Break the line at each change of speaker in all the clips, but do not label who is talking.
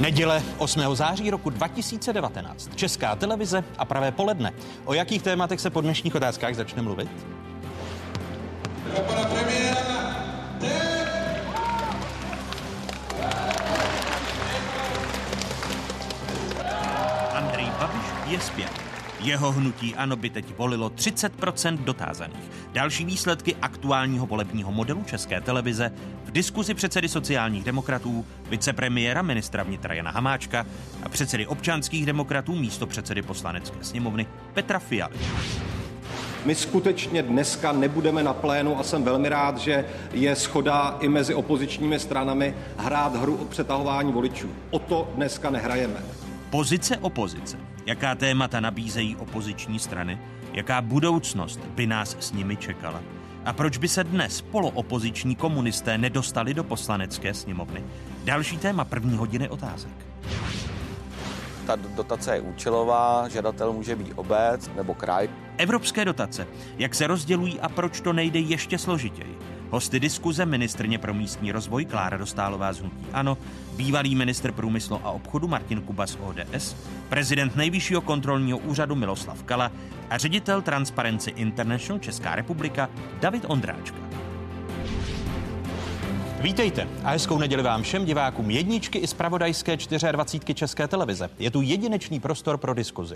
Neděle 8. září roku 2019. Česká televize a pravé poledne. O jakých tématech se po dnešních otázkách začne mluvit? Pana premiéra, Andrej Babiš je zpět. Jeho hnutí ano by teď volilo 30% dotázaných. Další výsledky aktuálního volebního modelu České televize v diskuzi předsedy sociálních demokratů, vicepremiéra ministra vnitra Jana Hamáčka a předsedy občanských demokratů místo předsedy poslanecké sněmovny Petra Fialy.
My skutečně dneska nebudeme na plénu a jsem velmi rád, že je schoda i mezi opozičními stranami hrát hru o přetahování voličů. O to dneska nehrajeme.
Pozice opozice. Jaká témata nabízejí opoziční strany? Jaká budoucnost by nás s nimi čekala? A proč by se dnes poloopoziční komunisté nedostali do poslanecké sněmovny? Další téma první hodiny otázek.
Ta dotace je účelová, žadatel může být obec nebo kraj.
Evropské dotace. Jak se rozdělují a proč to nejde ještě složitěji? Hosty diskuze ministrně pro místní rozvoj Klára Dostálová z Hnutí Ano, bývalý ministr průmyslu a obchodu Martin Kuba z ODS, prezident nejvyššího kontrolního úřadu Miloslav Kala a ředitel Transparency International Česká republika David Ondráčka. Vítejte a hezkou neděli vám všem divákům jedničky i z pravodajské 24 České televize. Je tu jedinečný prostor pro diskuzi.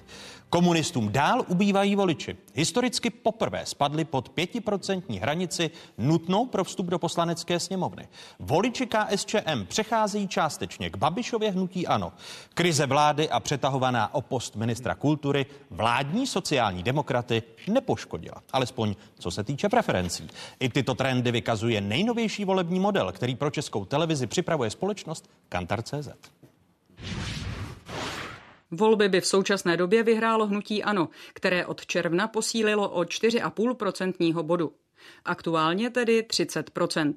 Komunistům dál ubývají voliči. Historicky poprvé spadli pod 5% hranici nutnou pro vstup do poslanecké sněmovny. Voliči KSČM přecházejí částečně k Babišově hnutí ANO. Krize vlády a přetahovaná opost ministra kultury vládní sociální demokraty nepoškodila. Alespoň co se týče preferencí. I tyto trendy vykazuje nejnovější volební model, který pro českou televizi připravuje společnost Kantar.cz.
Volby by v současné době vyhrálo hnutí ANO, které od června posílilo o 4,5% bodu. Aktuálně tedy 30%.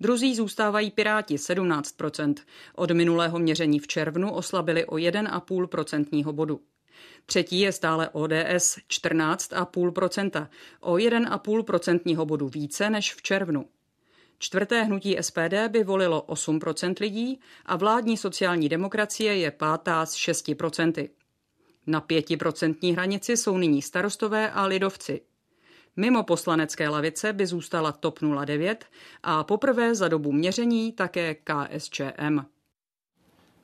Druzí zůstávají Piráti 17%. Od minulého měření v červnu oslabili o 1,5% bodu. Třetí je stále ODS 14,5%, o 1,5% bodu více než v červnu. Čtvrté hnutí SPD by volilo 8% lidí a vládní sociální demokracie je pátá s 6%. Na 5% hranici jsou nyní starostové a lidovci. Mimo poslanecké lavice by zůstala TOP 09 a poprvé za dobu měření také KSČM.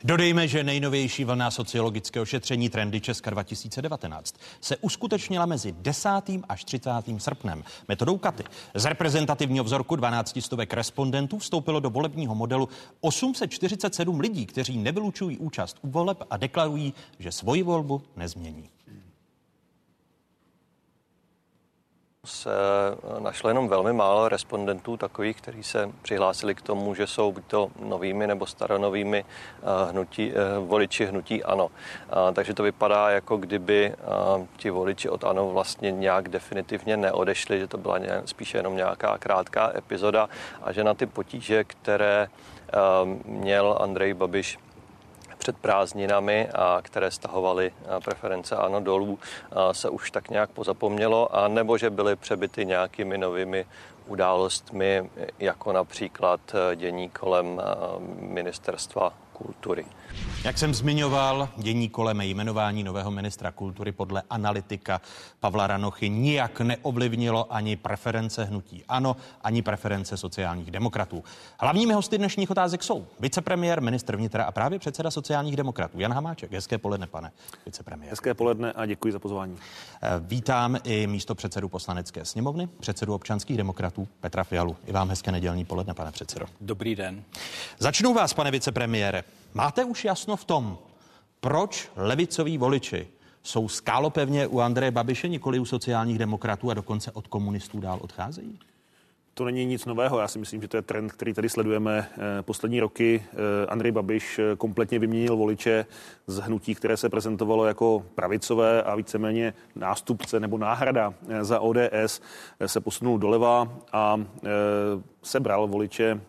Dodejme, že nejnovější vlna sociologického šetření Trendy Česka 2019 se uskutečnila mezi 10. až 30. srpnem. Metodou Katy z reprezentativního vzorku 12 stovek respondentů vstoupilo do volebního modelu 847 lidí, kteří nevylučují účast u voleb a deklarují, že svoji volbu nezmění.
Se eh, našlo jenom velmi málo respondentů takových, kteří se přihlásili k tomu, že jsou buď to novými nebo staronovými eh, hnutí, eh, voliči hnutí ANO. Takže to vypadá, jako kdyby ti voliči od ANO vlastně nějak definitivně neodešli, že to byla spíše jenom nějaká krátká epizoda a že na ty potíže, které měl Andrej Babiš před prázdninami a které stahovaly preference ANO dolů, se už tak nějak pozapomnělo, a nebo že byly přebyty nějakými novými událostmi, jako například dění kolem ministerstva kultury.
Jak jsem zmiňoval, dění kolem jmenování nového ministra kultury podle analytika Pavla Ranochy nijak neovlivnilo ani preference hnutí ANO, ani preference sociálních demokratů. Hlavními hosty dnešních otázek jsou vicepremiér, ministr vnitra a právě předseda sociálních demokratů Jan Hamáček. Hezké poledne, pane vicepremiér.
Hezké poledne a děkuji za pozvání.
Eh, vítám i místo předsedu poslanecké sněmovny, předsedu občanských demokratů Petra Fialu. I vám hezké nedělní poledne, pane předsedo.
Dobrý den.
Začnu vás, pane vicepremiére. Máte už jasno v tom, proč levicoví voliči jsou skálopevně u Andreje Babiše, nikoli u sociálních demokratů a dokonce od komunistů dál odcházejí?
To není nic nového. Já si myslím, že to je trend, který tady sledujeme eh, poslední roky. Eh, Andrej Babiš eh, kompletně vyměnil voliče z hnutí, které se prezentovalo jako pravicové a víceméně nástupce nebo náhrada za ODS se posunul doleva a sebral voliče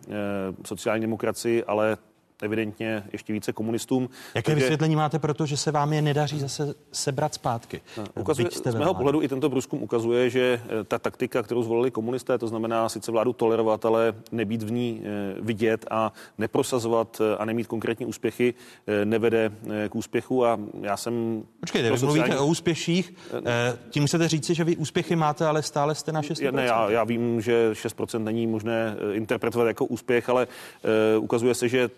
sociální demokracii, ale evidentně ještě více komunistům.
Jaké Takže... vysvětlení máte, protože se vám je nedaří zase sebrat zpátky?
No, ukazuje, z mého pohledu i tento průzkum ukazuje, že eh, ta taktika, kterou zvolili komunisté, to znamená sice vládu tolerovat, ale nebýt v ní eh, vidět a neprosazovat eh, a nemít konkrétní úspěchy, nevede k úspěchu a já jsem...
Počkejte, vy sociální... mluvíte o úspěších, tím chcete říci, že vy úspěchy máte, ale stále jste na 6%?
Ne, já, já vím, že 6% není možné interpretovat jako úspěch, ale ukazuje se, že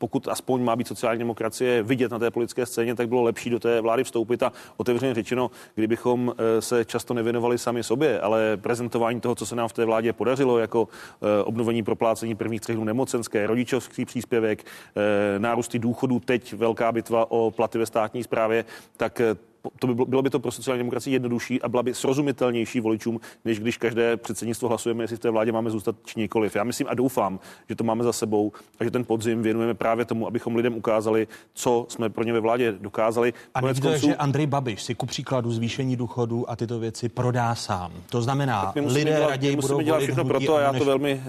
pokud aspoň má být sociální demokracie vidět na té politické scéně, tak bylo lepší do té vlády vstoupit a otevřeně řečeno, kdybychom eh, se často nevěnovali sami sobě, ale prezentování toho, co se nám v té vládě podařilo, jako eh, obnovení proplácení prvních třech nemocenské, rodičovský příspěvek, eh, nárůsty důchodů, teď velká bitva o platy ve státní správě, tak to by bylo, bylo by to pro sociální demokracii jednodušší a byla by srozumitelnější voličům, než když každé předsednictvo hlasujeme, jestli v té vládě máme zůstat či nikoliv. Já myslím a doufám, že to máme za sebou a že ten podzim věnujeme právě tomu, abychom lidem ukázali, co jsme pro ně ve vládě dokázali.
A Konec konců... že Andrej Babiš si ku příkladu zvýšení důchodu a tyto věci prodá sám. To znamená, lidé
dělat,
raději
musíme budou dělat všechno proto a já to velmi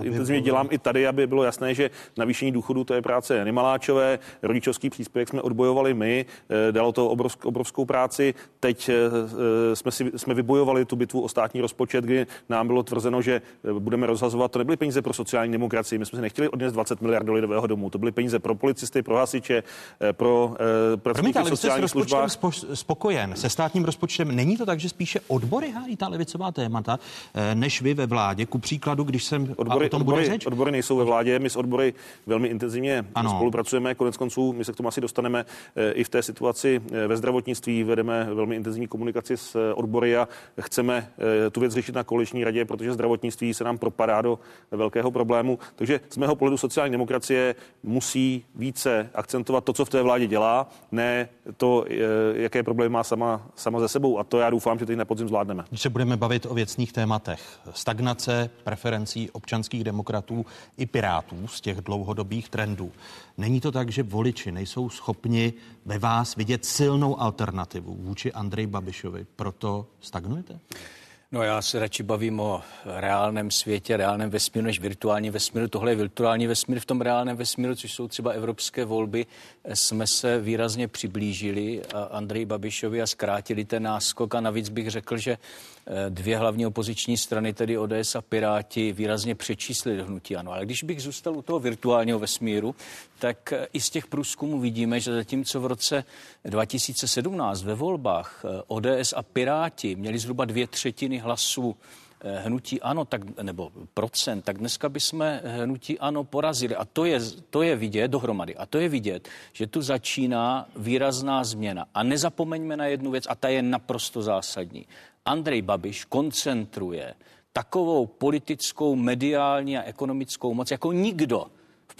uh, intenzivně dělám i tady, aby bylo jasné, že navýšení důchodu to je práce Jany Maláčové, rodičovský příspěvek jsme odbojovali my, uh, dalo to obrovsk, obrovskou práci. Teď eh, eh, jsme, si, jsme vybojovali tu bitvu o státní rozpočet, kdy nám bylo tvrzeno, že eh, budeme rozhazovat. To nebyly peníze pro sociální demokracii. My jsme si nechtěli odněst 20 miliard do lidového domu. To byly peníze pro policisty, pro hasiče, pro pracovníky sociální službách.
spokojen se státním rozpočtem. Není to tak, že spíše odbory hájí ta levicová témata, než vy ve vládě? Ku příkladu, když jsem
odbory, o tom odbory, řeč? odbory nejsou ve vládě, my s odbory velmi intenzivně ano. spolupracujeme. Konec konců, my se k tomu asi dostaneme i v té situaci ve zdravotnictví vedeme velmi intenzivní komunikaci s eh, odbory a chceme eh, tu věc řešit na koaliční radě, protože zdravotnictví se nám propadá do velkého problému. Takže z mého pohledu sociální demokracie musí více akcentovat to, co v té vládě dělá, ne to, eh, jaké problémy má sama, sama ze sebou. A to já doufám, že teď na podzim zvládneme.
Když se budeme bavit o věcných tématech, stagnace preferencí občanských demokratů i pirátů z těch dlouhodobých trendů. Není to tak, že voliči nejsou schopni ve vás vidět silnou alternativu vůči Andrej Babišovi, proto stagnujete?
No já se radši bavím o reálném světě, reálném vesmíru než virtuální vesmíru. Tohle je virtuální vesmír. V tom reálném vesmíru, což jsou třeba evropské volby, jsme se výrazně přiblížili Andrej Babišovi a zkrátili ten náskok. A navíc bych řekl, že Eh, dvě hlavní opoziční strany, tedy ODS a Piráti, výrazně přečíslili hnutí ano. Ale když bych zůstal u toho virtuálního vesmíru, tak eh, i z těch průzkumů vidíme, že zatímco v roce 2017 ve volbách eh, ODS a Piráti měli zhruba dvě třetiny hlasů hnutí ano, tak, nebo procent, tak dneska bychom hnutí ano porazili. A to je, to je vidět dohromady. A to je vidět, že tu začíná výrazná změna. A nezapomeňme na jednu věc, a ta je naprosto zásadní. Andrej Babiš koncentruje takovou politickou, mediální a ekonomickou moc jako nikdo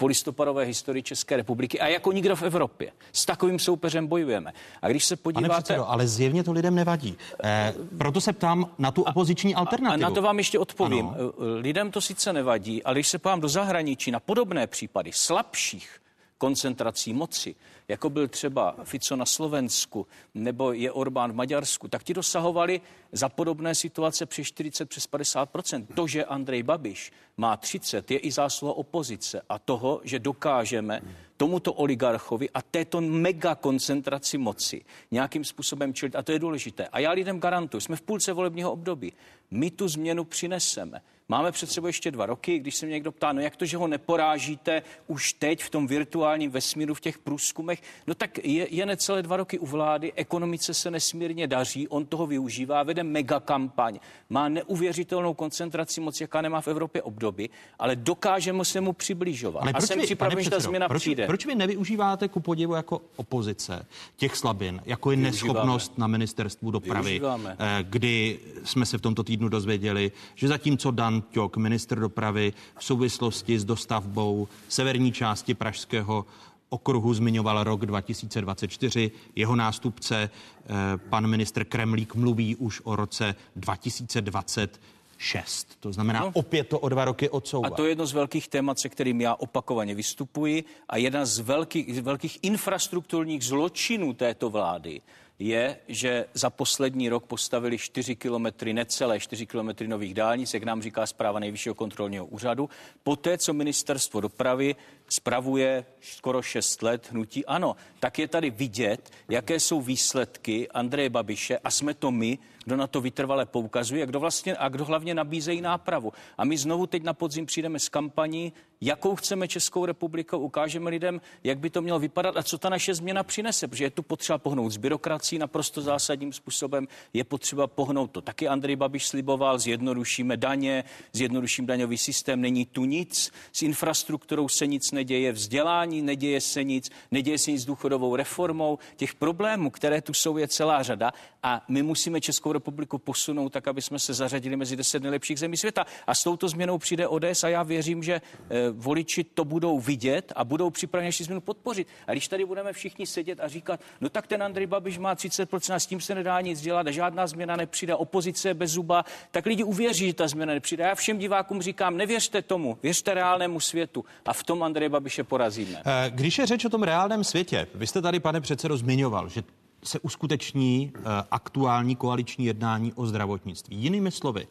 polistopadové historii České republiky a jako nikdo v Evropě. S takovým soupeřem bojujeme. A když se podíváte... Pane předsedo,
ale zjevně to lidem nevadí. Eh, proto se ptám na tu opoziční alternativu.
A, a na to vám ještě odpovím. Ano. Lidem to sice nevadí, ale když se podívám do zahraničí na podobné případy slabších koncentrací moci, jako byl třeba Fico na Slovensku nebo je Orbán v Maďarsku, tak ti dosahovali za podobné situace přes 40, přes 50 To, že Andrej Babiš má 30, je i zásluha opozice a toho, že dokážeme tomuto oligarchovi a této mega koncentraci moci nějakým způsobem čelit. A to je důležité. A já lidem garantuju, jsme v půlce volebního období. My tu změnu přineseme. Máme před sebou ještě dva roky, když se mě někdo ptá, no jak to, že ho neporážíte už teď v tom virtuálním vesmíru, v těch průzkumech, no tak je, je necelé dva roky u vlády, ekonomice se nesmírně daří, on toho využívá, vede mega kampaň, má neuvěřitelnou koncentraci moci, jaká nemá v Evropě obdoby, ale dokážeme se mu přibližovat. Ale
A jsem připraven,
že ta změna
proč,
přijde.
Proč vy nevyužíváte ku podivu jako opozice těch slabin, jako je neschopnost na ministerstvu dopravy, Využíváme. Eh, kdy jsme se v tomto týdnu dozvěděli, že zatímco Dan Ťok, ministr dopravy, v souvislosti s dostavbou severní části Pražského okruhu zmiňoval rok 2024. Jeho nástupce, eh, pan ministr Kremlík, mluví už o roce 2020 6. To znamená, no. opět to o dva roky odsouvá.
A to je jedno z velkých témat, se kterým já opakovaně vystupuji a jedna z velkých, z velkých infrastrukturních zločinů této vlády je, že za poslední rok postavili 4 kilometry, necelé 4 kilometry nových dálnic, jak nám říká zpráva Nejvyššího kontrolního úřadu, poté, co ministerstvo dopravy spravuje skoro 6 let hnutí ano, tak je tady vidět, jaké jsou výsledky Andreje Babiše a jsme to my, kdo na to vytrvale poukazuje kdo, vlastně, a kdo hlavně nabízejí nápravu. A my znovu teď na podzim přijdeme s kampaní, jakou chceme Českou republikou, ukážeme lidem, jak by to mělo vypadat a co ta naše změna přinese, protože je tu potřeba pohnout s byrokracií naprosto zásadním způsobem, je potřeba pohnout to. Taky Andrej Babiš sliboval, zjednodušíme daně, zjednoduším daňový systém, není tu nic, s infrastrukturou se nic neděje, vzdělání neděje se nic, neděje se nic s důchodovou reformou. Těch problémů, které tu jsou, je celá řada a my musíme Českou republiku posunout tak, aby jsme se zařadili mezi deset nejlepších zemí světa. A s touto změnou přijde ODS a já věřím, že eh, voliči to budou vidět a budou připraveni naši změnu podpořit. A když tady budeme všichni sedět a říkat, no tak ten Andrej Babiš má 30% a s tím se nedá nic dělat žádná změna nepřijde, opozice je bez zuba, tak lidi uvěří, že ta změna nepřijde. Já všem divákům říkám, nevěřte tomu, věřte reálnému světu a v tom Andrej Babiše porazíme.
Eh, když je řeč o tom reálném světě, vy jste tady, pane předsedo, zmiňoval, že se uskuteční eh, aktuální koaliční jednání o zdravotnictví. Jinými slovy,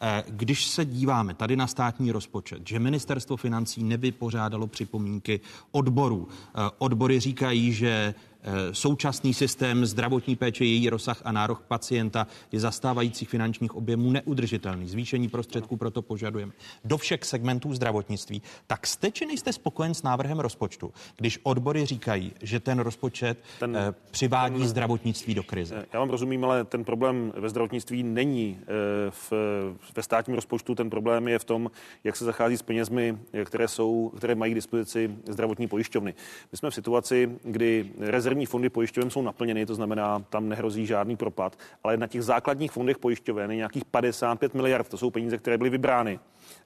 eh, když se díváme tady na státní rozpočet, že ministerstvo financí nevypořádalo připomínky odborů. Odbory říkají, že současný systém zdravotní péče, její rozsah a nárok pacienta je zastávajících finančních objemů neudržitelný. Zvýšení prostředků proto požadujeme do všech segmentů zdravotnictví. Tak jste či nejste spokojen s návrhem rozpočtu, když odbory říkají, že ten rozpočet ten, eh, přivádí ten, zdravotnictví do krize?
Eh, já vám rozumím, ale ten problém ve zdravotnictví není v, ve státním rozpočtu. Ten problém je v tom, jak se zachází s penězmi, které, jsou, které mají k dispozici zdravotní pojišťovny. My jsme v situaci, kdy rezervy rezervní fondy pojišťoven jsou naplněny, to znamená, tam nehrozí žádný propad, ale na těch základních fondech pojišťoven je nějakých 55 miliard, to jsou peníze, které byly vybrány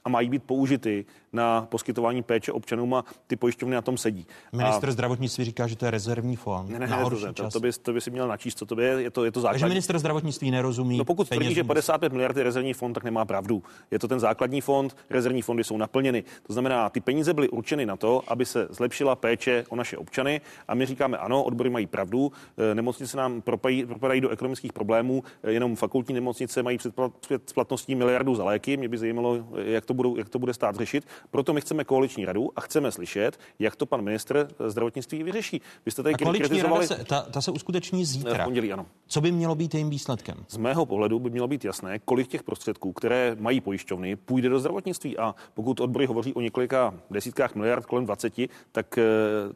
a mají být použity na poskytování péče občanům a ty pojišťovny na tom sedí.
Minister a... zdravotnictví říká, že to je rezervní fond.
Ne, ne, ne to, to, to, by, to by si měl načíst, co to je, je to, je to základní.
Takže minister zdravotnictví nerozumí.
No pokud tvrdí, že 55 miliard je rezervní fond, tak nemá pravdu. Je to ten základní fond, rezervní fondy jsou naplněny. To znamená, ty peníze byly určeny na to, aby se zlepšila péče o naše občany a my říkáme ano, odbory mají pravdu, eh, nemocnice nám propadají, propadají do ekonomických problémů, eh, jenom fakultní nemocnice mají před splatností miliardu za léky. Mě by zajímalo, jak to, budou, jak to bude stát řešit. Proto my chceme koaliční radu a chceme slyšet, jak to pan ministr zdravotnictví vyřeší.
Vy jste tady kritizovali... Se, ta, ta se uskuteční zítra.
V pondělí, ano.
Co by mělo být jejím výsledkem?
Z mého pohledu by mělo být jasné, kolik těch prostředků, které mají pojišťovny, půjde do zdravotnictví. A pokud odbory hovoří o několika desítkách miliard, kolem 20, tak eh,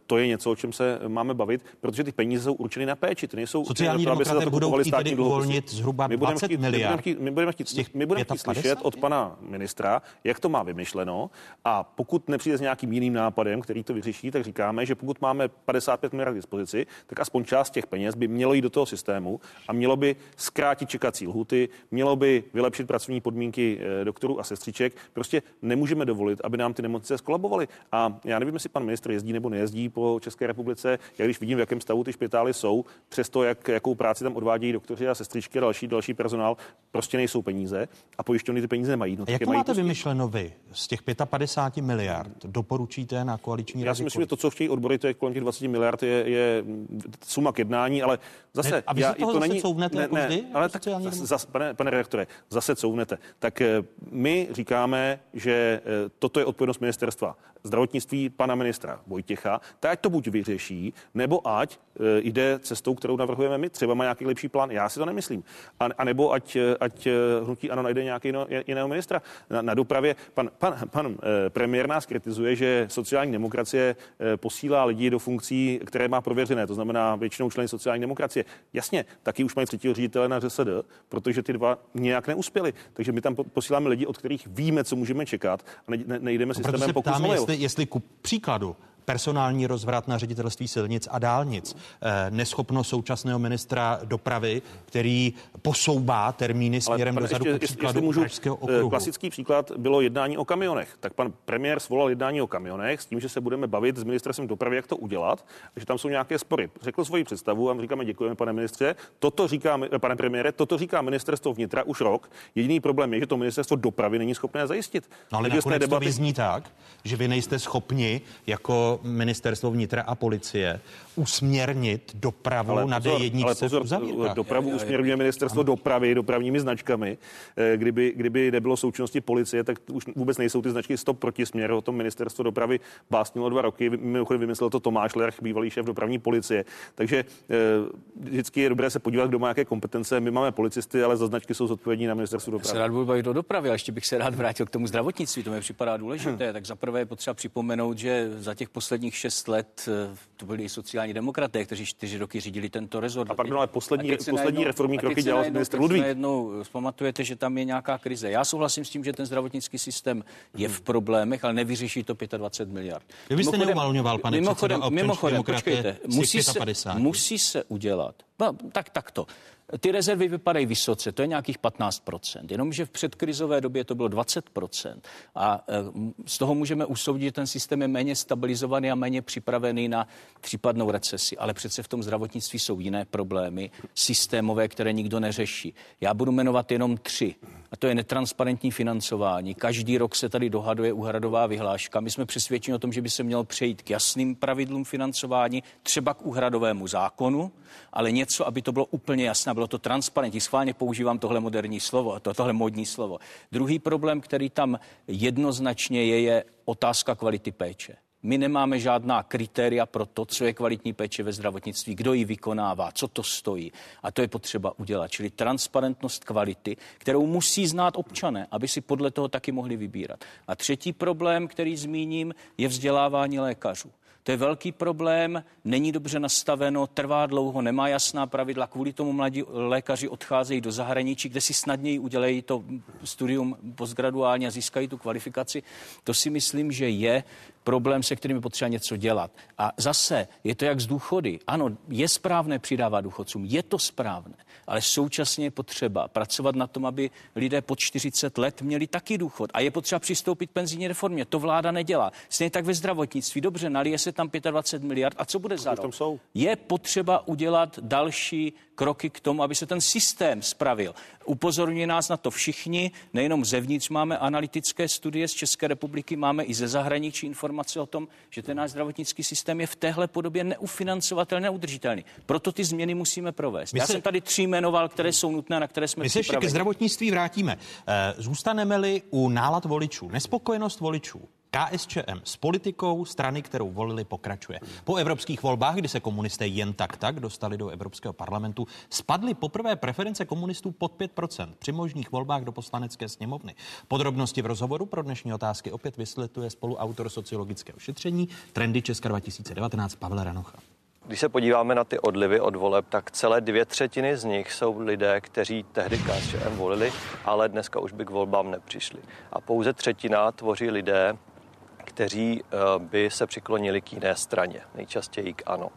to je něco, o čem se máme bavit, protože ty peníze jsou určeny na péči. Ty nejsou
Sociální to, demokraté budou chtít tedy uvolnit zhruba 20 chtít, miliard.
My budeme chtít, my budeme chtít, my budeme chtít slyšet od pana ministra, jak to má vymyšleno a pokud nepřijde s nějakým jiným nápadem, který to vyřeší, tak říkáme, že pokud máme 55 miliard k dispozici, tak aspoň část těch peněz by mělo jít do toho systému a mělo by zkrátit čekací lhuty, mělo by vylepšit pracovní podmínky eh, doktorů a sestřiček. Prostě nemůžeme dovolit, aby nám ty nemocnice skolabovaly. A já nevím, jestli pan ministr jezdí nebo nejezdí po České republice. Já když vidím, v jakém stavu ty špitály jsou, přesto jak, jakou práci tam odvádějí doktoři a sestřičky a další, další personál, prostě nejsou peníze a pojišťovny ty peníze nemají.
No, a jak to máte vymyšleno vy z těch 55 miliard? Doporučíte na koaliční
Já si myslím, že to, co chtějí odbory, to je kolem těch 20 miliard, je, je suma k jednání, ale zase... Ne,
a vy
já,
toho
to
zase není, couvnete ne, jako ne, vždy?
Ale tak, zase, pane, pane redaktore, zase couvnete. Tak eh, my říkáme, že eh, toto je odpovědnost ministerstva zdravotnictví pana ministra Vojtěcha, tak ať to buď vyřeší, nebo ať jde cestou, kterou navrhujeme my. Třeba má nějaký lepší plán. Já si to nemyslím. A, a nebo ať, ať hnutí ano najde nějaký jiného ministra. Na, na dopravě pan, pan, pan premiér nás kritizuje, že sociální demokracie posílá lidi do funkcí, které má prověřené, to znamená většinou členy sociální demokracie. Jasně, taky už mají třetího ředitele na ŘSD, protože ty dva nějak neuspěli. Takže my tam posíláme lidi, od kterých víme, co můžeme čekat a ne, ne, nejdeme no, systémem pokus
jestli, jestli ku příkladu personální rozvrat na ředitelství silnic a dálnic, eh, neschopnost současného ministra dopravy, který posouvá termíny směrem do dozadu ještě, příkladu můžu, eh, okruhu.
Klasický příklad bylo jednání o kamionech. Tak pan premiér svolal jednání o kamionech s tím, že se budeme bavit s ministerstvem dopravy, jak to udělat, že tam jsou nějaké spory. Řekl svoji představu a my říkáme děkujeme, pane ministře. Toto říká, eh, pane premiére, toto říká ministerstvo vnitra už rok. Jediný problém je, že to ministerstvo dopravy není schopné zajistit.
No ale nakonec debaty... to vyzní tak, že vy nejste schopni jako ministerstvo vnitra a policie usměrnit dopravu ale na D1 ale pozor,
dopravu usměrňuje ministerstvo ano. dopravy dopravními značkami. Eh, kdyby, kdyby nebylo součinnosti policie, tak už vůbec nejsou ty značky stop proti směru. O tom ministerstvo dopravy básnilo dva roky. Mimochodem vymyslel to Tomáš Lerch, bývalý šéf dopravní policie. Takže eh, vždycky je dobré se podívat, kdo má jaké kompetence. My máme policisty, ale za značky jsou zodpovědní na ministerstvu dopravy.
Se rád budu bavit do dopravy, ale ještě bych se rád vrátil k tomu zdravotnictví. To mi připadá důležité. Tak zaprvé je potřeba připomenout, že za těch posledních šest let eh, to byli i sociální demokraté, kteří čtyři roky řídili tento rezort.
A pak ale poslední, poslední najednou, reformní kroky dělal ministr Ludvík.
Najednou pamatujete, že tam je nějaká krize. Já souhlasím s tím, že ten zdravotnický systém je v problémech, ale nevyřeší to 25 miliard.
Vy byste neumalňoval, pane
mimochodem, mimochodem, počkejte, musí se, musí se udělat. No, tak, tak to. Ty rezervy vypadají vysoce, to je nějakých 15%, jenomže v předkrizové době to bylo 20% a e, z toho můžeme usoudit, že ten systém je méně stabilizovaný a méně připravený na případnou recesi. Ale přece v tom zdravotnictví jsou jiné problémy, systémové, které nikdo neřeší. Já budu jmenovat jenom tři. A to je netransparentní financování. Každý rok se tady dohaduje úhradová vyhláška. My jsme přesvědčeni o tom, že by se mělo přejít k jasným pravidlům financování, třeba k úhradovému zákonu, ale něco, aby to bylo úplně jasné, bylo to transparentní. Schválně používám tohle moderní slovo, to, tohle modní slovo. Druhý problém, který tam jednoznačně je, je otázka kvality péče. My nemáme žádná kritéria pro to, co je kvalitní péče ve zdravotnictví, kdo ji vykonává, co to stojí. A to je potřeba udělat. Čili transparentnost kvality, kterou musí znát občané, aby si podle toho taky mohli vybírat. A třetí problém, který zmíním, je vzdělávání lékařů. To je velký problém, není dobře nastaveno, trvá dlouho, nemá jasná pravidla, kvůli tomu mladí lékaři odcházejí do zahraničí, kde si snadněji udělají to studium postgraduálně a získají tu kvalifikaci. To si myslím, že je problém, se kterým je potřeba něco dělat. A zase je to jak z důchody. Ano, je správné přidávat důchodcům, je to správné, ale současně je potřeba pracovat na tom, aby lidé pod 40 let měli taky důchod. A je potřeba přistoupit penzijní reformě. To vláda nedělá. Stejně tak ve zdravotnictví. Dobře, nalije se tam 25 miliard. A co bude za rok? Je potřeba udělat další kroky k tomu, aby se ten systém spravil. Upozorňují nás na to všichni, nejenom zevnitř máme analytické studie z České republiky, máme i ze zahraničí informace o tom, že ten náš zdravotnický systém je v téhle podobě neufinancovatelný, neudržitelný. Proto ty změny musíme provést. My Já se... jsem tady tři jmenoval, které jsou nutné, na které jsme
My se ještě ke zdravotnictví vrátíme. Eh, zůstaneme-li u nálad voličů, nespokojenost voličů, KSČM s politikou strany, kterou volili, pokračuje. Po evropských volbách, kdy se komunisté jen tak tak dostali do Evropského parlamentu, spadly poprvé preference komunistů pod 5% při možných volbách do poslanecké sněmovny. Podrobnosti v rozhovoru pro dnešní otázky opět vysvětluje spoluautor sociologického šetření Trendy Česka 2019 Pavel Ranocha.
Když se podíváme na ty odlivy od voleb, tak celé dvě třetiny z nich jsou lidé, kteří tehdy KSČM volili, ale dneska už by k volbám nepřišli. A pouze třetina tvoří lidé, kteří eh, by se přiklonili k jiné straně, nejčastěji k ANO.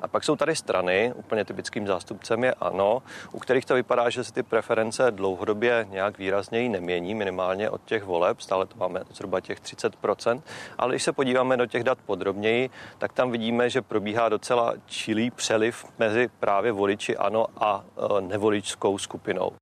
A pak jsou tady strany, úplně typickým zástupcem je ANO, u kterých to vypadá, že se ty preference dlouhodobě nějak výrazněji nemění, minimálně od těch voleb, stále to máme zhruba těch 30%, ale když se podíváme do těch dat podrobněji, tak tam vidíme, že probíhá docela čilý přeliv mezi právě voliči ANO a eh, nevoličskou skupinou.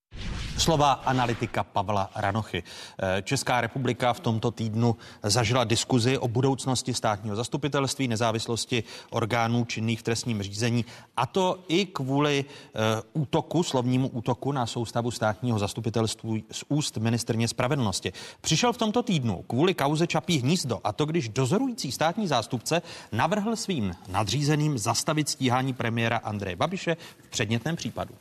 Slova analytika Pavla Ranochy. Eh, Česká republika v tomto týdnu zažila diskuzi o budoucnosti státního zastupitelství, nezávislosti orgánů činných v trestním řízení, a to i kvůli eh, útoku, slovnímu útoku na soustavu státního zastupitelství z úst ministrně spravedlnosti. Přišel v tomto týdnu kvůli kauze Čapí hnízdo, a to když dozorující státní zástupce navrhl svým nadřízeným zastavit stíhání premiéra Andreje Babiše v předmětném případu.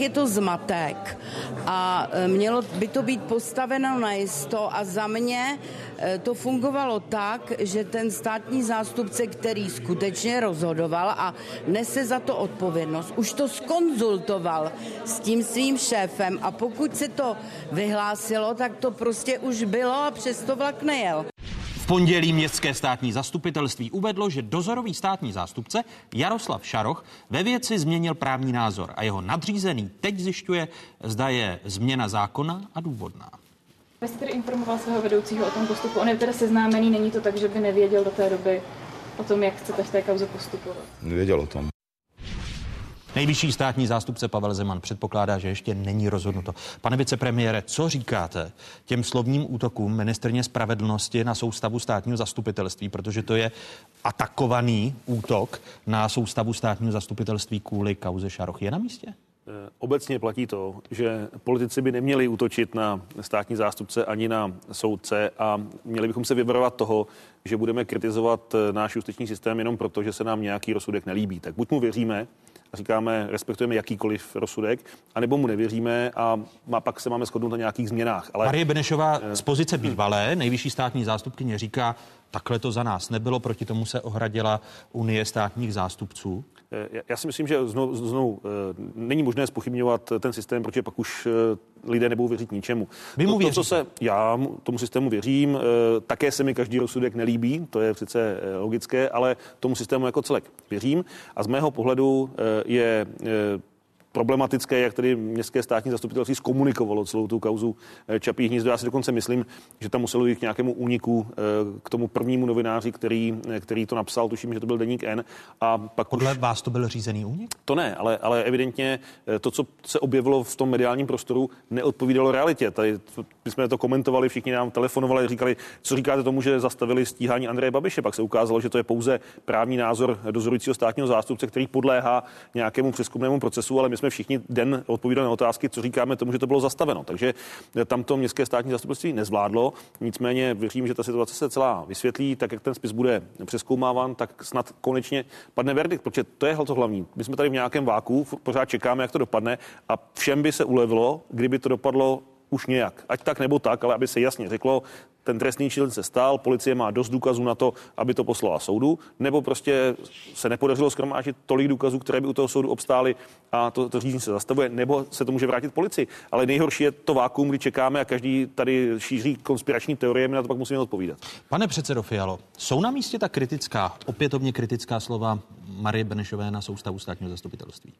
Je to zmatek. A e, mělo by to být postaveno na jisto a za mě e, to fungovalo tak, že ten státní zástupce, který skutečně rozhodoval a nese za to odpovědnost, už to skonzultoval s tím svým šéfem a pokud se to vyhlásilo, tak to prostě už bylo a přesto vlak nejel
pondělí městské státní zastupitelství uvedlo, že dozorový státní zástupce Jaroslav Šaroch ve věci změnil právní názor a jeho nadřízený teď zjišťuje, zda je změna zákona a důvodná.
Vy jste tedy informoval svého vedoucího o tom postupu. On je tedy seznámený, není to tak, že by nevěděl do té doby o tom, jak chcete v té kauze postupovat.
Nevěděl o tom.
Nejvyšší státní zástupce Pavel Zeman předpokládá, že ještě není rozhodnuto. Pane vicepremiére, co říkáte těm slovním útokům ministrně spravedlnosti na soustavu státního zastupitelství, protože to je atakovaný útok na soustavu státního zastupitelství kvůli kauze Šaroch. Je na místě?
Eh, obecně platí to, že politici by neměli útočit na státní zástupce ani na soudce a měli bychom se vybrovat toho, že budeme kritizovat eh, náš justiční systém jenom proto, že se nám nějaký rozsudek nelíbí. Tak buď mu věříme, říkáme, respektujeme jakýkoliv rozsudek, anebo mu nevěříme a má, pak se máme shodnout na nějakých změnách.
Ale... Marie Benešová z pozice bývalé nejvyšší státní zástupkyně říká, takhle to za nás nebylo, proti tomu se ohradila Unie státních zástupců.
Eh, já si myslím, že znovu, znovu eh, není možné spochybňovat ten systém, protože pak už eh, lidé nebudou věřit ničemu.
Vy mu
to, to, co se, já tomu systému věřím, také se mi každý rozsudek nelíbí, to je přece logické, ale tomu systému jako celek věřím. A z mého pohledu je problematické, jak tedy městské státní zastupitelství zkomunikovalo celou tu kauzu eh, Čapí hnízdo. Já si dokonce myslím, že tam muselo jít k nějakému úniku eh, k tomu prvnímu novináři, který, eh, který to napsal, tuším, že to byl Deník N. A pak
Podle už... vás to byl řízený únik?
To ne, ale, ale evidentně to, co se objevilo v tom mediálním prostoru, neodpovídalo realitě. Tady my jsme to komentovali, všichni nám telefonovali, říkali, co říkáte tomu, že zastavili stíhání Andreje Babiše. Pak se ukázalo, že to je pouze právní názor dozorujícího státního zástupce, který podléhá nějakému přeskumnému procesu, ale my jsme všichni den odpovídali na otázky, co říkáme tomu, že to bylo zastaveno. Takže tam to městské státní zastupitelství nezvládlo. Nicméně věřím, že ta situace se celá vysvětlí, tak jak ten spis bude přeskoumáván, tak snad konečně padne verdikt, protože to je to hlavní. My jsme tady v nějakém váku, pořád čekáme, jak to dopadne a všem by se ulevilo, kdyby to dopadlo už nějak. Ať tak nebo tak, ale aby se jasně řeklo, ten trestný čin se stal, policie má dost důkazů na to, aby to poslala soudu, nebo prostě se nepodařilo skromážit tolik důkazů, které by u toho soudu obstály a to, to řízení se zastavuje, nebo se to může vrátit policii. Ale nejhorší je to vákuum, kdy čekáme a každý tady šíří konspirační teorie, my na to pak musíme odpovídat.
Pane předsedo Fialo, jsou na místě ta kritická, opětovně kritická slova Marie Benešové na soustavu státního zastupitelství?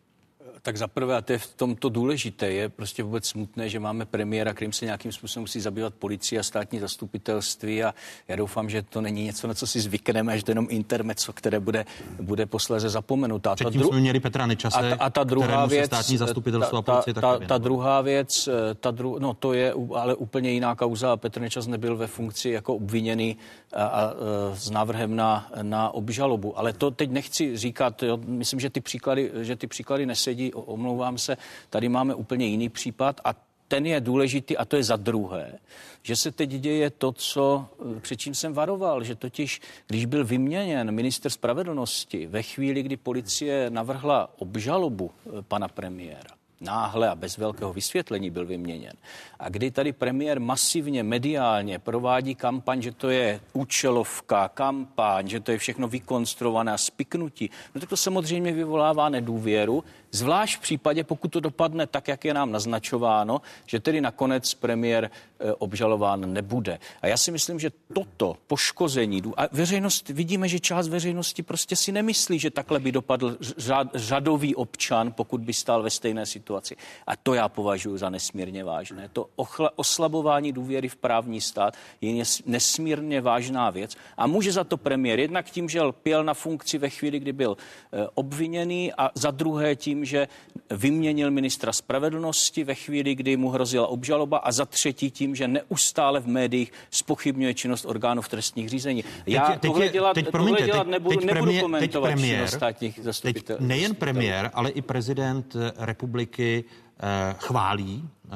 Tak zaprvé, a to je v tomto důležité, je prostě vůbec smutné, že máme premiéra, kterým se nějakým způsobem musí zabývat policie a státní zastupitelství a já doufám, že to není něco, na co si zvykneme, že to jenom intermeco, které bude, bude posléze zapomenuto.
A Předtím ta dru... jsme měli Petra Nečase, a,
ta, a ta druhá věc,
státní zastupitelstvo
ta,
a policie
ta, ta, ta druhá věc, ta dru... no to je ale úplně jiná kauza. Petr Nečas nebyl ve funkci jako obviněný a, a, a s návrhem na, na obžalobu. Ale to teď nechci říkat, jo, myslím, že ty příklady, že ty příklady nesedí omlouvám se, tady máme úplně jiný případ a ten je důležitý a to je za druhé, že se teď děje to, co eh, před čím jsem varoval, že totiž, když byl vyměněn minister spravedlnosti ve chvíli, kdy policie navrhla obžalobu eh, pana premiéra, náhle a bez velkého vysvětlení byl vyměněn. A kdy tady premiér masivně mediálně provádí kampaň, že to je účelovka, kampaň, že to je všechno vykonstruované a spiknutí, no tak to samozřejmě vyvolává nedůvěru, zvlášť v případě, pokud to dopadne tak, jak je nám naznačováno, že tedy nakonec premiér e, obžalován nebude. A já si myslím, že toto poškození, a veřejnost, vidíme, že část veřejnosti prostě si nemyslí, že takhle by dopadl řad, řadový občan, pokud by stál ve stejné situaci. A to já považuji za nesmírně vážné. To ochla, oslabování důvěry v právní stát je nesmírně vážná věc. A může za to premiér jednak tím, že lpěl na funkci ve chvíli, kdy byl e, obviněný a za druhé tím, že vyměnil ministra spravedlnosti ve chvíli, kdy mu hrozila obžaloba a za třetí tím, že neustále v médiích spochybňuje činnost orgánů v trestních řízení. Já teď, tohle dělat, teď, promiňte, tohle dělat nebudu, teď premiér, nebudu komentovat teď premiér, státních zastupitel.
Teď nejen premiér, ale i prezident republiky eh, chválí eh,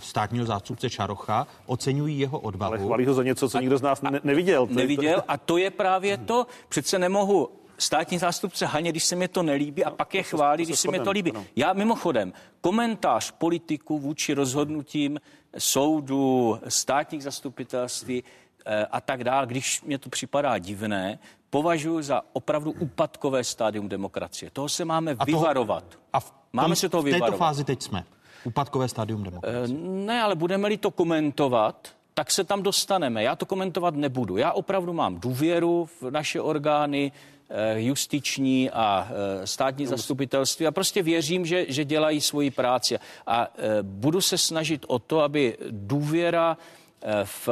státního zástupce Čarocha, oceňují jeho odvahu.
Ale chválí ho za něco, co nikdo z nás ne- neviděl.
Neviděl a to je právě to. Přece nemohu státní zástupce haně, když se mi to nelíbí a no, pak je chválí, když se mi to líbí. Já mimochodem, komentář politiků vůči rozhodnutím soudu, státních zastupitelství eh, a tak dále, když mě to připadá divné, považuji za opravdu úpadkové stádium demokracie. Toho se máme a vyvarovat.
a v tom, máme se toho vyvarovat. V této fázi teď jsme. Úpadkové stádium demokracie.
Eh, ne, ale budeme-li to komentovat, tak se tam dostaneme. Já to komentovat nebudu. Já opravdu mám důvěru v naše orgány, justiční a eh, státní zastupitelství a prostě věřím, že, že dělají svoji práci. A eh, budu se snažit o to, aby důvěra v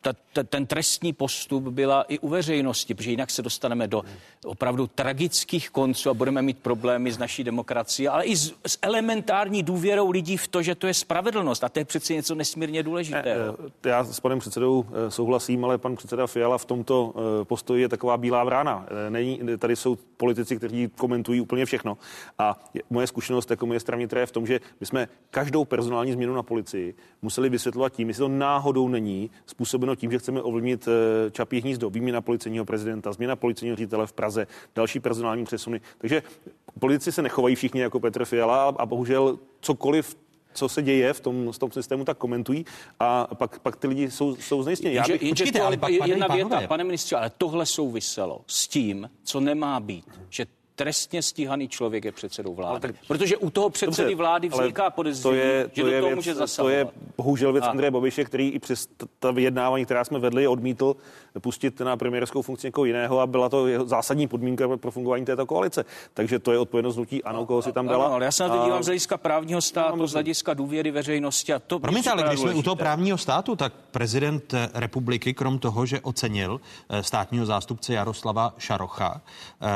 ta, ten trestní postup byla i u veřejnosti, protože jinak se dostaneme do opravdu tragických konců a budeme mít problémy s naší demokracií, ale i s, s elementární důvěrou lidí v to, že to je spravedlnost. A to je přeci něco nesmírně důležitého.
Já s panem předsedou souhlasím, ale pan předseda Fiala v tomto postoji je taková bílá vrána. Není, tady jsou politici, kteří komentují úplně všechno. A moje zkušenost jako ministra vnitra je v tom, že my jsme každou personální změnu na policii museli vysvětlovat tím, jestli to náhodou není způsobeno tím, že chceme ovlivnit eh, Čapí hnízdo, výměna policejního prezidenta, změna policejního ředitele v Praze, další personální přesuny. Takže politici se nechovají všichni jako Petr Fiala a bohužel cokoliv co se děje v tom, v tom systému, tak komentují a pak, pak ty lidi jsou, jsou znejistěni.
Já bych... Počkejte, ale pak, jedna věta, pane ministře, ale tohle souviselo s tím, co nemá být, že trestně stíhaný člověk je předsedou vlády. Tak, Protože u toho předsedy dobře, vlády vzniká podezření, to je, že to do toho věc, může zasahovat.
To je bohužel věc a... Andreje Babiše, který i přes ta vyjednávání, která jsme vedli, odmítl pustit na premiérskou funkci někoho jiného a byla to jeho zásadní podmínka pro fungování této koalice. Takže to je odpovědnost nutí ano, koho si tam dala.
ale já se na to dívám z hlediska právního státu, z hlediska důvěry veřejnosti a to.
Promiňte, ale když jsme u toho právního státu, tak prezident republiky, krom toho, že ocenil eh, státního zástupce Jaroslava Šarocha eh,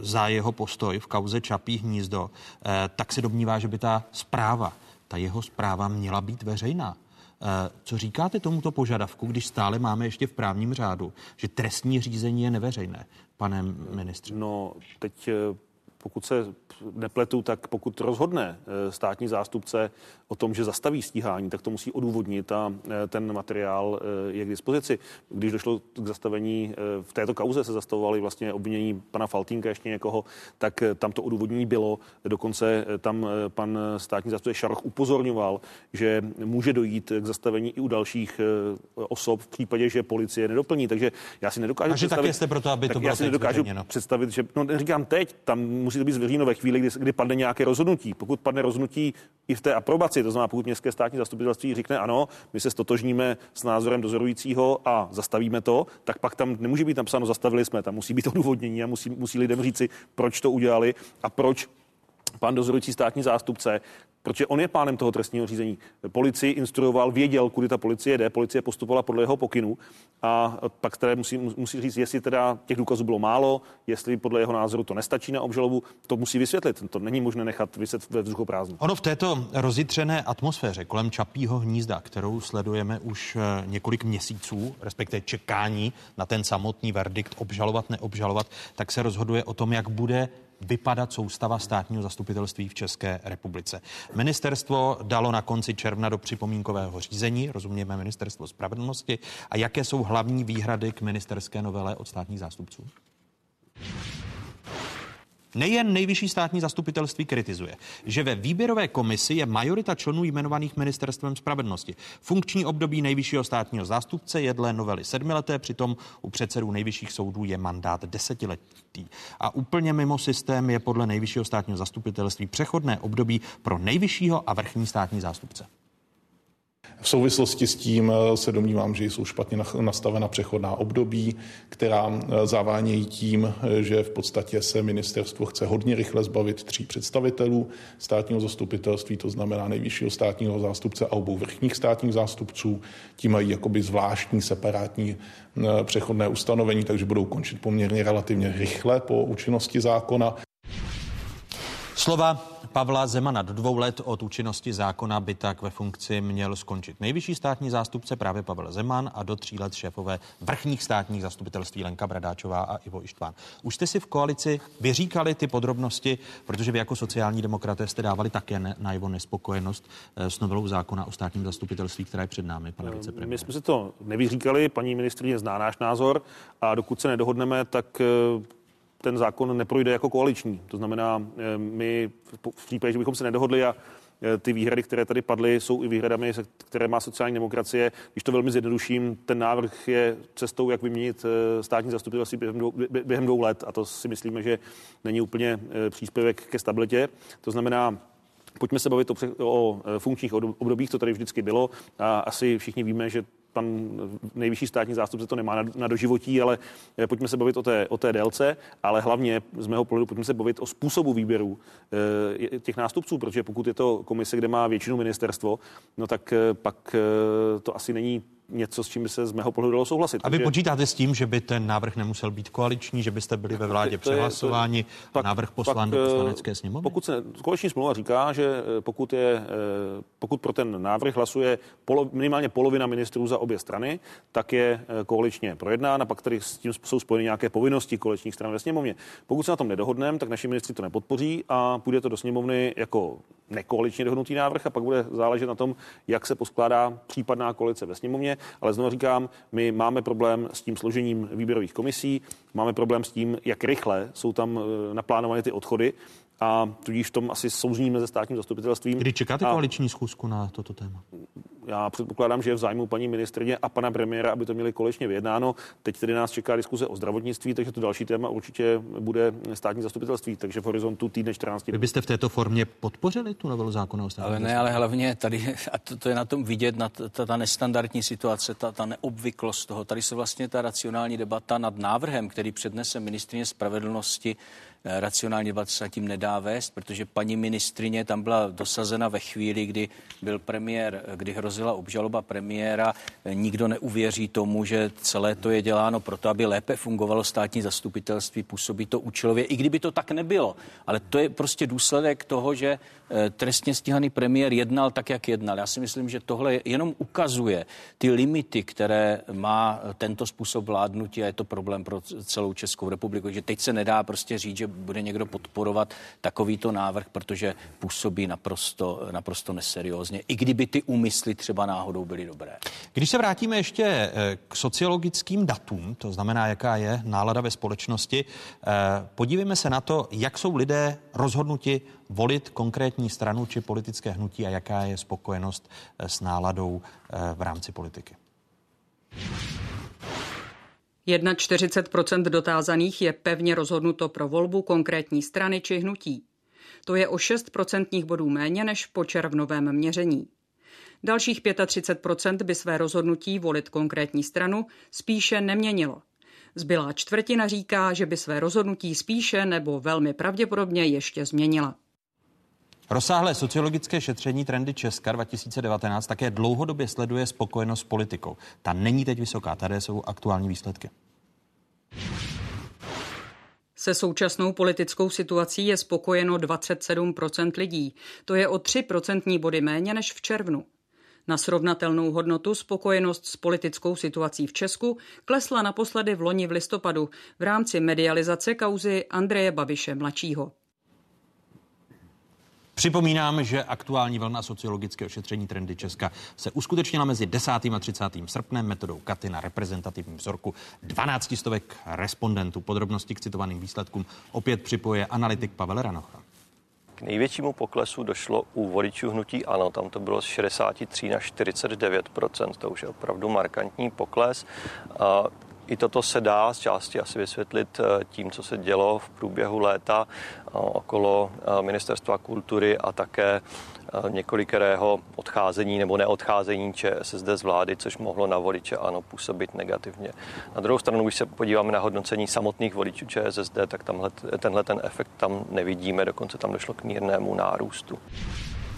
za jeho postoj v kauze Čapí hnízdo, eh, tak se domnívá, že by ta zpráva, ta jeho zpráva měla být veřejná. Eh, co říkáte tomuto požadavku, když stále máme ještě v právním řádu, že trestní řízení je neveřejné, pane ministře?
No, teď eh, pokud se nepletu, tak pokud rozhodne eh, státní zástupce o tom, že zastaví stíhání, tak to musí odůvodnit a eh, ten materiál eh, je k dispozici. Když došlo k zastavení, v této kauze se zastavovali vlastně obvinění pana Faltínka ještě někoho, tak tam to odůvodnění bylo. Dokonce tam pan státní zástupce Šaroch upozorňoval, že může dojít k zastavení i u dalších osob v případě, že policie nedoplní. Takže já si nedokážu
Takže představit, také jste proto, aby to bylo
já si nedokážu představit, že, no říkám teď, tam musí to být zveřejněno ve chvíli, kdy, kdy padne nějaké rozhodnutí. Pokud padne rozhodnutí i v té aprobaci, to znamená, pokud městské státní zastupitelství řekne ano, my se stotožníme s názorem dozorujícího a zastavíme to, tak pak tam nemůže být napsáno zastavili jsme, tam musí být odůvodnění a musí, musí lidem říci, proč to udělali a proč pan dozorující státní zástupce protože on je pánem toho trestního řízení. Policii instruoval, věděl, kudy ta policie jde, policie postupovala podle jeho pokynu a pak tedy musí, musí říct, jestli teda těch důkazů bylo málo, jestli podle jeho názoru to nestačí na obžalobu, to musí vysvětlit. To není možné nechat vyset ve vzduchu prázdnu.
Ono v této rozitřené atmosféře kolem Čapího hnízda, kterou sledujeme už eh, několik měsíců, respektive čekání na ten samotný verdikt, obžalovat, neobžalovat, tak se rozhoduje o tom, jak bude vypadat soustava státního zastupitelství v České republice. Ministerstvo dalo na konci června do připomínkového řízení, rozumějme ministerstvo spravedlnosti, a jaké jsou hlavní výhrady k ministerské novele od státních zástupců? Nejen nejvyšší státní zastupitelství kritizuje, že ve výběrové komisi je majorita členů jmenovaných ministerstvem spravedlnosti. Funkční období nejvyššího státního zástupce je dle novely sedmileté, přitom u předsedů nejvyšších soudů je mandát desetiletý. A úplně mimo systém je podle nejvyššího státního zastupitelství přechodné období pro nejvyššího a vrchní státní zástupce.
V souvislosti s tím eh, se domnívám, že jsou špatně nastavena přechodná období, která eh, zavánějí tím, eh, že v podstatě se ministerstvo chce hodně rychle zbavit tří představitelů státního zastupitelství, to znamená nejvyššího státního zástupce a obou vrchních státních zástupců. Tím mají jakoby zvláštní separátní přechodné ustanovení, takže budou končit poměrně relativně rychle po účinnosti zákona.
Slova Pavla Zemana do dvou let od účinnosti zákona by tak ve funkci měl skončit nejvyšší státní zástupce právě Pavel Zeman a do tří let šéfové vrchních státních zastupitelství Lenka Bradáčová a Ivo Ištván. Už jste si v koalici vyříkali ty podrobnosti, protože vy jako sociální demokraté jste dávali také ne, najevo nespokojenost eh, s novelou zákona o státním zastupitelství, která je před námi, pane vicepremiér.
My jsme si to nevyříkali, paní ministrině zná náš názor a dokud se nedohodneme, tak eh, ten zákon neprojde jako koaliční. To znamená, eh, my v případě, že bychom se nedohodli a eh, ty výhrady, které tady padly, jsou i výhradami, které má sociální demokracie. Když to velmi zjednoduším, ten návrh je cestou, jak vyměnit eh, státní zastupitelství během dvou, během dvou let a to si myslíme, že není úplně příspěvek ke stabilitě. To znamená, Pojďme se bavit o, o funkčních obdobích, to tady vždycky bylo a asi všichni víme, že pan nejvyšší státní zástupce to nemá na, na doživotí, ale eh, pojďme se bavit o té, o té délce, ale hlavně z mého pohledu pojďme se bavit o způsobu výběru e, těch nástupců, protože pokud je to komise, kde má většinu ministerstvo, no tak e, pak e, to asi není něco, s čím by se z mého pohledu dalo souhlasit.
A vy Takže... počítáte s tím, že by ten návrh nemusel být koaliční, že byste byli ve vládě přehlasováni, návrh poslán pak, do poslanecké sněmovny?
Pokud se koaliční smlouva říká, že pokud, je, pokud pro ten návrh hlasuje polo, minimálně polovina ministrů za obě strany, tak je koaličně projednán a pak tady s tím jsou spojeny nějaké povinnosti koaličních stran ve sněmovně. Pokud se na tom nedohodneme, tak naši ministři to nepodpoří a půjde to do sněmovny jako nekoaličně dohodnutý návrh a pak bude záležet na tom, jak se poskládá případná koalice ve sněmovně. Ale znovu říkám, my máme problém s tím složením výběrových komisí, máme problém s tím, jak rychle jsou tam eh, naplánovány ty odchody a tudíž v tom asi souzníme se státním zastupitelstvím.
Kdy čekáte a koaliční schůzku na toto téma?
Já předpokládám, že je v zájmu paní ministrině a pana premiéra, aby to měli kolečně vyjednáno. Teď tedy nás čeká diskuze o zdravotnictví, takže to další téma určitě bude státní zastupitelství, takže v horizontu týdne 14.
Vy byste v této formě podpořili tu novelu zákona o
Ale ne, ale hlavně tady, a to, to je na tom vidět, na ta, ta nestandardní situace, ta, ta neobvyklost toho. Tady se vlastně ta racionální debata nad návrhem, který přednese ministrině spravedlnosti, racionální debat se tím nedá vést, protože paní ministrině tam byla dosazena ve chvíli, kdy byl premiér, kdy hrozila obžaloba premiéra. Eh, nikdo neuvěří tomu, že celé to je děláno proto, aby lépe fungovalo státní zastupitelství, působí to účelově, i kdyby to tak nebylo. Ale to je prostě důsledek toho, že eh, trestně stíhaný premiér jednal tak, jak jednal. Já si myslím, že tohle jenom ukazuje ty limity, které má tento způsob vládnutí a je to problém pro celou Českou republiku. Že teď se nedá prostě říct, že bude někdo podporovat takovýto návrh, protože působí naprosto, naprosto neseriózně, i kdyby ty úmysly třeba náhodou byly dobré.
Když se vrátíme ještě eh, k sociologickým datům, to znamená, jaká je nálada ve společnosti, eh, podívejme se na to, jak jsou lidé rozhodnuti volit konkrétní stranu či politické hnutí a jaká je spokojenost eh, s náladou v rámci politiky.
41% dotázaných je pevně rozhodnuto pro volbu konkrétní strany či hnutí. To je o 6 procentních bodů méně než po červnovém měření. Dalších 35% by své rozhodnutí volit konkrétní stranu spíše neměnilo. Zbylá čtvrtina říká, že by své rozhodnutí spíše nebo velmi pravděpodobně ještě změnila.
Rozsáhlé sociologické šetření Trendy Česka 2019 také dlouhodobě sleduje spokojenost s politikou. Ta není teď vysoká, tady jsou aktuální výsledky.
Se současnou politickou situací je spokojeno 27% lidí. To je o 3 procentní body méně než v červnu. Na srovnatelnou hodnotu spokojenost s politickou situací v Česku klesla naposledy v loni v listopadu v rámci medializace kauzy Andreje Babiše mladšího.
Připomínám, že aktuální vlna sociologického šetření trendy Česka se uskutečnila mezi 10. a 30. srpnem metodou Katy na reprezentativním vzorku 12 stovek respondentů. Podrobnosti k citovaným výsledkům opět připoje analytik Pavel Ranocha.
K největšímu poklesu došlo u voličů hnutí ANO, tam to bylo z 63 na 49% to už je opravdu markantní pokles. I toto se dá z části asi vysvětlit eh, tím, co se dělo v průběhu léta eh, okolo eh, ministerstva kultury a také několikerého odcházení nebo neodcházení ČSSD z vlády, což mohlo na voliče ano působit negativně. Na druhou stranu, když se podíváme na hodnocení samotných voličů ČSSD, tak tamhle, tenhle ten efekt tam nevidíme, dokonce tam došlo k mírnému nárůstu.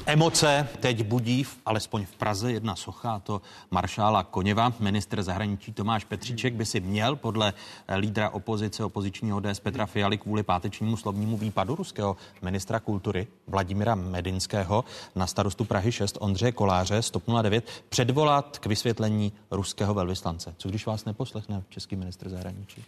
Emoce teď budí, v, alespoň v Praze, jedna socha, a to maršála Koněva. Minister zahraničí Tomáš Petříček by si měl podle lídra opozice opozičního DS Petra Fialy kvůli pátečnímu slovnímu výpadu ruského ministra kultury Vladimira Medinského na starostu Prahy 6 Ondřeje Koláře 109 předvolat k vysvětlení ruského velvyslance. Co když vás neposlechne český minister zahraničí?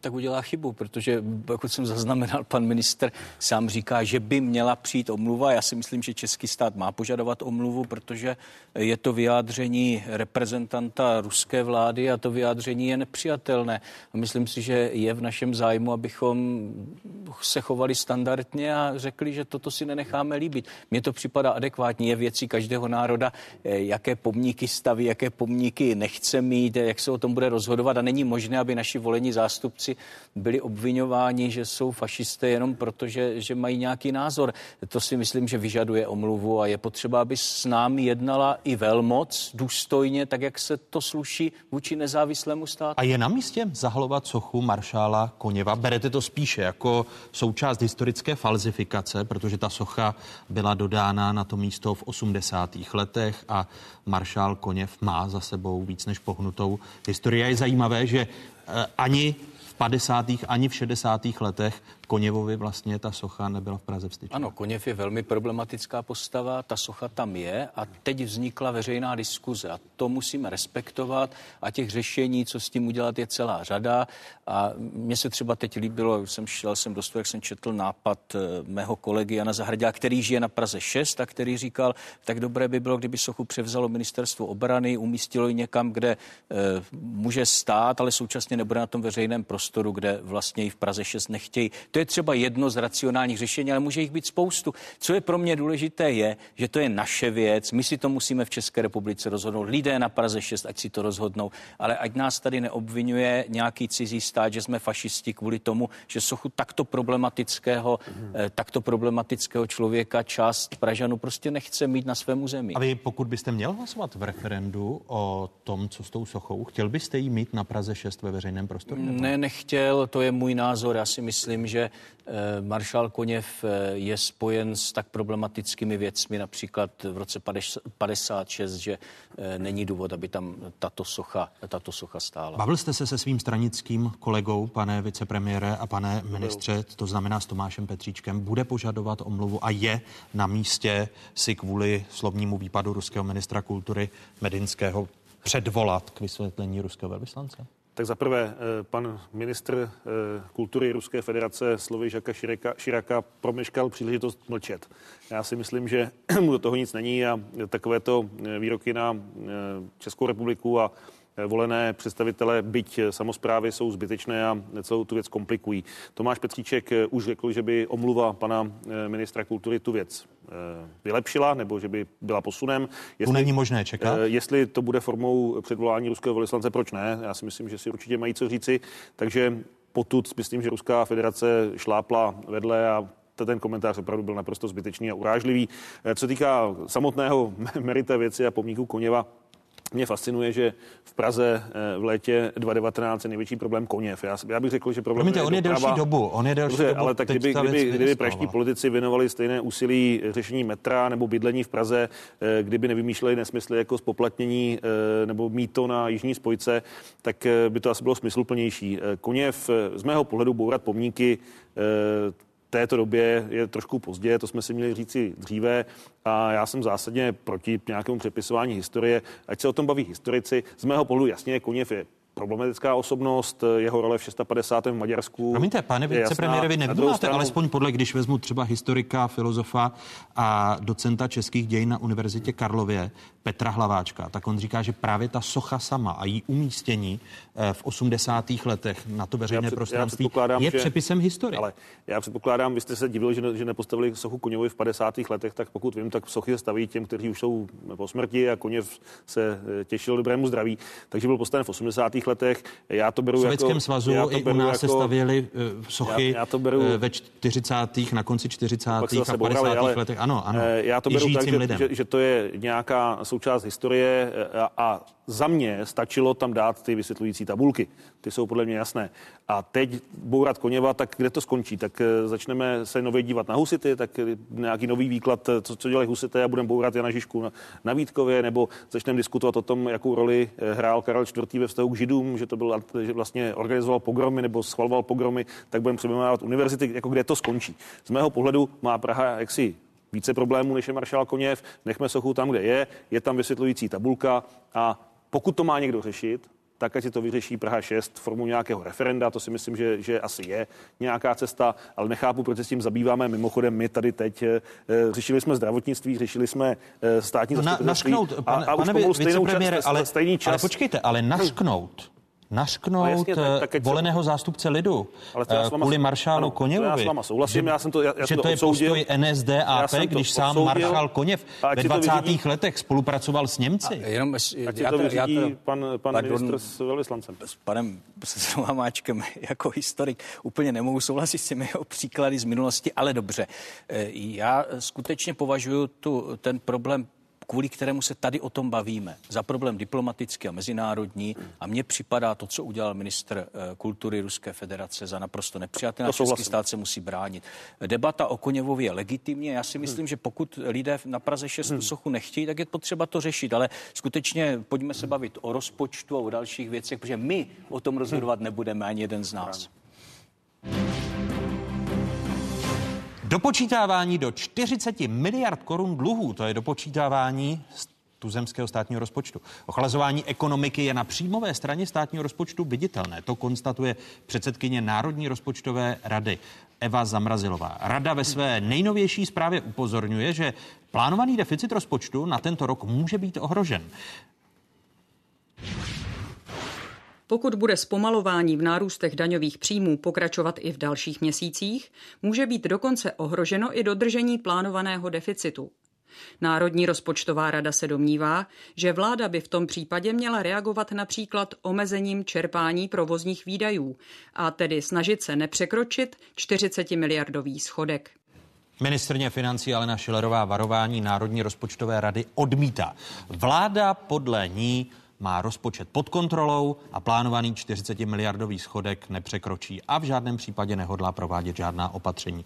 Tak udělá chybu, protože pokud jsem zaznamenal, pan minister sám říká, že by měla přijít omluva. Já si myslím, že český stát má požadovat omluvu, protože je to vyjádření reprezentanta ruské vlády a to vyjádření je nepřijatelné. A myslím si, že je v našem zájmu, abychom se chovali standardně a řekli, že toto si nenecháme líbit. Mně to připadá adekvátní, je věcí každého národa, eh, jaké pomníky staví, jaké pomníky nechce mít, jak se o tom bude rozhodovat a není možné, aby naši volení zástupci zástupci byli obvinováni, že jsou fašisté jenom proto, že, že mají nějaký názor. To si myslím, že vyžaduje omluvu a je potřeba, aby s námi jednala i velmoc důstojně, tak jak se to sluší vůči nezávislému státu.
A je na místě zahalovat sochu maršála Koněva? Berete to spíše jako součást historické falzifikace, protože ta socha byla dodána na to místo v 80. letech a maršál Koněv má za sebou víc než pohnutou historii. Je zajímavé, že eh, ani 50. ani v 60. letech Koněvovi vlastně ta socha nebyla v Praze vstyčena.
Ano, Koněv je velmi problematická postava, ta socha tam je a teď vznikla veřejná diskuze a to musíme respektovat a těch řešení, co s tím udělat, je celá řada a mně se třeba teď líbilo, jsem šel jsem do jak jsem četl nápad eh, mého kolegy Jana Zahradila, který žije na Praze 6 a který říkal, tak dobré by bylo, kdyby sochu převzalo ministerstvo obrany, umístilo ji někam, kde e, může stát, ale současně nebude na tom veřejném prostoru, kde vlastně i v Praze 6 nechtějí. To je třeba jedno z racionálních řešení, ale může jich být spoustu. Co je pro mě důležité, je, že to je naše věc. My si to musíme v České republice rozhodnout. Lidé na Praze 6, ať si to rozhodnou, ale ať nás tady neobvinuje nějaký cizí stát, že jsme fašisti kvůli tomu, že sochu takto problematického, mm. eh, takto problematického člověka část Pražanů prostě nechce mít na svém území.
A vy, pokud byste měl hlasovat v referendu o tom, co s tou sochou, chtěl byste jí mít na Praze 6 ve veřejném prostoru?
Ne, nechtěl, to je můj názor. Já si myslím, že Eh, maršál Koněv eh, je spojen s tak problematickými věcmi, například v roce 56, že eh, není důvod, aby tam tato socha, tato socha stála.
Bavil jste se se svým stranickým kolegou, pane vicepremiére a pane ministře, to znamená s Tomášem Petříčkem, bude požadovat omluvu a je na místě si kvůli slovnímu výpadu ruského ministra kultury Medinského předvolat k vysvětlení ruského velvyslance?
Tak za prvé, eh, pan ministr eh, kultury Ruské federace slovy Žaka Širaka, Širaka promeškal příležitost mlčet. Já si myslím, že mu do toho nic není a takovéto eh, výroky na Českou republiku a volené představitele, byť samozprávy jsou zbytečné a celou tu věc komplikují. Tomáš Petříček už řekl, že by omluva pana ministra kultury tu věc Eh, vylepšila nebo že by byla posunem.
Jestli, to není možné čekat.
Eh, jestli to bude formou předvolání ruského velvyslance, proč ne? Já si myslím, že si určitě mají co říci. Takže potud myslím, že Ruská federace šlápla vedle a ten komentář opravdu byl naprosto zbytečný a urážlivý. Eh, co týká samotného merita věci a pomníku Koněva, mě fascinuje, že v Praze eh, v létě 2019 je největší problém koněv. Já, já bych řekl, že problém
Promiňte, je on je doprava. delší dobu. On je delší
Dobře,
dobu.
Ale tak kdyby, kdyby, kdyby praští politici věnovali stejné úsilí řešení metra nebo bydlení v Praze, eh, kdyby nevymýšleli nesmysly jako spoplatnění eh, nebo míto na jižní spojce, tak by to asi bylo smysluplnější. Koněv z mého pohledu bourat pomníky této době je trošku pozdě, to jsme si měli říci dříve a já jsem zásadně proti nějakému přepisování historie, ať se o tom baví historici. Z mého pohledu jasně Koněv je problematická osobnost, jeho role v 650. v Maďarsku.
Promiňte, pane vicepremiére, vy nevnímáte stranu... alespoň podle, když vezmu třeba historika, filozofa a docenta českých dějin na Univerzitě Karlově, Petra Hlaváčka, tak on říká, že právě ta socha sama a její umístění eh, v 80. letech na to veřejné já před, prostranství já je že, přepisem historie.
Ale já předpokládám, vy jste se divili, že, že nepostavili sochu Koněvovi v 50. letech, tak pokud vím, tak sochy se staví těm, kteří už jsou po smrti a Koněv se eh, těšil dobrému zdraví, takže byl postaven v 80 letech. Já to beru
v Sovětském jako, svazu
já
to i u nás jako, se stavěly uh, sochy já, já to beru, uh, ve 40. na konci 40. a 50. Bohrali, letech. Ano, ano.
Eh, já to beru tak, že, že, že, to je nějaká součást historie a, a za mě stačilo tam dát ty vysvětlující tabulky. Ty jsou podle mě jasné. A teď bourat Koněva, tak kde to skončí? Tak začneme se nově dívat na husity, tak nějaký nový výklad, co, co dělají husité a budeme bourat Jana Žižku na, na Vítkově, nebo začneme diskutovat o tom, jakou roli hrál Karel IV. ve vztahu k Židům, že to byl, že vlastně organizoval pogromy nebo schvaloval pogromy, tak budeme přeměnávat univerzity, jako kde to skončí. Z mého pohledu má Praha jaksi více problémů než je maršál Koněv. Nechme sochu tam, kde je, je tam vysvětlující tabulka a pokud to má někdo řešit, tak ať si to vyřeší Praha 6 formou nějakého referenda, to si myslím, že, že asi je nějaká cesta, ale nechápu, proč se s tím zabýváme. Mimochodem, my tady teď e, řešili jsme zdravotnictví, řešili jsme e, státní zastupitelství.
Na, a, a pane už stejnou čas,
ale,
stejný čas. Ale počkejte, ale nasknout našknout no jasně, tak, tak, voleného zástupce lidu ale to já kvůli maršálu ano, Koněvovi.
já s váma souhlasím, že, já jsem to, já, já
že to, to je postoj NSDAP, když sám odsoudil, maršál Koněv ve 20. letech spolupracoval s Němci. A
jenom, já, já, to, já to, pan, pan pardon, ministr s velvyslancem.
S panem Hamáčkem jako historik úplně nemohu souhlasit s těmi jeho příklady z minulosti, ale dobře. E, já skutečně považuji tu, ten problém kvůli kterému se tady o tom bavíme, za problém diplomatický a mezinárodní. A mně připadá to, co udělal ministr eh, kultury Ruské federace za naprosto nepřijatelné. Český stát se musí bránit. Debata o Koněvovi je legitimní. Já si myslím, hmm. že pokud lidé na Praze 6 hmm. sochu nechtějí, tak je potřeba to řešit. Ale skutečně pojďme se bavit o rozpočtu a o dalších věcech, protože my o tom rozhodovat nebudeme ani jeden z nás.
Dopočítávání do 40 miliard korun dluhů, to je dopočítávání tuzemského státního rozpočtu. Ochlazování ekonomiky je na příjmové straně státního rozpočtu viditelné. To konstatuje předsedkyně Národní rozpočtové rady Eva Zamrazilová. Rada ve své nejnovější zprávě upozorňuje, že plánovaný deficit rozpočtu na tento rok může být ohrožen.
Pokud bude zpomalování v nárůstech daňových příjmů pokračovat i v dalších měsících, může být dokonce ohroženo i dodržení plánovaného deficitu. Národní rozpočtová rada se domnívá, že vláda by v tom případě měla reagovat například omezením čerpání provozních výdajů a tedy snažit se nepřekročit 40 miliardový schodek.
Ministrně financí Alena Šilerová varování Národní rozpočtové rady odmítá. Vláda podle ní má rozpočet pod kontrolou a plánovaný 40 miliardový schodek nepřekročí a v žádném případě nehodlá provádět žádná opatření.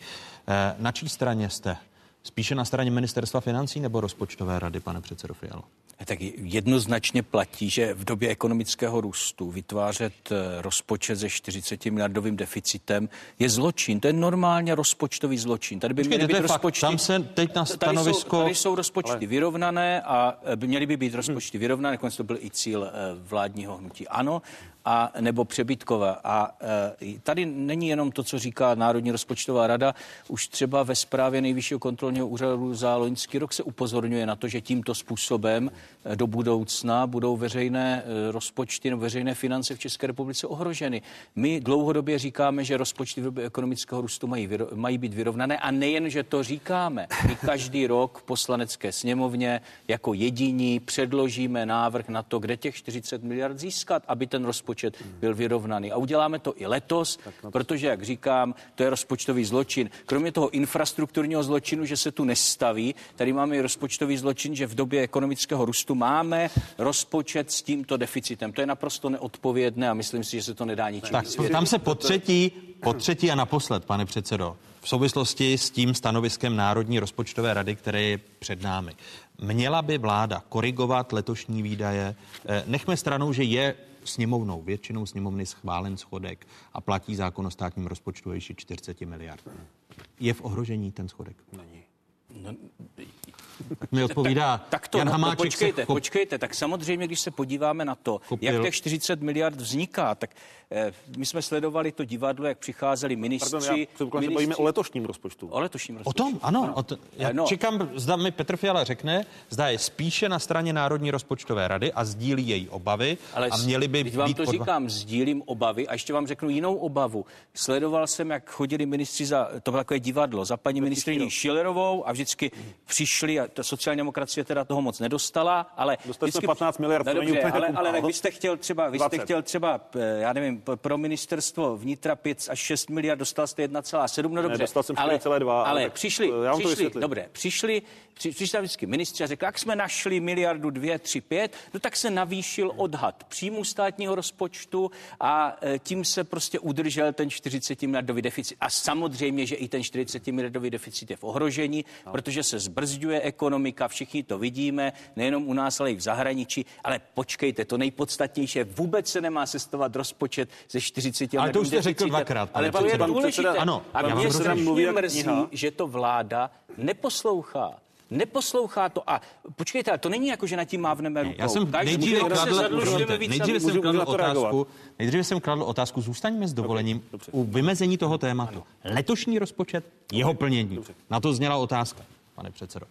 Eh, na čí straně jste? Spíše na straně ministerstva financí nebo rozpočtové rady, pane předsedo Fialo?
Tak jednoznačně platí, že v době ekonomického růstu vytvářet eh, rozpočet se 40 miliardovým deficitem je zločin. To je normálně rozpočtový zločin. Tady by
měly
být
rozpočty... Tam se teď na stanovisko...
Tady jsou, tady jsou rozpočty Ale... vyrovnané a eh, by měly by být rozpočty hmm. vyrovnané. Konec to byl i cíl eh, vládního hnutí. Ano, a nebo přebytkové. A e, tady není jenom to, co říká Národní rozpočtová rada. Už třeba ve zprávě Nejvyššího kontrolního úřadu za loňský rok se upozorňuje na to, že tímto způsobem e, do budoucna budou veřejné e, rozpočty nebo veřejné finance v České republice ohroženy. My dlouhodobě říkáme, že rozpočty v době ekonomického růstu mají, vyro, mají být vyrovnané a nejen, že to říkáme. My každý rok v poslanecké sněmovně jako jediní předložíme návrh na to, kde těch 40 miliard získat, aby ten rozpočet rozpočet byl vyrovnaný. A uděláme to i letos, protože, jak říkám, to je rozpočtový zločin. Kromě toho infrastrukturního zločinu, že se tu nestaví, tady máme i rozpočtový zločin, že v době ekonomického růstu máme rozpočet s tímto deficitem. To je naprosto neodpovědné a myslím si, že se to nedá ničím.
Tak, tam se po třetí, po třetí a naposled, pane předsedo, v souvislosti s tím stanoviskem Národní rozpočtové rady, které je před námi. Měla by vláda korigovat letošní výdaje? Eh, nechme stranou, že je sněmovnou, většinou sněmovny schválen schodek a platí zákon o státním rozpočtu ve 40 miliard. Je v ohrožení ten schodek? Není. Mi odpovídá tak, tak to, Jan no, Hamáček
počkejte, chop... počkejte, tak samozřejmě, když se podíváme na to, chopil. jak těch 40 miliard vzniká, tak eh, my jsme sledovali to divadlo, jak přicházeli ministři. Pardon,
já ministři... bavíme o letošním rozpočtu.
O letošním rozpočtu.
O tom, ano. ano. O to, já no. čekám, zda mi Petr Fiala řekne, zda je spíše na straně Národní rozpočtové rady a sdílí její obavy
Ale
a měli by
být vám to podva... říkám, sdílím obavy a ještě vám řeknu jinou obavu. Sledoval jsem, jak chodili ministři za, to bylo takové divadlo, za paní ministriní Šilerovou a vždycky přišli a ta sociální demokracie teda toho moc nedostala, ale...
Dostali vždycky, jsme 15 miliard,
ne, dobře, ale, ale tak vy jste chtěl třeba, vy jste chtěl třeba, eh, já nevím, pro ministerstvo vnitra 5 až 6 miliard, dostal jste 1,7, no dobře. Ne,
dostal jsem 4,2.
Ale, ale přišli, já přišli, dobré, přišli, přišli vždycky ministři a řekli, jak jsme našli miliardu 2, 3, 5, no tak se navýšil odhad příjmu státního rozpočtu a eh, tím se prostě udržel ten 40 miliardový deficit. A samozřejmě, že i ten 40 miliardový deficit je v ohrožení, no. protože se zbrzďuje ekonomika, ekonomika, všichni to vidíme, nejenom u nás, ale i v zahraničí. Ale počkejte, to nejpodstatnější je, vůbec se nemá sestovat rozpočet ze 40
Ale to už jste řekl dvakrát.
Ale to je důležité. Ano, a mě strašně mrzí, že to vláda neposlouchá. Neposlouchá to a počkejte, ale to není jako, že na tím mávneme rukou.
Já jsem nejdříve kladl, nejdříve jsem kladl otázku, nejdříve jsem kladl otázku, zůstaňme s dovolením dobře, u vymezení toho tématu. Letošní rozpočet, jeho plnění. Na to zněla otázka, pane předsedo.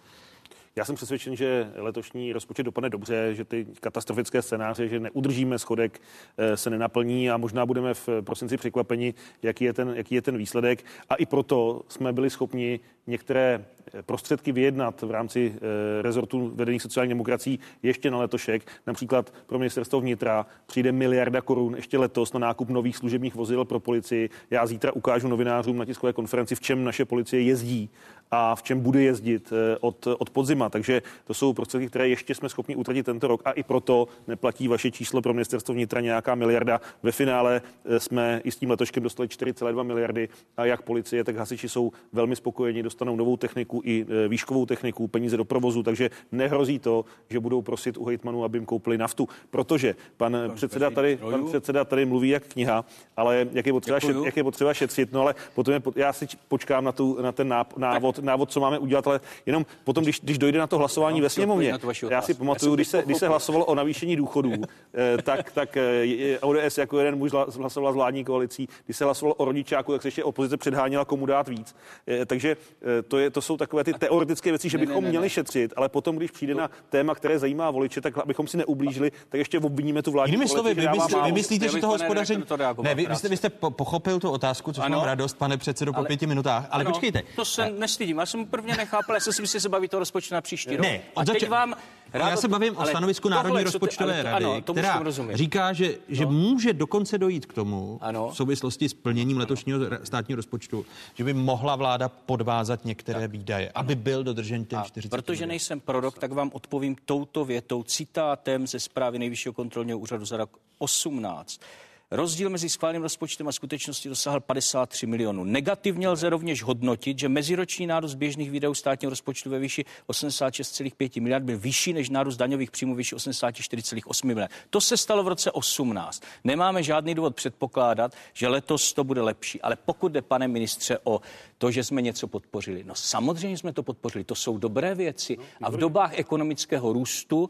Já jsem přesvědčen, že letošní rozpočet dopadne dobře, že ty katastrofické scénáře, že neudržíme schodek, eh, se nenaplní a možná budeme v prosinci překvapeni, jaký je ten, jaký je ten výsledek. A i proto jsme byli schopni některé prostředky vyjednat v rámci eh, rezortu vedení sociální demokracií ještě na letošek. Například pro ministerstvo vnitra přijde miliarda korun ještě letos na nákup nových služebních vozidel pro policii. Já zítra ukážu novinářům na tiskové konferenci, v čem naše policie jezdí a v čem bude jezdit eh, od, od podzima. Takže to jsou prostředky, které ještě jsme schopni utratit tento rok. A i proto neplatí vaše číslo pro ministerstvo vnitra nějaká miliarda. Ve finále eh, jsme i s tím letoškem dostali 4,2 miliardy. A jak policie, tak hasiči jsou velmi spokojeni, dostanou novou techniku i e, výškovou techniku, peníze do provozu, takže nehrozí to, že budou prosit u hejtmanů, aby jim koupili naftu, protože pan předseda tady, pan předseda tady mluví jak kniha, ale jak je potřeba, šet, jak je potřeba šetřit, no ale potom je, já si počkám na, tu, na ten návod, návod, co máme udělat, ale jenom potom, když, když dojde na to hlasování no, ve sněmovně, já si pamatuju, když se, když se hlasovalo o navýšení důchodů, eh, tak, tak eh, ODS jako jeden muž hlasoval s vládní koalicí, když se hlasovalo o rodičáku, tak se ještě opozice předháněla, komu dát víc. Eh, takže to, je, to jsou takové ty teoretické věci, že ne, bychom ne, ne, měli ne. šetřit, ale potom, když přijde to... na téma, které zajímá voliče, tak abychom si neublížili, tak ještě obviníme tu vládní
Jinými slovy, vy, myslí, vy myslíte, že to hospodaření... Ne, vy, vy, jste, vy jste pochopil tu otázku, což ano, mám radost, pane předsedo, po ale, pěti minutách. Ale ano, počkejte.
To se nestydím. Já jsem prvně nechápal, já jsem si myslel, že se baví to rozpočet na příští rok. Ne, a teď vám
Rád já se bavím o stanovisku Národní rozpočtové rady, ano, která říká, že, že no. může dokonce dojít k tomu ano. v souvislosti s plněním letošního státního rozpočtu, že by mohla vláda podvázat některé tak. výdaje, aby byl dodržen ten 40.
Protože nejsem prorok, tak vám odpovím touto větou, citátem ze zprávy Nejvyššího kontrolního úřadu za rok 18. Rozdíl mezi schváleným rozpočtem a skutečností dosáhl 53 milionů. Negativně lze rovněž hodnotit, že meziroční nárůst běžných výdajů státního rozpočtu ve výši 86,5 miliard byl vyšší než nárůst daňových příjmů výši 84,8 miliard. To se stalo v roce 18. Nemáme žádný důvod předpokládat, že letos to bude lepší. Ale pokud jde, pane ministře, o to, že jsme něco podpořili, no samozřejmě jsme to podpořili. To jsou dobré věci. A v dobách ekonomického růstu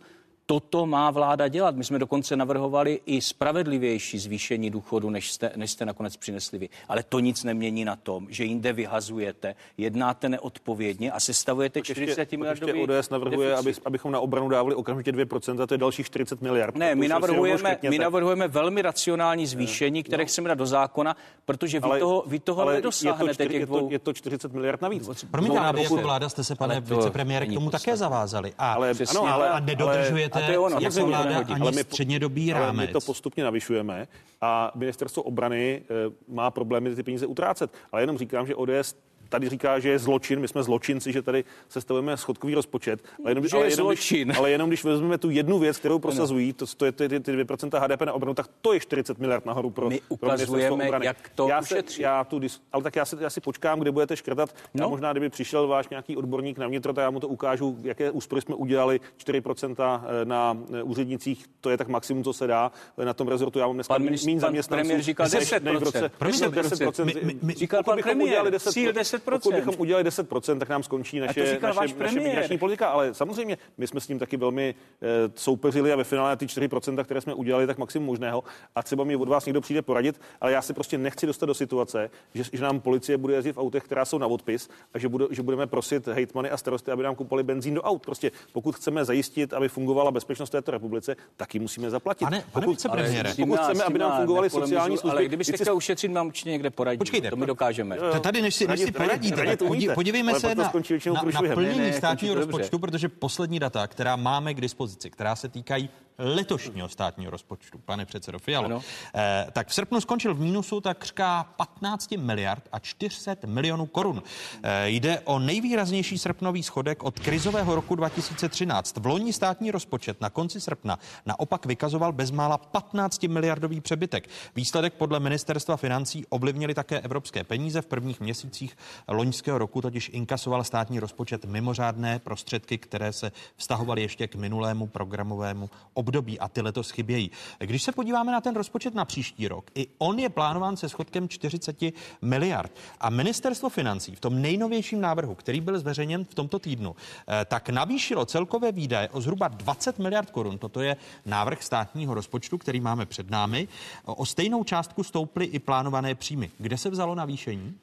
toto má vláda dělat. My jsme dokonce navrhovali i spravedlivější zvýšení důchodu, než jste, než jste nakonec přinesli vy. Ale to nic nemění na tom, že jinde vyhazujete, jednáte neodpovědně a sestavujete 40 miliardový
ODS navrhuje, aby, abychom na obranu dávali okamžitě 2%, to je dalších 40 miliard.
Ne, my navrhujeme, my navrhujeme velmi racionální zvýšení, které no. chceme dát do zákona, protože vy ale, toho, vy toho ale nedosáhnete.
Je to, čtyři, je, to, je to 40 miliard navíc.
Promiňte, ale jako vláda jste se, pane vicepremiére, k tomu také zavázali. A, ale, ano, ale, a nedodržujete to je ono, jako vláda ani ale my, střednědobý rámec.
Ale my to postupně navyšujeme a ministerstvo obrany e, má problémy ty peníze utrácet. Ale jenom říkám, že ODS tady říká, že je zločin, my jsme zločinci, že tady sestavujeme schodkový rozpočet, ale jenom,
že ale, jenom,
zločin. Když, ale jenom když vezmeme tu jednu věc, kterou prosazují, to, to je ty, ty, ty 2% HDP na obranu, tak to je 40 miliard nahoru pro,
my ukazujeme, pro jak to
já se, já tu, ale tak já si, já si počkám, kde budete škrtat. No. Já možná, kdyby přišel váš nějaký odborník na vnitro, tak já mu to ukážu, jaké úspory jsme udělali, 4% eh, na eh, úřednicích, to je tak maximum, co se dá eh, na tom rezortu. Já mám dneska pan
méně zaměstnanců. Premiér říkal 10%. 10%. Říkal pan premiér, 10%.
Pokud bychom udělali 10%, tak nám skončí naše, naše, naše migrační politika. Ale samozřejmě, my jsme s tím taky velmi e, soupeřili a ve finále ty 4%, které jsme udělali, tak maximum možného. A třeba mi od vás někdo přijde poradit, ale já si prostě nechci dostat do situace, že, že nám policie bude jezdit v autech, která jsou na odpis a že, bude, že budeme prosit hejtmany a starosty, aby nám kupovali benzín do aut. Prostě pokud chceme zajistit, aby fungovala bezpečnost této republice, taky musíme zaplatit.
Pane, pane
pokud,
ale,
pokud chceme, aby nám fungovaly sociální služby.
Ale kdybyste chtěl ušetřit, mám určitě někde poradit. Počkejte, to my dokážeme.
Tady, než si, než si poradíte, podí, podívejme se na, na, na plnění ne, státního rozpočtu, protože poslední data, která máme k dispozici, která se týkají letošního státního rozpočtu, pane předsedo Fialo, eh, tak v srpnu skončil v mínusu takřka 15 miliard a 400 milionů korun. Eh, jde o nejvýraznější srpnový schodek od krizového roku 2013. V loni státní rozpočet na konci srpna naopak vykazoval bezmála 15 miliardový přebytek. Výsledek podle ministerstva financí ovlivnili také evropské peníze. V prvních měsících loňského roku totiž inkasoval státní rozpočet mimořádné prostředky, které se vztahovaly ještě k minulému programovému období a ty letos chybějí. Když se podíváme na ten rozpočet na příští rok, i on je plánován se schodkem 40 miliard. A ministerstvo financí v tom nejnovějším návrhu, který byl zveřejněn v tomto týdnu, eh, tak navýšilo celkové výdaje o zhruba 20 miliard korun. Toto je návrh státního rozpočtu, který máme před námi. O stejnou částku stouply i plánované příjmy. Kde se vzalo navýšení?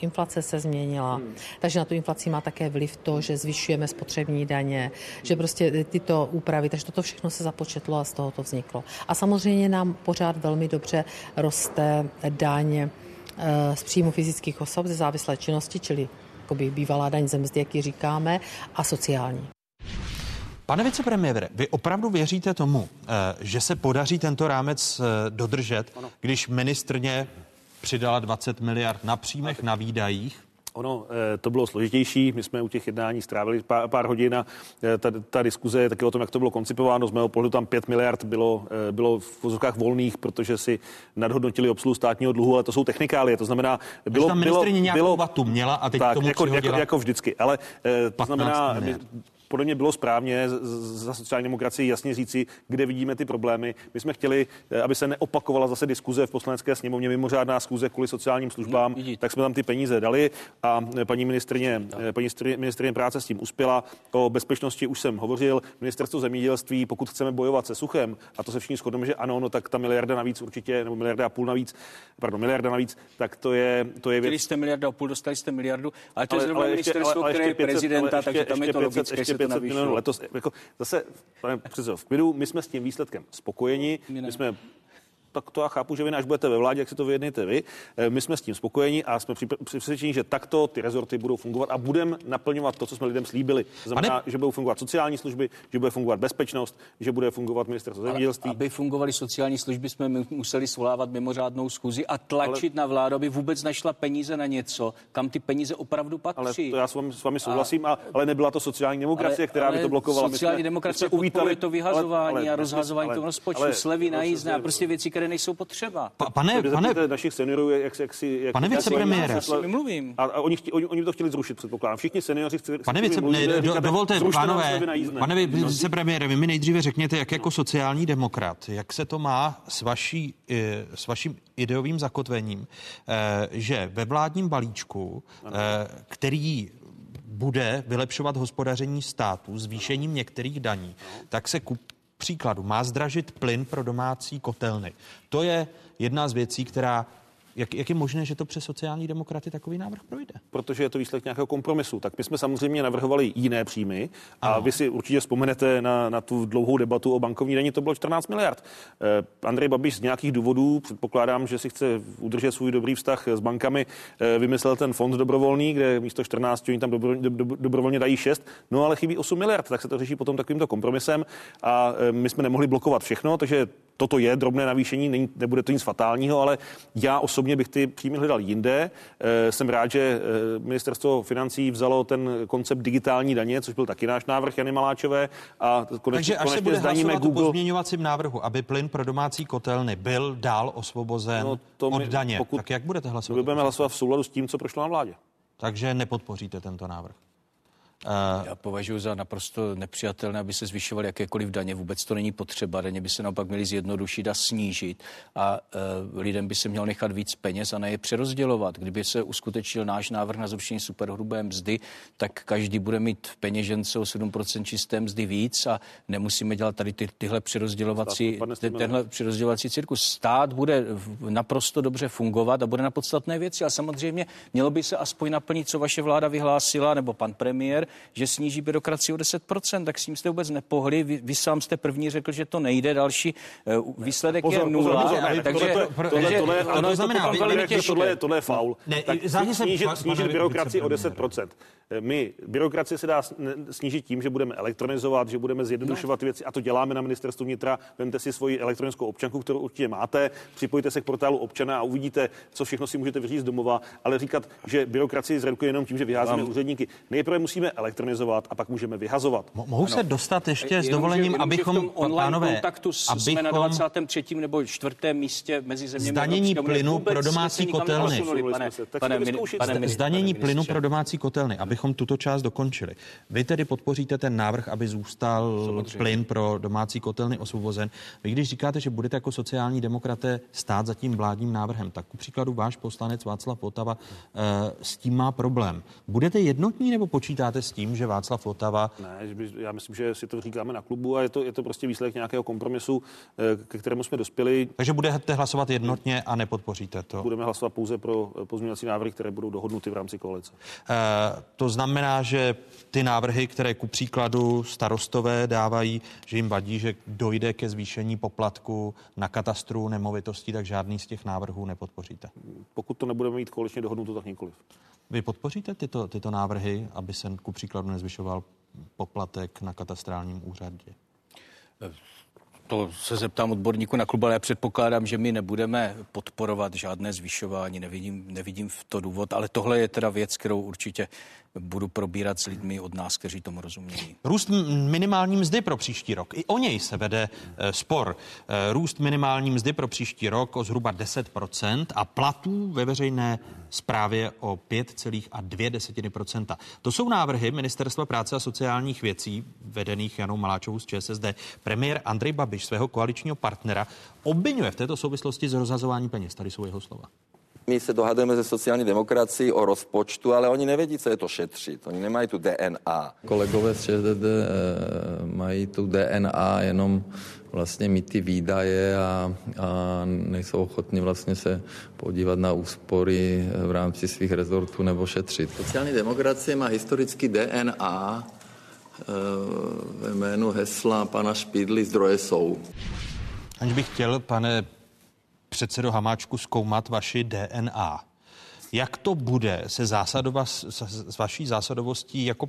Inflace se změnila, hmm. takže na tu inflaci má také vliv to, že zvyšujeme spotřební daně, že prostě tyto úpravy, takže toto všechno se započetlo a z toho to vzniklo. A samozřejmě nám pořád velmi dobře roste daň eh, z příjmu fyzických osob ze závislé činnosti, čili jakoby bývalá daň ze mzdy, jak ji říkáme, a sociální.
Pane vicepremiére, vy opravdu věříte tomu, eh, že se podaří tento rámec eh, dodržet, když ministrně přidala 20 miliard na příjmech, na výdajích?
Ono eh, to bylo složitější, my jsme u těch jednání strávili pár, pár hodin a ta, ta diskuze je taky o tom, jak to bylo koncipováno. Z mého pohledu tam 5 miliard bylo, bylo v vozovkách volných, protože si nadhodnotili obsluhu státního dluhu, ale to jsou technikálie. To znamená,
bylo, bylo, bylo, vatu měla a teď
tak,
tomu
jako, jako, jako, vždycky. Ale to znamená, podle mě bylo správně za sociální demokracii jasně říci, kde vidíme ty problémy. My jsme chtěli, eh, aby se neopakovala zase diskuze v poslanecké sněmovně, mimořádná schůze kvůli sociálním službám, no, tak jsme tam ty peníze dali a eh, paní ministrině, eh, paní ministrině práce s tím uspěla. O bezpečnosti už jsem hovořil. Ministerstvo zemědělství, pokud chceme bojovat se suchem, a to se všichni shodneme, že ano, no tak ta miliarda navíc určitě, nebo miliarda a půl navíc, pardon, miliarda navíc, tak to je, to je
věc. jste miliarda a půl, dostali jste miliardu, ale to ale, je zrovna ministerstvo, ale, ale které je prezidenta, takže tam je to logické,
500 milionů letos. Jako zase, pane předsedo, v klidu, my jsme s tím výsledkem spokojeni. My jsme tak to já chápu, že vy až budete ve vládě, jak si to vyjednejte vy. Eh, my jsme s tím spokojeni a jsme přesvědčeni, že takto ty rezorty budou fungovat a budeme naplňovat to, co jsme lidem slíbili. Znamená, Pane... že budou fungovat sociální služby, že bude fungovat bezpečnost, že bude fungovat ministerstvo zemědělství.
Aby fungovaly sociální služby, jsme museli svolávat mimořádnou schůzi a tlačit ale... na vládu, aby vůbec našla peníze na něco, kam ty peníze opravdu patří.
Ale to já s vámi, s vámi souhlasím, a... ale nebyla to sociální demokracie, ale, která ale by to blokovala.
Sociální demokracie uvítali to vyhazování ale, ale, a rozhazování toho rozpočtu, slevy na jízdné a prostě věci, které nejsou potřeba.
Pa, pane, pane,
našich seniorů, jak, jak si... Jak,
pane vicepremiére.
mluvím.
A, a oni, oni, oni, to chtěli zrušit, předpokládám. Všichni seniori chci,
Pane vicepremiére, do, dovolte, pánové, pane vicepremiére, vy mi nejdříve řekněte, jak jako sociální demokrat, jak se to má s, vaší, eh, s vaším ideovým zakotvením, eh, že ve vládním balíčku, eh, který bude vylepšovat hospodaření státu zvýšením některých daní, tak se kup, příkladu má zdražit plyn pro domácí kotelny. To je jedna z věcí, která jak, jak je možné, že to přes sociální demokraty takový návrh projde?
Protože je to výsledek nějakého kompromisu. Tak my jsme samozřejmě navrhovali jiné příjmy a ano. vy si určitě vzpomenete na, na tu dlouhou debatu o bankovní daní, to bylo 14 miliard. Eh, Andrej Babiš z nějakých důvodů, předpokládám, že si chce udržet svůj dobrý vztah s bankami, eh, vymyslel ten fond dobrovolný, kde místo 14 oni tam dobro, do, do, dobrovolně dají 6, no ale chybí 8 miliard, tak se to řeší potom takovýmto kompromisem a eh, my jsme nemohli blokovat všechno, takže toto je drobné navýšení, není, nebude to nic fatálního, ale já osobně bych ty příjmy hledal jinde. E, jsem rád, že e, ministerstvo financí vzalo ten koncept digitální daně, což byl taky náš návrh Jany Maláčové. A
konečně, Takže až konečně se bude hlasovat Google... o pozměňovacím návrhu, aby plyn pro domácí kotelny byl dál osvobozen no, to od my, daně, pokud, tak jak budete hlasovat?
Budeme hlasovat v souladu s tím, co prošlo na vládě.
Takže nepodpoříte tento návrh.
Já považuji za naprosto nepřijatelné, aby se zvyšovaly jakékoliv daně. Vůbec to není potřeba. Daně by se naopak měly zjednodušit a snížit. A uh, lidem by se měl nechat víc peněz a ne je přerozdělovat. Kdyby se uskutečnil náš návrh na zrušení superhrubé mzdy, tak každý bude mít v peněžence o 7% čisté mzdy víc a nemusíme dělat tady ty, tyhle přerozdělovací, ty, tenhle přerozdělovací cirkus. Stát bude naprosto dobře fungovat a bude na podstatné věci. A samozřejmě mělo by se aspoň naplnit, co vaše vláda vyhlásila, nebo pan premiér, že sníží byrokracii o 10%, tak s tím jste vůbec nepohli. Vy, vy sám jste první řekl, že to nejde, další uh, výsledek pozor, je nula. Pozor, pozor,
takže tohle, tohle, tohle, to znamená, tohle, tohle je faul. Ne, tak snížit, snížit byrokracii o 10%. My, byrokracie se dá snížit tím, že budeme elektronizovat, že budeme zjednodušovat no. věci a to děláme na ministerstvu vnitra. Vemte si svoji elektronickou občanku, kterou určitě máte, připojte se k portálu občana a uvidíte, co všechno si můžete vyříct domova, ale říkat, že byrokracii zredukuje jenom tím, že vyházíme úředníky. Nejprve musíme elektronizovat a pak můžeme vyhazovat.
Mohou ano. se dostat ještě s dovolením,
že,
abychom
v online pánové, kontaktu s, abychom, jsme na 23. nebo 4. místě mezi zeměmi
Zdanění plynu pro domácí kotelny. Zdanění plynu pro domácí kotelny, abychom tuto část dokončili. Vy tedy podpoříte ten návrh, aby zůstal Samozřejmě. plyn pro domácí kotelny osvobozen. Vy když říkáte, že budete jako sociální demokraté stát za tím vládním návrhem, tak ku příkladu váš poslanec Václav Potava uh, s tím má problém. Budete jednotní nebo počítáte s tím, že Václav Votava...
Ne, že by, já myslím, že si to říkáme na klubu a je to, je to prostě výsledek nějakého kompromisu, eh, ke kterému jsme dospěli.
Takže budete hlasovat jednotně a nepodpoříte to?
Budeme hlasovat pouze pro eh, pozměňovací návrhy, které budou dohodnuty v rámci koalice.
E, to znamená, že ty návrhy, které ku příkladu starostové dávají, že jim vadí, že dojde ke zvýšení poplatku na katastru nemovitostí, tak žádný z těch návrhů nepodpoříte.
Pokud to nebudeme mít koaličně dohodnuto, tak nikoliv.
Vy podpoříte tyto, tyto návrhy, aby se ku příkladu nezvyšoval poplatek na katastrálním úřadě?
To se zeptám odborníku na klub, ale já předpokládám, že my nebudeme podporovat žádné zvyšování, nevidím, nevidím v to důvod, ale tohle je teda věc, kterou určitě budu probírat s lidmi od nás, kteří tomu rozumějí.
Růst minimální mzdy pro příští rok. I o něj se vede e, spor. E, růst minimální mzdy pro příští rok o zhruba 10% a platů ve veřejné správě o 5,2%. To jsou návrhy Ministerstva práce a sociálních věcí, vedených Janou Maláčovou z ČSSD. Premiér Andrej Babiš svého koaličního partnera obvinuje v této souvislosti z rozhazování peněz. Tady jsou jeho slova.
My se dohadujeme ze sociální demokracii o rozpočtu, ale oni nevědí, co je to šetřit. Oni nemají tu DNA.
Kolegové z ČSSD eh, mají tu DNA jenom vlastně mít ty výdaje a, a nejsou ochotní vlastně se podívat na úspory v rámci svých rezortů nebo šetřit. Sociální demokracie má historický DNA eh, ve jménu hesla pana Špidly zdroje jsou.
Aniž bych chtěl, pane předsedo Hamáčku, zkoumat vaši DNA. Jak to bude se zásadova, s vaší zásadovostí jako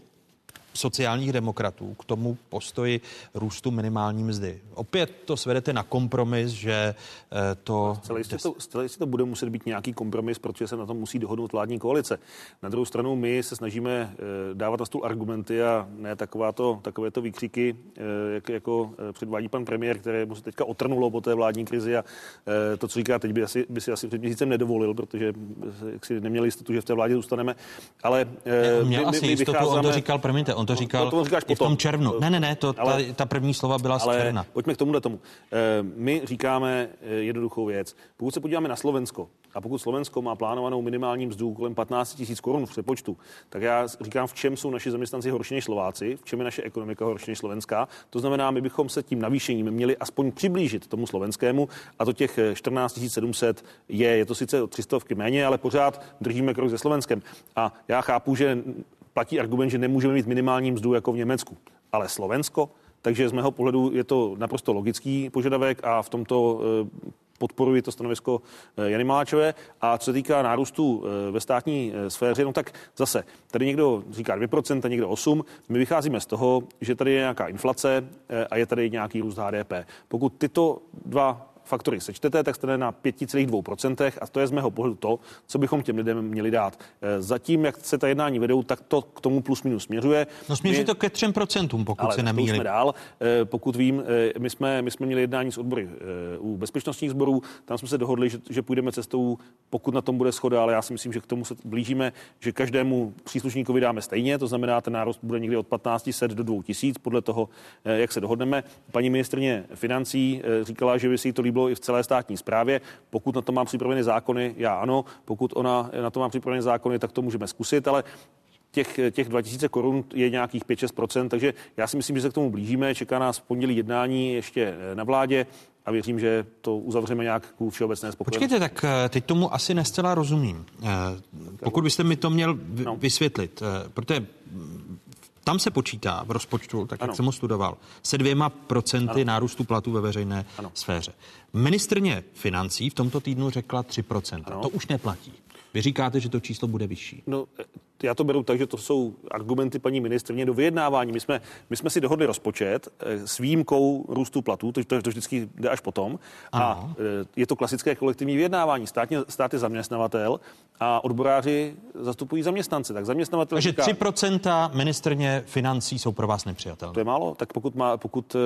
sociálních demokratů k tomu postoji růstu minimální mzdy. Opět to svedete na kompromis, že eh, to...
Celé jistě to, celé jistě to bude muset být nějaký kompromis, protože se na tom musí dohodnout vládní koalice. Na druhou stranu my se snažíme eh, dávat na stůl argumenty a ne takováto, takovéto výkřiky, eh, jak, jako předvádí pan premiér, které mu se teďka otrnulo po té vládní krizi a to, co říká teď, by, asi, by si asi před měsícem nedovolil, protože jak si neměli jistotu, že v té vládě zůstaneme. Ale
Měl my, asi my jistotu, vycházíme... on to říkal, promiňte, on to říkal to, to i v tom červnu. Ne, ne, ne, to, ale, ta, ta první slova byla ale z června.
Pojďme k tomuhle tomu. Eh, my říkáme eh, jednoduchou věc. Pokud se podíváme na Slovensko, a pokud Slovensko má plánovanou minimální mzdu kolem 15 tisíc korun v přepočtu, tak já říkám, v čem jsou naši zaměstnanci horší než Slováci, v čem je naše ekonomika horší než slovenská. To znamená, my bychom se tím navýšením měli aspoň přiblížit tomu slovenskému a to těch 14 eh, 700 je. Je to sice o 300 méně, ale pořád držíme krok se Slovenskem. A já chápu, že platí argument, že nemůžeme mít minimální mzdu jako v Německu. Ale Slovensko, takže z mého pohledu je to naprosto logický požadavek a v tomto eh, podporuji to stanovisko eh, Jany Maláčové. A co se týká nárůstu eh, ve státní sféře, no tak zase, tady někdo říká 2%, někdo 8%. My vycházíme z toho, že tady je nějaká inflace a je tady nějaký růst HDP. Pokud tyto dva faktory sečtete, tak jste na 5,2% a to je z mého pohledu to, co bychom těm lidem měli dát. Eh, zatím, jak se ta jednání vedou, tak to k tomu plus minus směřuje.
No směří my, to ke 3%, pokud
ale
se nemýlím.
jsme dál. Eh, pokud vím, eh, my jsme, my jsme měli jednání s odbory u bezpečnostních sborů, tam jsme se dohodli, že, že půjdeme cestou, pokud na tom bude schoda, ale já si myslím, že k tomu se blížíme, že každému příslušníkovi dáme stejně, to znamená, ten nárost bude někdy od 1500 do 2000, podle toho, jak se dohodneme. Paní ministrně financí říkala, že by si to líbilo bylo i v celé státní správě. Pokud na to mám připravené zákony, já ano. Pokud ona na to má připravené zákony, tak to můžeme zkusit, ale těch, těch 2000 korun je nějakých 5-6%, takže já si myslím, že se k tomu blížíme. Čeká nás v pondělí jednání ještě na vládě a věřím, že to uzavřeme nějak ku všeobecné spokojenosti.
Počkejte, tak eh, teď tomu asi nescela rozumím. Eh, pokud byste mi to měl no. vysvětlit, eh, protože tam se počítá v rozpočtu, tak ano. jak jsem ho studoval, se dvěma procenty ano. nárůstu platů ve veřejné ano. sféře. Ministrně financí v tomto týdnu řekla 3%. Ano. To už neplatí. Vy říkáte, že to číslo bude vyšší.
No, já to beru tak, že to jsou argumenty paní ministrně do vyjednávání. My jsme, my jsme si dohodli rozpočet eh, s výjimkou růstu platů, to, to, to vždycky jde až potom. Ano. A eh, je to klasické kolektivní vyjednávání. Státně, stát je zaměstnavatel a odboráři zastupují zaměstnance. Tak zaměstnavatel
Takže říká, 3% ministrně financí jsou pro vás nepřijatelné.
To je málo. Tak pokud, má, pokud uh,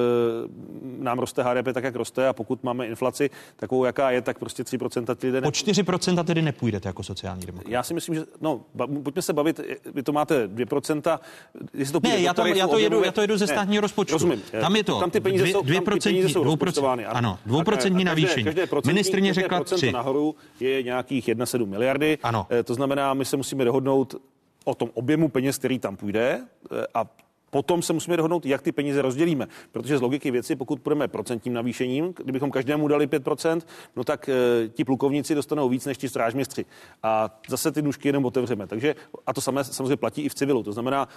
nám roste HDP tak, jak roste a pokud máme inflaci takovou, jaká je, tak prostě 3% ty lidé...
Po 4% tedy nepůjdete jako sociální demokrat.
Já si myslím, že no, pojďme se bavit, vy to máte 2%,
jestli to ne, já to, já, to jedu, já to jedu ze státního rozpočtu. Rozumím. Tam je to tam ty peníze jsou, 2%, tam ty peníze jsou 2%, ano, 2% navýšení. Každé, každé Ministrně řekla 3.
nahoru je nějakých 1,7 miliardy.
Ano.
Eh, to znamená, my se musíme dohodnout o tom objemu peněz, který tam půjde eh, a Potom se musíme dohodnout, jak ty peníze rozdělíme. Protože z logiky věci, pokud půjdeme procentním navýšením, kdybychom každému dali 5%, no tak e, ti plukovníci dostanou víc než ti strážměstři. A zase ty nůžky jenom otevřeme. Takže, a to samé samozřejmě platí i v civilu. To znamená,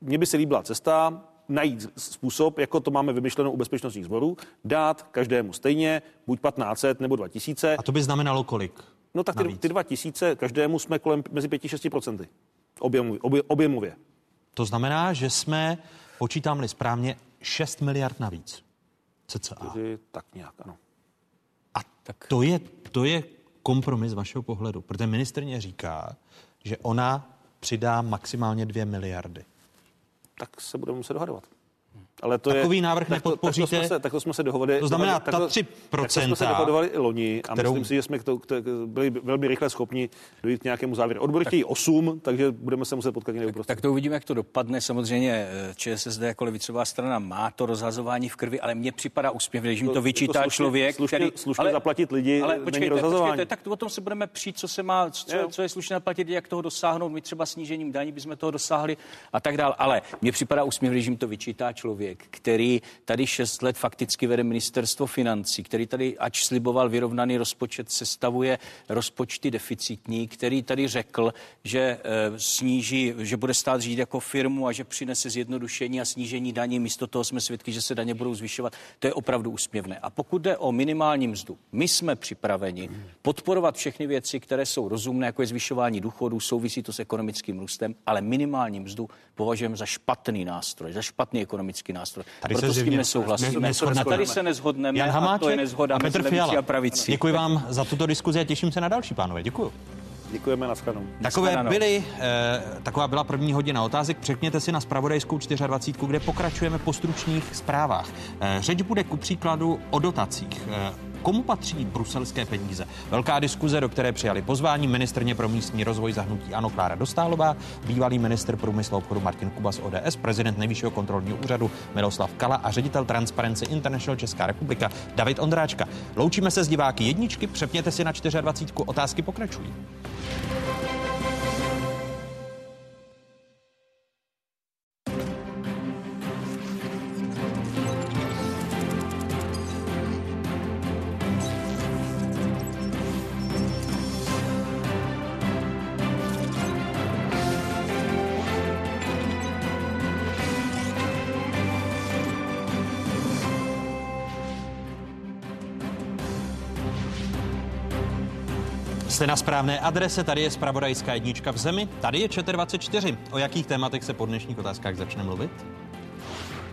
mně by se líbila cesta, najít způsob, jako to máme vymyšleno u bezpečnostních sborů, dát každému stejně, buď 1500 nebo 2000.
A to by znamenalo kolik?
No tak ty, ty 2000 každému jsme kolem mezi 5-6% objemově, obje, objemově.
To znamená, že jsme, počítám-li správně, 6 miliard navíc. CCA.
Tak nějak, ano.
A tak. To, je, to je kompromis vašeho pohledu, protože ministrně říká, že ona přidá maximálně 2 miliardy.
Tak se budeme muset dohadovat. Ale to
Takový
je,
návrh
tak to,
nepodpoříte?
Tak to, jsme se, tak to jsme se dohodli.
To znamená,
tak to,
ta 3%,
tak to jsme se dohodovali i loni a
kterou...
myslím si, že jsme k to, k to, byli velmi rychle schopni dojít k nějakému závěru. Odbory chtějí 8, takže budeme se muset potkat někde
tak, tak to uvidíme, jak to dopadne. Samozřejmě eh, ČSSD jako levicová strana má to rozhazování v krvi, ale mně připadá úspěvně, že mi to vyčítá
to slušně,
člověk,
slušně,
který...
Slušně ale, zaplatit lidi
ale
není
počkejte,
rozhazování.
Počkejte, tak o tom se budeme přijít, co se má, co, co je slušné platit, jak toho dosáhnout. My třeba snížením daní bychom toho dosáhli a tak dál. Ale mně připadá úsměvný, že mi to vyčítá člověk, který tady 6 let fakticky vede ministerstvo financí, který tady, ač sliboval vyrovnaný rozpočet, sestavuje rozpočty deficitní, který tady řekl, že e, sníží, že bude stát řídit jako firmu a že přinese zjednodušení a snížení daní. Místo toho jsme svědky, že se daně budou zvyšovat. To je opravdu úsměvné. A pokud jde o minimální mzdu, my jsme připraveni podporovat všechny věci, které jsou rozumné, jako je zvyšování důchodů, souvisí to s ekonomickým růstem, ale minimální mzdu považujeme za špatný nástroj, za špatný ekonomický nástroj.
Tady
Proto
se
s tím nesouhlasíme.
Ne,
Tady se nezhodneme.
Jan Hamáček,
a to je nezhoda
a Petr
mezi
Fiala.
a pravicí.
Děkuji vám za tuto diskuzi a těším se na další, pánové. Děkuji.
Děkujeme na shledanou.
Takové byly, eh, taková byla první hodina otázek. Překněte si na spravodajskou 24, kde pokračujeme po stručných zprávách. Eh, řeč bude ku příkladu o dotacích. Eh, Komu patří bruselské peníze? Velká diskuze, do které přijali pozvání ministrně pro místní rozvoj zahnutí Ano Klára Dostálová, bývalý minister průmyslu a obchodu Martin Kuba z ODS, prezident nejvyššího kontrolního úřadu Miloslav Kala a ředitel Transparency International Česká republika David Ondráčka. Loučíme se s diváky jedničky, přepněte si na 24. Otázky pokračují. Jste na správné adrese, tady je Spravodajská jednička v zemi, tady je ČT24. O jakých tématech se po dnešních otázkách začne mluvit?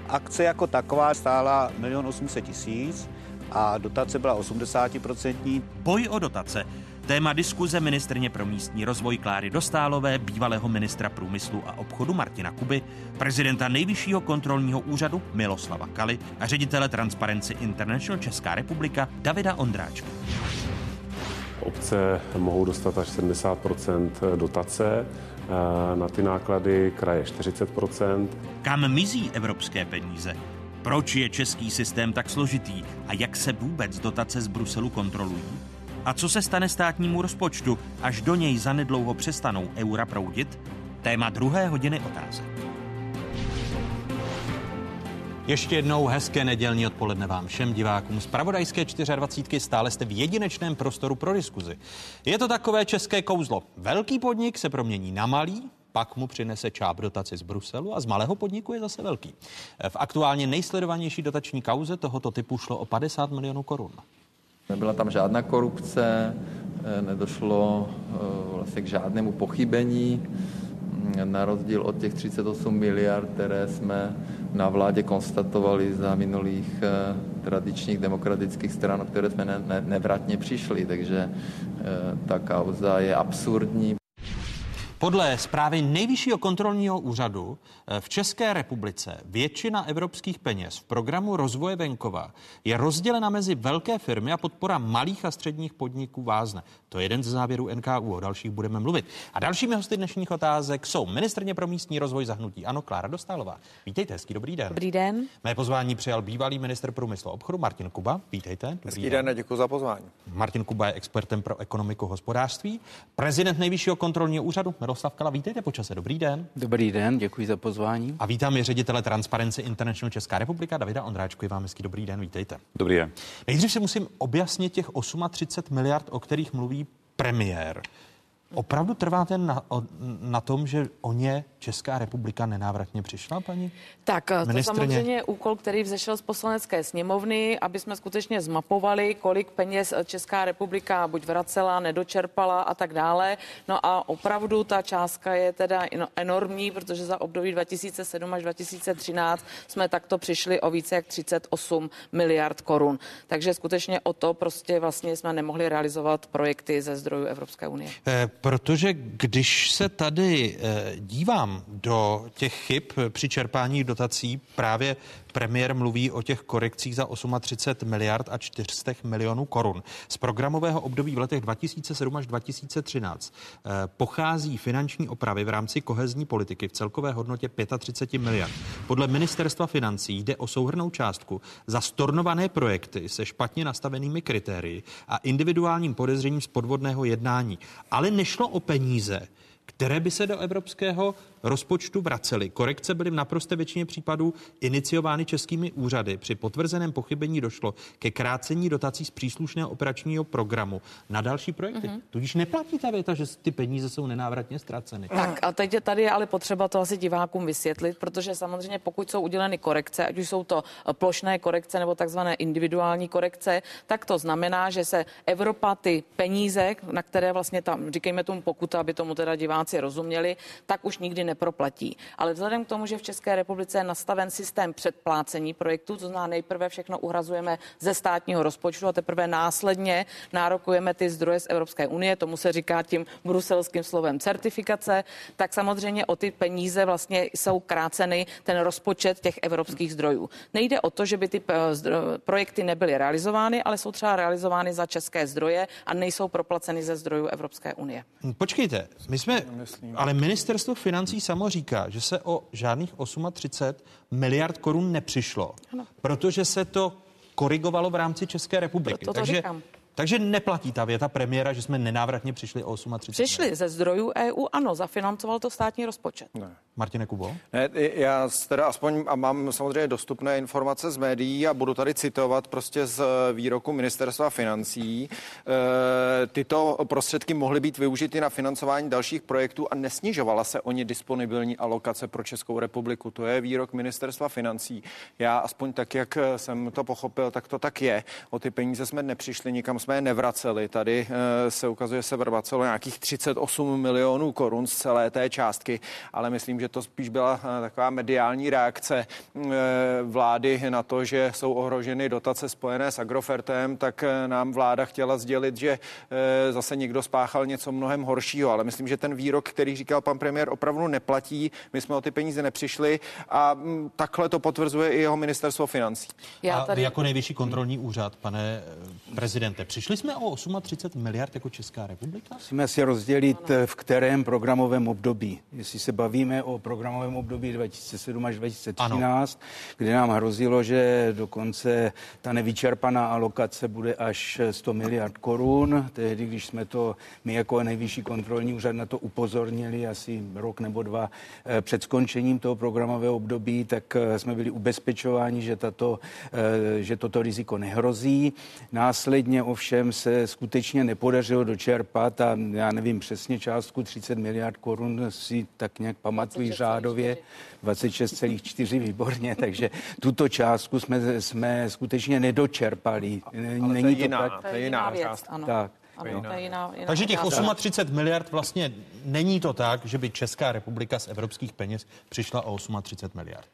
Akce jako taková stála 1 800 tisíc a dotace byla 80%.
Boj o dotace. Téma diskuze ministrně pro místní rozvoj Kláry Dostálové, bývalého ministra průmyslu a obchodu Martina Kuby, prezidenta nejvyššího kontrolního úřadu Miloslava Kaly a ředitele Transparency International Česká republika Davida Ondráčka.
Obce mohou dostat až 70% dotace, na ty náklady kraje 40%
Kam mizí evropské peníze? Proč je český systém tak složitý a jak se vůbec dotace z Bruselu kontrolují? A co se stane státnímu rozpočtu, až do něj zanedlouho přestanou eura proudit? Téma druhé hodiny otázek. Ještě jednou hezké nedělní odpoledne vám všem divákům z Pravodajské 24. Stále jste v jedinečném prostoru pro diskuzi. Je to takové české kouzlo. Velký podnik se promění na malý, pak mu přinese čáp dotaci z Bruselu a z malého podniku je zase velký. V aktuálně nejsledovanější dotační kauze tohoto typu šlo o 50 milionů korun.
Nebyla tam žádná korupce, nedošlo vlastně k žádnému pochybení na rozdíl od těch 38 miliard, které jsme na vládě konstatovali za minulých tradičních demokratických stran, které jsme ne, ne, nevratně přišli. Takže ta kauza je absurdní.
Podle zprávy Nejvyššího kontrolního úřadu v České republice většina evropských peněz v programu rozvoje venkova je rozdělena mezi velké firmy a podpora malých a středních podniků vázne. To je jeden ze závěrů NKU, o dalších budeme mluvit. A dalšími hosty dnešních otázek jsou ministrně pro místní rozvoj zahnutí Ano Klára Dostálová. Vítejte, hezký dobrý den.
Dobrý den.
Mé pozvání přijal bývalý minister průmyslu a obchodu Martin Kuba. Vítejte. Dobrý
hezký den, den děkuji za pozvání.
Martin Kuba je expertem pro ekonomiku hospodářství, prezident Nejvyššího kontrolního úřadu Miroslav Kala. Vítejte počase. Dobrý den.
Dobrý den, děkuji za pozvání.
A vítám je ředitele Transparency International Česká republika Davida Ondráčku. Vám hezký dobrý den, vítejte.
Dobrý den.
Nejdřív si musím objasnit těch 38 miliard, o kterých mluví premiér. Opravdu trváte na, na tom, že o ně Česká republika nenávratně přišla, paní?
Tak to samozřejmě je úkol, který vzešel z poslanecké sněmovny, aby jsme skutečně zmapovali, kolik peněz Česká republika buď vracela, nedočerpala a tak dále. No a opravdu ta částka je teda enormní, protože za období 2007 až 2013 jsme takto přišli o více jak 38 miliard korun. Takže skutečně o to prostě vlastně jsme nemohli realizovat projekty ze zdrojů Evropské unie.
Eh, protože když se tady eh, dívám do těch chyb při čerpání dotací, právě premiér mluví o těch korekcích za 38 miliard a 400 milionů korun. Z programového období v letech 2007 až 2013 eh, pochází finanční opravy v rámci kohezní politiky v celkové hodnotě 35 miliard. Podle ministerstva financí jde o souhrnou částku za stornované projekty se špatně nastavenými kritérii a individuálním podezřením z podvodného jednání. Ale nešlo o peníze, které by se do evropského rozpočtu vracely. Korekce byly v naprosté většině případů iniciovány českými úřady. Při potvrzeném pochybení došlo ke krácení dotací z příslušného operačního programu na další projekty. Mm-hmm. Tudíž neplatí ta věta, že ty peníze jsou nenávratně ztraceny.
Tak a teď tady je ale potřeba to asi divákům vysvětlit, protože samozřejmě pokud jsou uděleny korekce, ať už jsou to plošné korekce nebo takzvané individuální korekce, tak to znamená, že se Evropa ty peníze, na které vlastně tam, říkejme tomu pokuta, aby tomu teda diváci rozuměli, tak už nikdy neproplatí. Ale vzhledem k tomu, že v České republice je nastaven systém předplácení projektů, to znamená nejprve všechno uhrazujeme ze státního rozpočtu a teprve následně nárokujeme ty zdroje z Evropské unie, tomu se říká tím bruselským slovem certifikace, tak samozřejmě o ty peníze vlastně jsou kráceny ten rozpočet těch evropských zdrojů. Nejde o to, že by ty eh, projekty nebyly realizovány, ale jsou třeba realizovány za české zdroje a nejsou proplaceny ze zdrojů Evropské unie.
Počkejte, my jsme, ale ministerstvo financí samo říká, že se o žádných 38 miliard korun nepřišlo, ano. protože se to korigovalo v rámci České republiky.
To, to Takže říkám.
Takže neplatí ta věta premiéra, že jsme nenávratně přišli o 38.
Přišli ze zdrojů EU, ano, zafinancoval to státní rozpočet.
Ne. Martine Kubo?
Ne, já teda aspoň a mám samozřejmě dostupné informace z médií a budu tady citovat prostě z výroku ministerstva financí. E, tyto prostředky mohly být využity na financování dalších projektů a nesnižovala se o ně disponibilní alokace pro Českou republiku. To je výrok ministerstva financí. Já aspoň tak, jak jsem to pochopil, tak to tak je. O ty peníze jsme nepřišli, nikam jsme je nevraceli. Tady e, se ukazuje, se vracelo nějakých 38 milionů korun z celé té částky, ale myslím, že to spíš byla eh, taková mediální reakce eh, vlády na to, že jsou ohroženy dotace spojené s Agrofertem, tak eh, nám vláda chtěla sdělit, že zase někdo spáchal něco mnohem horšího. Ale myslím, že ten výrok, který říkal pan premiér, opravdu neplatí. My jsme o ty peníze nepřišli a mm, takhle to potvrzuje i jeho ministerstvo financí.
Já tady... A vy jako nejvyšší kontrolní úřad, pane prezidente, přišli jsme o 38 miliard jako Česká republika?
Musíme si rozdělit, v kterém programovém období. Jestli se bavíme o programovém období 2007 až 2013, ano. kdy nám hrozilo, že dokonce ta nevyčerpaná alokace bude až 100 miliard korun. Tehdy, když jsme to my jako nejvyšší kontrolní úřad na to upozornili asi rok nebo dva eh, před skončením toho programového období, tak eh, jsme byli ubezpečováni, že, tato, eh, že toto riziko nehrozí. Následně ovšem se skutečně nepodařilo dočerpat a já nevím přesně částku 30 miliard korun si tak nějak pamatuji řádově 26,4 výborně, takže tuto částku jsme, jsme skutečně nedočerpali.
Ale Není to, je jiná, tak, to je jiná
věc, částka. Ano. Tak. Ano,
to je jiná, jiná Takže těch 38 miliard vlastně není to tak, že by Česká republika z evropských peněz přišla o 38 miliard.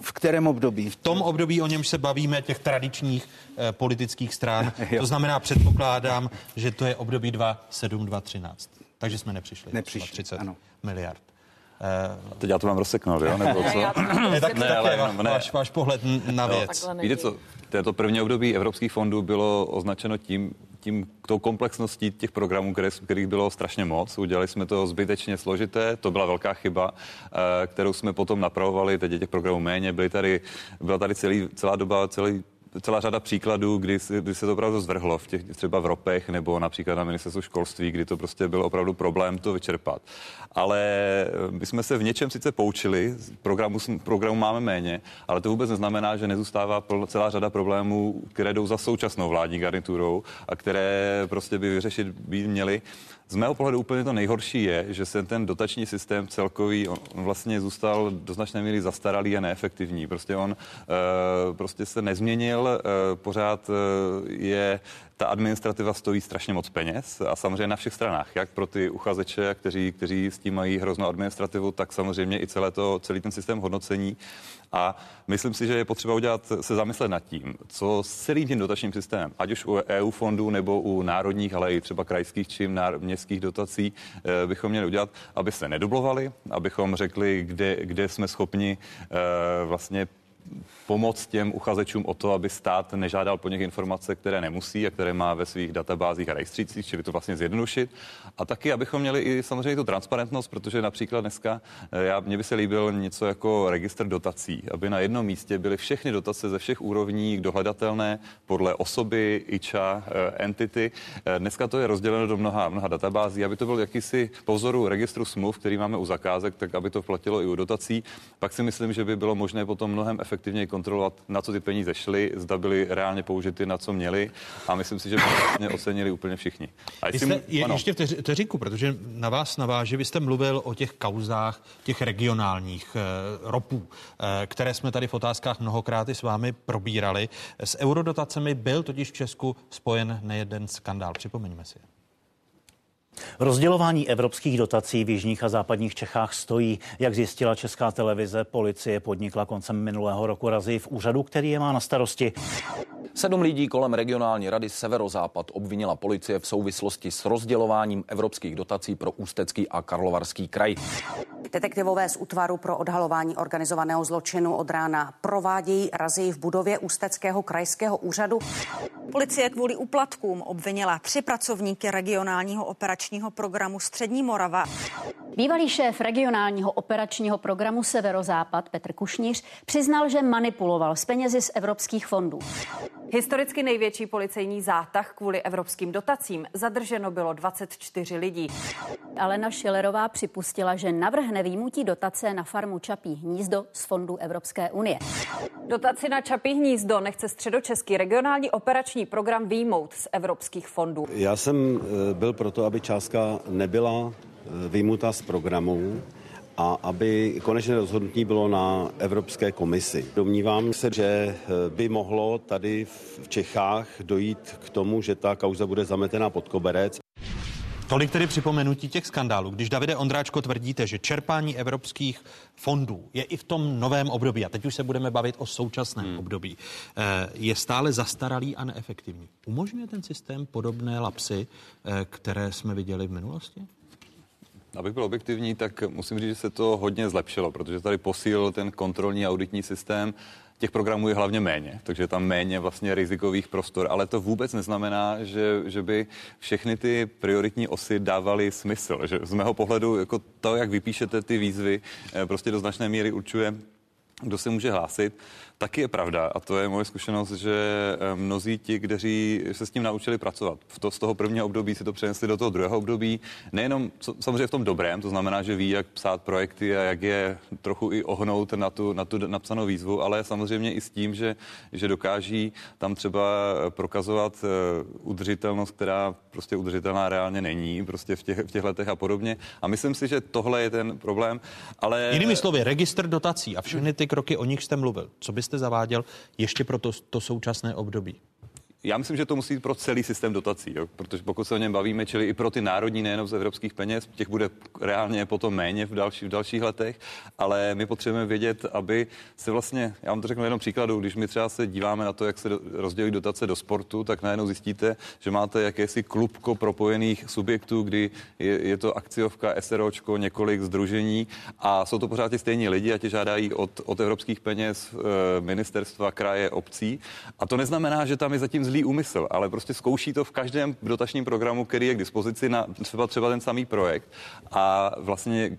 V kterém období?
V tom období, o němž se bavíme, těch tradičních eh, politických stran. to znamená, předpokládám, že to je období 2,7-2,13. Takže jsme nepřišli.
Nepřišli, 30 ano.
miliard.
A teď já to mám rozseknout, jo? Nebo co?
ne, tak, ne, ale, ne. Váš, váš pohled na věc.
No, víte co, této první období evropských fondů bylo označeno tím, tím tou komplexností těch programů, které, kterých bylo strašně moc. Udělali jsme to zbytečně složité, to byla velká chyba, eh, kterou jsme potom napravovali. Teď je těch programů méně, byly tady, byla tady celý, celá doba, celý celá řada příkladů, kdy, kdy se to opravdu zvrhlo v těch třeba v ropech nebo například na ministerstvu školství, kdy to prostě byl opravdu problém to vyčerpat. Ale my jsme se v něčem sice poučili, programu, programu máme méně, ale to vůbec neznamená, že nezůstává celá řada problémů, které jdou za současnou vládní garniturou a které prostě by vyřešit být měly. Z mého pohledu úplně to nejhorší je, že se ten dotační systém celkový, on vlastně zůstal do značné míry zastaralý a neefektivní. Prostě on uh, prostě se nezměnil, uh, pořád uh, je ta administrativa stojí strašně moc peněz a samozřejmě na všech stranách, jak pro ty uchazeče, kteří, kteří s tím mají hroznou administrativu, tak samozřejmě i celé to, celý ten systém hodnocení. A myslím si, že je potřeba udělat, se zamyslet nad tím, co s celým tím dotačním systémem, ať už u EU fondů nebo u národních, ale i třeba krajských či městských dotací, eh, bychom měli udělat, aby se nedublovali, abychom řekli, kde, kde jsme schopni eh, vlastně pomoct těm uchazečům o to, aby stát nežádal po nich informace, které nemusí a které má ve svých databázích a rejstřících, čili to vlastně zjednodušit. A taky, abychom měli i samozřejmě tu transparentnost, protože například dneska eh, já, mně by se líbil něco jako registr dotací, aby na jednom místě byly všechny dotace ze všech úrovní dohledatelné podle osoby, IČA, eh, entity. Eh, dneska to je rozděleno do mnoha, mnoha databází, aby to byl jakýsi pozoru registru smluv, který máme u zakázek, tak aby to platilo i u dotací. Pak si myslím, že by bylo možné potom mnohem efektivněji kontrolovat, na co ty peníze šly, zda byly reálně použity, na co měli. A myslím si, že by vlastně ocenili úplně všichni.
A jestli, jste, je, ještě v teřiku, protože na vás naváže, vy jste mluvil o těch kauzách, těch regionálních eh, ropů, eh, které jsme tady v otázkách mnohokrát i s vámi probírali. S eurodotacemi byl totiž v Česku spojen nejeden skandál. Připomeňme si.
Rozdělování evropských dotací v jižních a západních Čechách stojí. Jak zjistila Česká televize, policie podnikla koncem minulého roku razy v úřadu, který je má na starosti.
Sedm lidí kolem regionální rady Severozápad obvinila policie v souvislosti s rozdělováním evropských dotací pro Ústecký a Karlovarský kraj.
Detektivové z útvaru pro odhalování organizovaného zločinu od rána provádějí razy v budově Ústeckého krajského úřadu.
Policie kvůli úplatkům obvinila tři pracovníky regionálního operačního programu Střední Morava.
Bývalý šéf regionálního operačního programu Severozápad Petr Kušníř přiznal, že manipuloval s penězi z evropských fondů.
Historicky největší policejní zátah kvůli evropským dotacím zadrženo bylo 24 lidí.
Alena Šilerová připustila, že navrhne výjimutí dotace na farmu Čapí hnízdo z fondů Evropské unie.
Dotaci na Čapí hnízdo nechce středočeský regionální operační program výjmout z evropských fondů.
Já jsem eh, byl proto, aby částka nebyla eh, výjimuta z programu, a aby konečné rozhodnutí bylo na Evropské komisi. Domnívám se, že eh, by mohlo tady v Čechách dojít k tomu, že ta kauza bude zametena pod koberec.
Tolik tedy připomenutí těch skandálů. Když Davide Ondráčko tvrdíte, že čerpání evropských fondů je i v tom novém období, a teď už se budeme bavit o současném hmm. období, eh, je stále zastaralý a neefektivní. Umožňuje ten systém podobné lapsy, eh, které jsme viděli v minulosti?
Abych byl objektivní, tak musím říct, že se to hodně zlepšilo, protože tady posílil ten kontrolní auditní systém. Těch programů je hlavně méně, takže tam méně vlastně rizikových prostor, ale to vůbec neznamená, že, že by všechny ty prioritní osy dávaly smysl. Že z mého pohledu jako to, jak vypíšete ty výzvy, eh, prostě do značné míry určuje, kdo se může hlásit. Taky je pravda, a to je moje zkušenost, že eh, mnozí ti, kteří se s tím naučili pracovat, v to, z toho prvního období si to přenesli do toho druhého období, nejenom co, samozřejmě v tom dobrém, to znamená, že ví, jak psát projekty a jak je trochu i ohnout na tu, na tu napsanou výzvu, ale samozřejmě i s tím, že, že dokáží tam třeba prokazovat uh, udržitelnost, která prostě udržitelná reálně není, prostě v těch, v těch letech a podobně. A myslím si, že tohle je ten problém. Ale...
Jinými slovy, registr dotací a všechny ty kroky, o nich jste mluvil. Co by byste zaváděl ještě pro to, to současné období?
Já myslím, že to musí být pro celý systém dotací, jo? protože pokud se o něm bavíme, čili i pro ty národní, nejenom z evropských peněz, těch bude reálně potom méně v, další, v dalších letech, ale my potřebujeme vědět, aby se vlastně, já vám to řeknu jenom příkladu, když my třeba se díváme na to, jak se rozdělí dotace do sportu, tak najednou zjistíte, že máte jakési klubko propojených subjektů, kdy je, je to akciovka, SROčko, několik združení a jsou to pořád ty stejní lidi a ti žádají od, od evropských peněz e, ministerstva, kraje, obcí. A to neznamená, že tam je zatím zlý zlý úmysl, ale prostě zkouší to v každém dotačním programu, který je k dispozici na třeba, třeba ten samý projekt a vlastně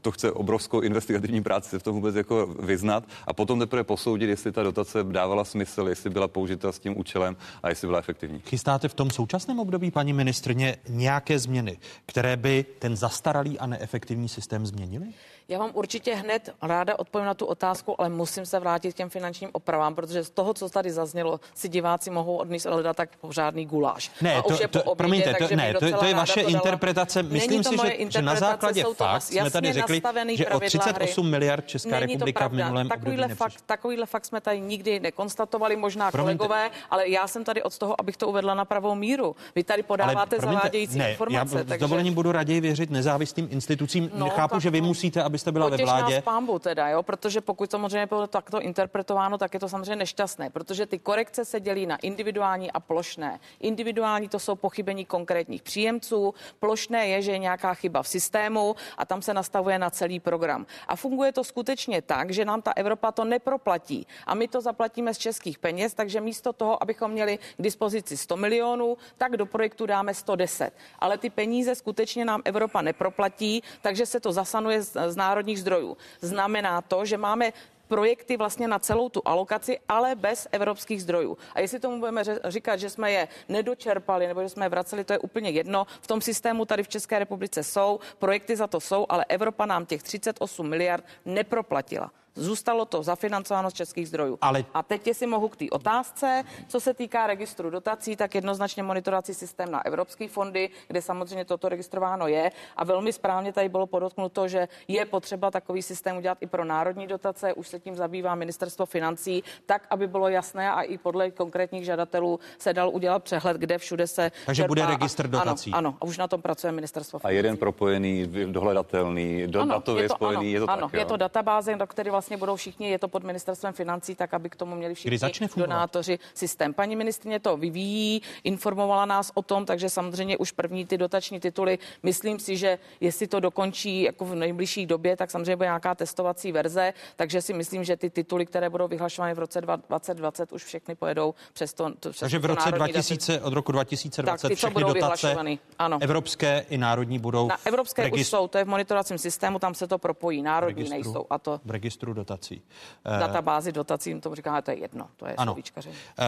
to chce obrovskou investigativní práci se v tom vůbec jako vyznat a potom teprve posoudit, jestli ta dotace dávala smysl, jestli byla použita s tím účelem a jestli byla efektivní.
Chystáte v tom současném období, paní ministrně, nějaké změny, které by ten zastaralý a neefektivní systém změnily?
Já vám určitě hned ráda odpovím na tu otázku, ale musím se vrátit k těm finančním opravám, protože z toho, co tady zaznělo, si diváci mohou odníst hledat tak pořádný guláš.
Ne,
A
to,
už je
to,
po obědě,
promiňte, to, ne, to, to je vaše
to dala.
interpretace. Myslím
Není
si, že, že na základě
jsou to
fakt jsme tady řekli, že o
pravidla
38
hry.
miliard Česká
Není
republika v
pravda.
minulém
takovýhle
období
fakt, takovýhle fakt jsme tady nikdy nekonstatovali, možná
Promiňte.
kolegové, ale já jsem tady od toho, abych to uvedla na pravou míru. Vy tady podáváte
promiňte,
zavádějící
ne,
informace.
Já s dovolením budu raději věřit nezávislým institucím.
No,
Chápu, že vy
no.
musíte, abyste byla ve
Potěš
vládě.
nás pámbu teda, jo, protože pokud samozřejmě bylo takto interpretováno, tak je to samozřejmě nešťastné, protože ty korekce se dělí na individuální a plošné. Individuální to jsou pochybení konkrétních příjemců, plošné je, že je nějaká chyba v systému a tam se nastavuje na celý program. A funguje to skutečně tak, že nám ta Evropa to neproplatí a my to zaplatíme z českých peněz, takže místo toho, abychom měli k dispozici 100 milionů, tak do projektu dáme 110. Ale ty peníze skutečně nám Evropa neproplatí, takže se to zasanuje z, z národních zdrojů. Znamená to, že máme projekty vlastně na celou tu alokaci, ale bez evropských zdrojů. A jestli tomu budeme říkat, že jsme je nedočerpali nebo že jsme je vraceli, to je úplně jedno. V tom systému tady v České republice jsou, projekty za to jsou, ale Evropa nám těch 38 miliard neproplatila. Zůstalo to zafinancováno z českých zdrojů.
Ale-
A teď, jestli mohu k té otázce, co se týká registru dotací, tak jednoznačně monitorací systém na evropské fondy, kde samozřejmě toto registrováno je. A velmi správně tady bylo podotknuto, že je potřeba takový systém udělat i pro národní dotace. Už se tím zabývá ministerstvo financí, tak, aby bylo jasné a i podle konkrétních žadatelů se dal udělat přehled, kde všude se.
Takže
čerpá.
bude
A-
registr dotací.
Ano, ano, a už na tom pracuje ministerstvo
A
financí.
jeden propojený, dohledatelný, do, datově spojený,
ano,
je to
ano,
tak,
je
jo?
to databáze, do které vlastně budou všichni, je to pod ministerstvem financí, tak aby k tomu měli všichni donátoři systém. Paní ministrině to vyvíjí, informovala nás o tom, takže samozřejmě už první ty dotační tituly, myslím si, že jestli to dokončí jako v nejbližší době, tak samozřejmě bude nějaká testovací verze, takže si myslím, že ty tituly, které budou vyhlašovány v roce 2020, už všechny pojedou přes to. to přes
Takže v roce
národní
2000, od roku 2020
Tak, ty,
všechny
budou
dotace
ano.
evropské i národní budou
Na evropské
v
už
registru,
jsou, to je v monitoracím systému, tam se to propojí, národní
registru-
nejsou. A to
v registru dotací.
v databázi dotací, jim tomu říkáme, to je jedno, to je
Ano. Eh,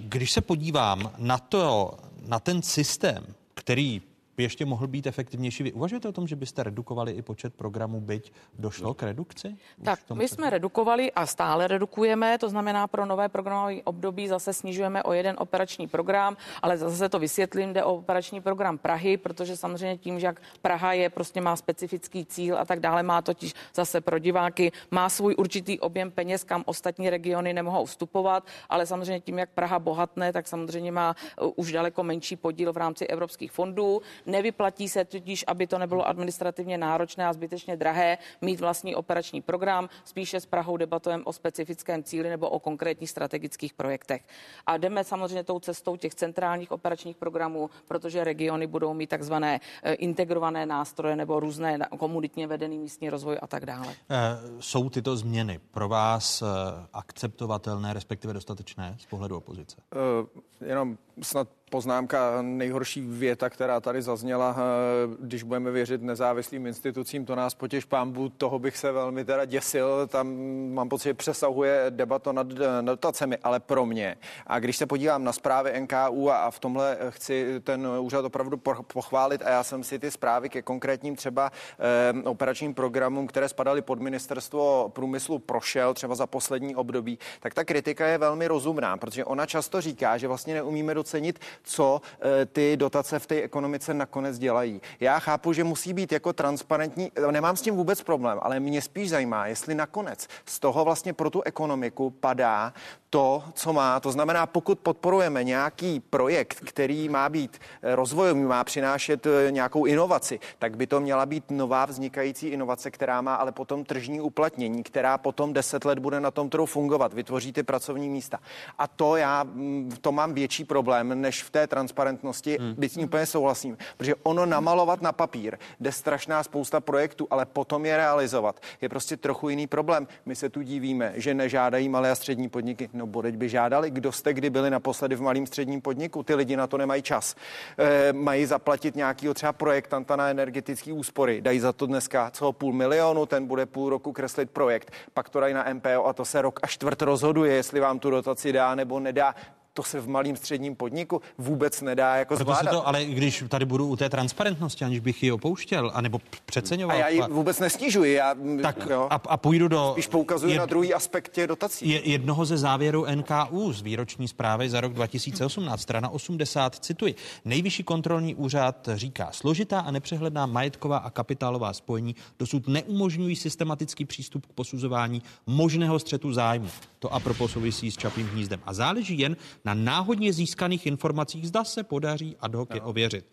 Když se podívám na to, na ten systém, který by ještě mohl být efektivnější, vy uvažujete o tom, že byste redukovali i počet programů, byť došlo k redukci? Už
Tak, my jsme redukovali a stále redukujeme, to znamená pro nové programové období zase snižujeme o jeden operační program, ale zase to vysvětlím, jde o operační program Prahy, protože samozřejmě tím, že jak Praha je, prostě má specifický cíl a tak dále, má totiž zase pro diváky, má svůj určitý objem peněz, kam ostatní regiony nemohou vstupovat, ale samozřejmě tím, jak Praha bohatne, tak samozřejmě má uh, už daleko menší podíl v rámci evropských fondů. Nevyplatí se tudíž, aby to nebylo administrativně náročné a zbytečně drahé, mít vlastní operační program. Spíše s Prahou debatujeme o specifickém cíli nebo o konkrétních strategických projektech. A jdeme samozřejmě tou cestou těch centrálních operačních programů, protože regiony budou mít takzvané eh, integrované nástroje nebo různé komunitně vedený místní rozvoj a tak dále.
Eh, Jsou tyto změny pro vás eh, akceptovatelné, respektive dostatečné z pohledu opozice?
Eh, jenom snad poznámka, nejhorší věta, která tady zazněla, eh, když budeme věřit nezávislým institucím, to nás potěž pámbu, toho bych se velmi teda děsil, tam mám pocit, že přesahuje debata nad eh, dotacemi, ale pro mě. A když se podívám na zprávy NKU a, a v tomhle chci ten úřad opravdu po- pochválit a já jsem si ty zprávy ke konkrétním třeba eh, operačním programům, které spadaly pod ministerstvo průmyslu, prošel třeba za poslední období, tak ta kritika je velmi rozumná, protože ona často říká, že vlastně neumíme docenit, co eh, ty dotace v té ekonomice nakonec dělají. Já chápu, že musí být jako transparentní, nemám s tím vůbec problém, ale mě spíš zajímá, jestli nakonec z toho vlastně pro tu ekonomiku padá to, co má. To znamená, pokud podporujeme nějaký projekt, který má být eh, rozvojový, má přinášet eh, nějakou inovaci, tak by to měla být nová vznikající inovace, která má ale potom tržní uplatnění, která potom deset let bude na tom trhu fungovat, vytvoří ty pracovní místa. A to já mm, v tom mám větší problém, než v té transparentnosti, hmm. byť s ní úplně souhlasím. Protože ono namalovat na papír jde strašná spousta projektů, ale potom je realizovat je prostě trochu jiný problém. My se tu divíme, že nežádají malé a střední podniky, no No bodeď by žádali, kdo jste kdy byli naposledy v malém středním podniku. Ty lidi na to nemají čas. E, mají zaplatit nějakýho třeba projektanta na energetické úspory. Dají za to dneska co půl milionu, ten bude půl roku kreslit projekt. Pak to dají na MPO a to se rok a čtvrt rozhoduje, jestli vám tu dotaci dá nebo nedá to se v malým středním podniku vůbec nedá jako
Proto
zvládat.
se to, ale když tady budu u té transparentnosti, aniž bych ji opouštěl, anebo přeceňoval.
A já ji vůbec nestížuji, já
tak
jo,
a, a půjdu do...
spíš poukazuji
jed-
na druhý aspekt těch dotací.
Je, jednoho ze závěrů NKU z výroční zprávy za rok 2018, strana 80, cituji. Nejvyšší kontrolní úřad říká, složitá a nepřehledná majetková a kapitálová spojení dosud neumožňují systematický přístup k posuzování možného střetu zájmu. To a propos souvisí s Čapím hnízdem. A záleží jen na náhodně získaných informacích, zda se podaří ad hoc je ověřit.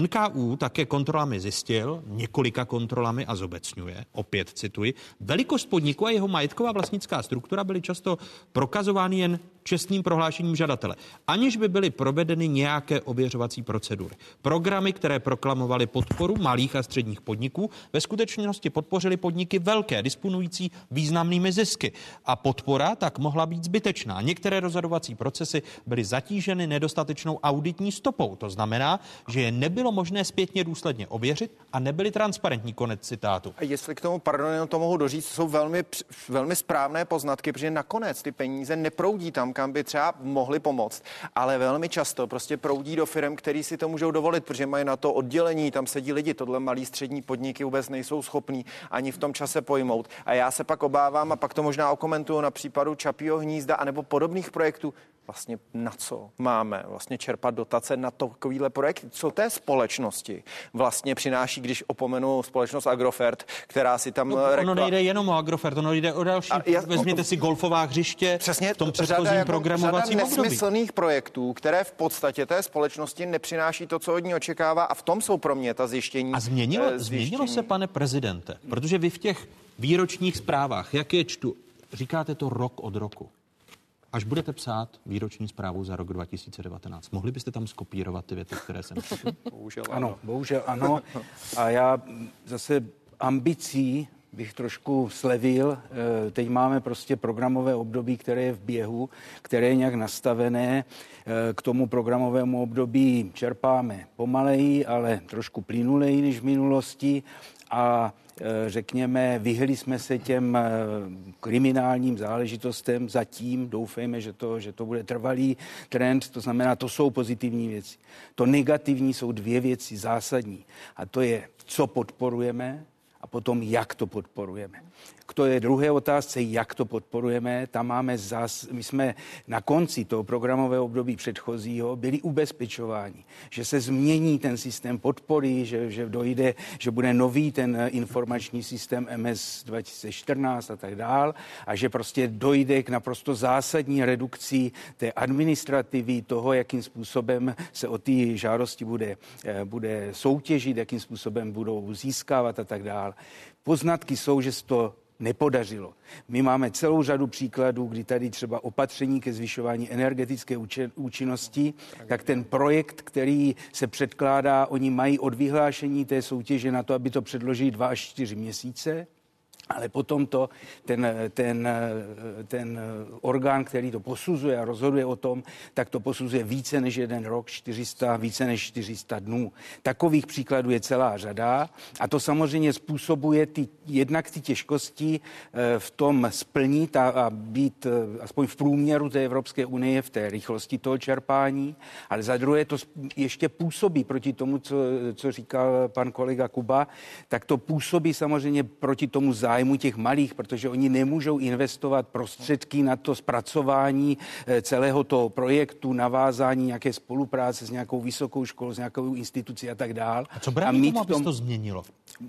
NKU také kontrolami zjistil, několika kontrolami a zobecňuje, opět cituji, velikost podniku a jeho majetková vlastnická struktura byly často prokazovány jen čestným prohlášením žadatele, aniž by byly provedeny nějaké ověřovací procedury. Programy, které proklamovaly podporu malých a středních podniků, ve skutečnosti podpořily podniky velké, disponující významnými zisky. A podpora tak mohla být zbytečná. Některé rozhodovací procesy byly zatíženy nedostatečnou auditní stopou. To znamená, že je nebylo možné zpětně důsledně ověřit a nebyly transparentní. Konec citátu.
A jestli k tomu, pardon, jenom to mohu doříct, jsou velmi, velmi správné poznatky, protože nakonec ty peníze neproudí tam, kam by třeba mohly pomoct, ale velmi často prostě proudí do firm, který si to můžou dovolit, protože mají na to oddělení, tam sedí lidi, tohle malý střední podniky vůbec nejsou schopní ani v tom čase pojmout. A já se pak obávám, a pak to možná okomentuju na případu Čapího hnízda anebo podobných projektů, vlastně na co máme vlastně čerpat dotace na takovýhle projekt, co té společnosti vlastně přináší, když opomenu společnost Agrofert, která si tam
No,
rekla-
ono nejde jenom o Agrofert, ono jde o další.
A já-
Vezměte si golfová hřiště
Přesně,
v tom
řada
předchozím
jako-
programovacím
řada
období.
nesmyslných projektů, které v podstatě té společnosti nepřináší to, co od ní očekává a v tom jsou pro mě ta zjištění.
A změnilo,
eh,
změnilo se, pane prezidente, protože vy v těch výročních zprávách, jak je čtu, říkáte to rok od roku. Až budete psát výroční zprávu za rok 2019, mohli byste tam skopírovat ty věty, které jsem četl?
Bohužel
Ano, bohužel ano. A já zase ambicí bych trošku slevil. Eh, Teď máme prostě programové období, které je v běhu, které je nějak nastavené. Eh, K tomu programovému období čerpáme pomaleji, ale trošku plynuleji než v minulosti a řekněme, vyhli jsme se těm eh, kriminálním záležitostem zatím, doufejme, že to, že to bude trvalý trend, to znamená, to jsou pozitivní věci. To negativní jsou dvě věci zásadní. A to je, co podporujeme a potom, jak to podporujeme. K to je druhé otázce, jak to podporujeme. Tam máme zás, my jsme na konci toho programového období předchozího byli ubezpečováni, že se změní ten systém podpory, že, že dojde, že bude nový ten eh, informační systém MS 2014 a tak dál a že prostě dojde k naprosto zásadní redukci té administrativy, toho, jakým způsobem se o ty žádosti bude, eh, bude soutěžit, jakým způsobem budou získávat a tak dál. Poznatky jsou, že se to nepodařilo. My máme celou řadu příkladů, kdy tady třeba opatření ke zvyšování energetické účinnosti, tak ten projekt, který se předkládá, oni mají od vyhlášení té soutěže na to, aby to předložili dva až čtyři měsíce. Ale potom to, ten, ten, ten orgán, který to posuzuje a rozhoduje o tom, tak to posuzuje více než jeden rok, 400, více než 400 dnů. Takových příkladů je celá řada a to samozřejmě způsobuje ty, jednak ty těžkosti eh, v tom splnit a, a být eh, aspoň v průměru té Evropské unie v té rychlosti toho čerpání, ale za druhé to ještě působí proti tomu, co, co říkal pan kolega Kuba, tak to působí samozřejmě proti tomu zájmu těch malých, protože oni nemůžou investovat prostředky na to zpracování eh, celého toho projektu, navázání nějaké spolupráce s nějakou vysokou školou, s nějakou institucí a tak dál.
A co brání tomu, aby se to změnilo?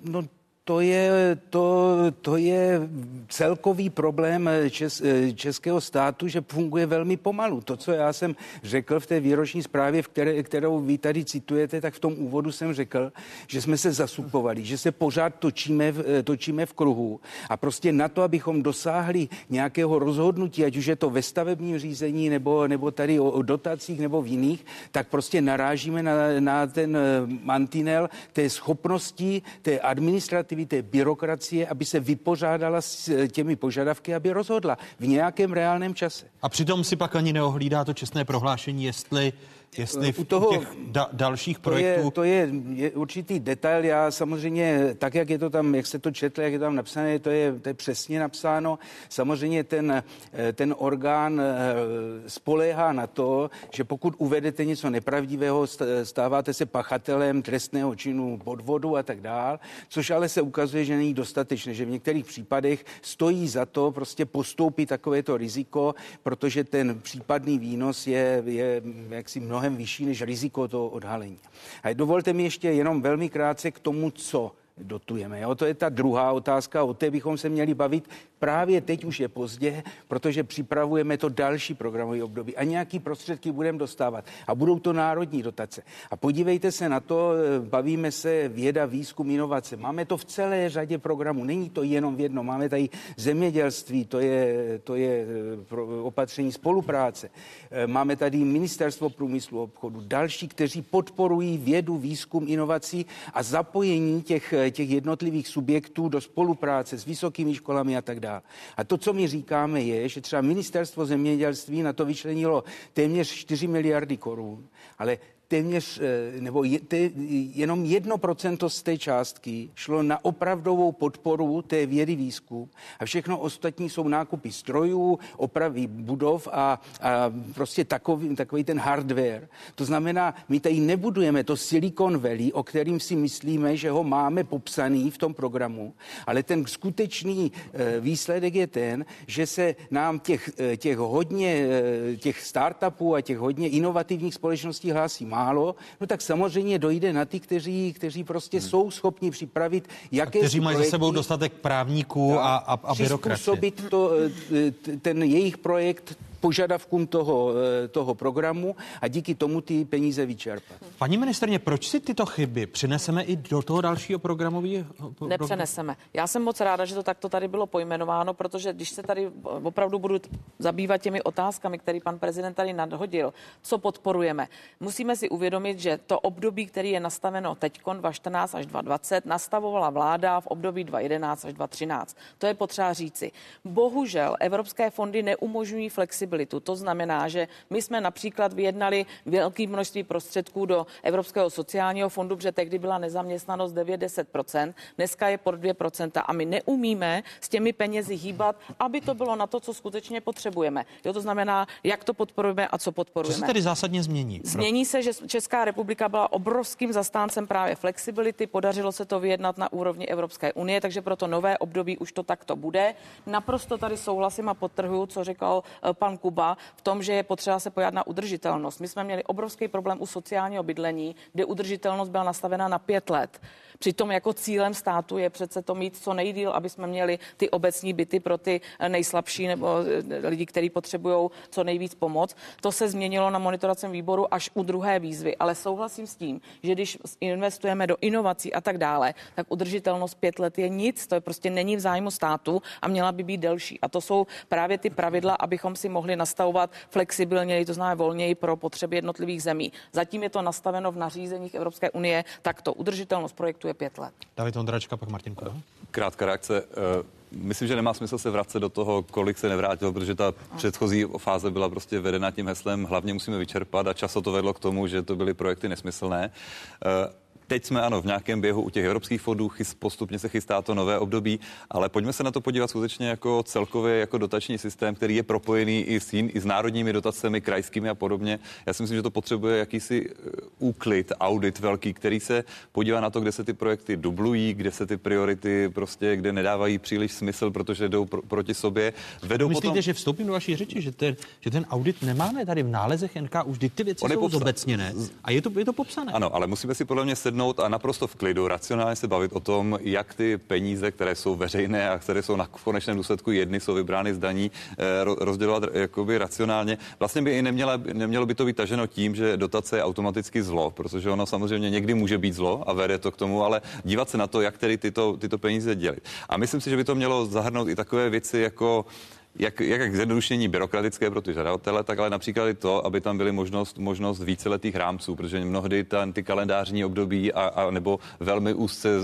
No, to je, to, to je celkový problém čes, českého státu, že funguje velmi pomalu. To, co já jsem řekl v té výroční zprávě, v které, kterou vy tady citujete, tak v tom úvodu jsem řekl, že jsme se zasupovali, že se pořád točíme v, točíme v kruhu a prostě na to, abychom dosáhli nějakého rozhodnutí, ať už je to ve stavebním řízení nebo, nebo tady o, o dotacích nebo v jiných, tak prostě narážíme na, na ten mantinel té schopnosti, té administrativy administrativy, té byrokracie, aby se vypořádala s eh, těmi požadavky, aby rozhodla v nějakém reálném čase.
A přitom si pak ani neohlídá to čestné prohlášení, jestli jestli v u toho, těch da, dalších projektů...
To je, to je, je určitý detail, já samozřejmě, tak jak je to tam, jak se to četl, jak je tam napsané, to je, to je přesně napsáno. Samozřejmě ten, eh, ten orgán eh, spoléhá na to, že pokud uvedete něco nepravdivého, stáváte se pachatelem trestného činu podvodu a tak dál, což ale se ukazuje, že není dostatečné, že v některých případech stojí za to prostě postoupit takovéto riziko, protože ten případný výnos je, je jaksi mnohem mnohem vyšší než riziko toho odhalení. A dovolte mi ještě jenom velmi krátce k tomu, co dotujeme. Jo? To je ta druhá otázka, o té bychom se měli bavit Právě teď už je pozdě, protože připravujeme to další programové období a nějaký prostředky budeme dostávat. A budou to národní dotace. A podívejte se na to, eh, bavíme se věda, výzkum, inovace. Máme to v celé řadě programů. Není to jenom v jednom. Máme tady zemědělství, to je, to je eh, opatření spolupráce. Eh, máme tady ministerstvo průmyslu obchodu, další, kteří podporují vědu, výzkum, inovací a zapojení těch, těch jednotlivých subjektů do spolupráce s vysokými školami a tak dále dál. A to, co my říkáme, je, že třeba ministerstvo zemědělství na to vyčlenilo téměř 4 miliardy korun, ale téměř, eh, nebo je, te, jenom jedno procento z té částky šlo na opravdovou podporu té vědy výzkum a všechno ostatní jsou nákupy strojů, opravy budov a, a prostě takový, takový ten hardware. To znamená, my tady nebudujeme to Silicon Valley, o kterým si myslíme, že ho máme popsaný v tom programu, ale ten skutečný eh, výsledek je ten, že se nám těch, eh, těch hodně těch startupů a těch hodně inovativních společností hlásí málo, no tak samozřejmě dojde na ty, kteří, kteří prostě hmm. jsou schopni připravit jaké
Kteří mají za sebou dostatek právníků a, a, a byrokracie.
to, eh, ten jejich projekt požadavkům toho, eh, toho programu a díky tomu ty peníze vyčerpat.
Paní ministrně, proč si tyto chyby přineseme i do toho dalšího programového?
Nepřeneseme. Já jsem moc ráda, že to takto tady bylo pojmenováno, protože když se tady opravdu budu zabývat těmi otázkami, které pan prezident tady nadhodil, co podporujeme, musíme si uvědomit, že to období, který je nastaveno teď 2014 až 2020, nastavovala vláda v období 2011 až 2013. To je potřeba říci. Bohužel evropské fondy neumožňují flexibilitu flexibilitu. To znamená, že my jsme například vyjednali velké množství prostředků do Evropského sociálního fondu, protože tehdy byla nezaměstnanost 9-10%, dneska je pod 2% a my neumíme s těmi penězi hýbat, aby to bylo na to, co skutečně potřebujeme. Jo, to znamená, jak to podporujeme a co podporujeme.
Co se tedy zásadně změní?
Změní se, že Česká republika byla obrovským zastáncem právě flexibility, podařilo se to vyjednat na úrovni Evropské unie, takže pro to nové období už to takto bude. Naprosto tady souhlasím a potrhuju, co říkal eh, pan Kuba v tom, že je potřeba se pojat na udržitelnost. My jsme měli obrovský problém u sociálního bydlení, kde udržitelnost byla nastavena na pět let. Přitom jako cílem státu je přece to mít co nejdíl, aby jsme měli ty obecní byty pro ty nejslabší nebo eh, lidi, kteří potřebují co nejvíc pomoc. To se změnilo na monitoracím výboru až u druhé výzvy, ale souhlasím s tím, že když investujeme do inovací a tak dále, tak udržitelnost pět let je nic, to je prostě není v zájmu státu a měla by být delší. A to jsou právě ty pravidla, abychom si mohli nastavovat flexibilněji, to znamená volněji pro potřeby jednotlivých zemí. Zatím je to nastaveno v nařízeních Evropské unie, tak to udržitelnost projektu je pět let.
David Ondračka, pak Martin Kuba.
Krátká reakce. Eh, myslím, že nemá smysl se vracet do toho, kolik se nevrátilo, protože ta předchozí fáze byla prostě vedena tím heslem, hlavně musíme vyčerpat a často to vedlo k tomu, že to byly projekty nesmyslné. Teď jsme ano v nějakém běhu u těch evropských fondů, chys, postupně se chystá to nové období, ale pojďme se na to podívat skutečně jako celkově jako dotační systém, který je propojený i s, jin, i s národními dotacemi, krajskými a podobně. Já si myslím, že to potřebuje jakýsi eh, úklid, audit velký, který se podívá na to, kde se ty projekty dublují, kde se ty priority prostě, kde nedávají příliš smysl, protože jdou pro, proti sobě.
Vedou Myslíte, potom... že vstoupím do vaší řeči, že ten, že ten audit nemáme tady v nálezech NK, už ty věci jsou zobecněné a je to, je to popsané.
Ano, ale musíme si podle mě sednout sednout a naprosto v klidu, racionálně se bavit o tom, jak ty peníze, které jsou veřejné a které jsou na konečném důsledku jedny, jsou vybrány z daní, eh, rozdělovat jakoby racionálně. Vlastně by i neměla, nemělo by to být taženo tím, že dotace je automaticky zlo, protože ono samozřejmě někdy může být zlo a vede to k tomu, ale dívat se na to, jak tedy tyto, tyto peníze dělit. A myslím si, že by to mělo zahrnout i takové věci jako jak, jak zjednodušení byrokratické pro ty žadatele, tak ale například i to, aby tam byly možnost, možnost víceletých rámců, protože mnohdy ten, ty kalendářní období a, a nebo velmi úzce e,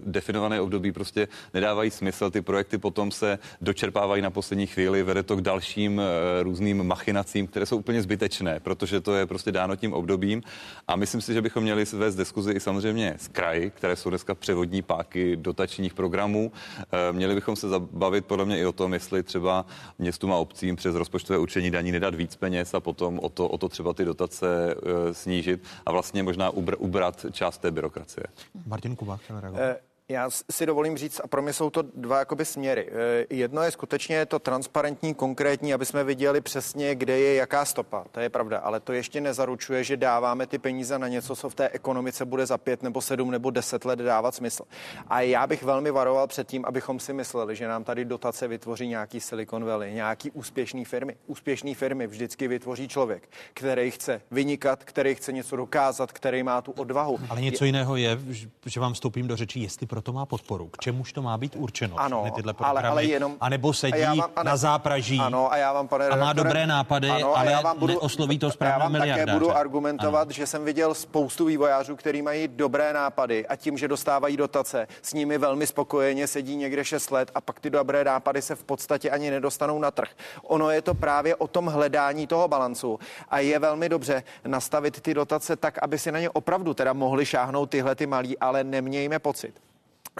definované období prostě nedávají smysl. Ty projekty potom se dočerpávají na poslední chvíli, vede to k dalším e, různým machinacím, které jsou úplně zbytečné, protože to je prostě dáno tím obdobím. A myslím si, že bychom měli vést diskuzi i samozřejmě s kraji, které jsou dneska převodní páky dotačních programů. E, měli bychom se zabavit podle mě i o tom, jestli třeba městům a obcím přes rozpočtové určení daní nedat víc peněz a potom o to, o to třeba ty dotace e, snížit a vlastně možná ubr, ubrat část té byrokracie.
Martin Kuba chtěl
reagovat. Já si dovolím říct, a pro mě jsou to dva jakoby směry. Eh, jedno je skutečně to transparentní, konkrétní, aby jsme viděli přesně, kde je jaká stopa. To je pravda, ale to ještě nezaručuje, že dáváme ty peníze na něco, co v té ekonomice bude za pět nebo sedm nebo deset let dávat smysl. A já bych velmi varoval před tím, abychom si mysleli, že nám tady dotace vytvoří nějaký Silicon Valley, nějaký úspěšný firmy. Úspěšný firmy vždycky vytvoří člověk, který chce vynikat, který chce něco dokázat, který má tu odvahu.
Ale něco jiného je, že vám vstoupím do řečí, jestli proto má podporu. K čemuž to má být určeno?
Ano,
tyhle
programy, ale, ale jenom...
A nebo sedí vám, pane, na zápraží
ano, a, já vám, pane
a má dobré nápady, ano, ale já vám budu, neosloví to správně
Já vám
miliardáře.
také budu argumentovat, ano. že jsem viděl spoustu vývojářů, kteří mají dobré nápady a tím, že dostávají dotace, s nimi velmi spokojeně sedí někde 6 let a pak ty dobré nápady se v podstatě ani nedostanou na trh. Ono je to právě o tom hledání toho balancu a je velmi dobře nastavit ty dotace tak, aby si na ně opravdu teda mohli šáhnout tyhle ty malí, ale nemějme pocit,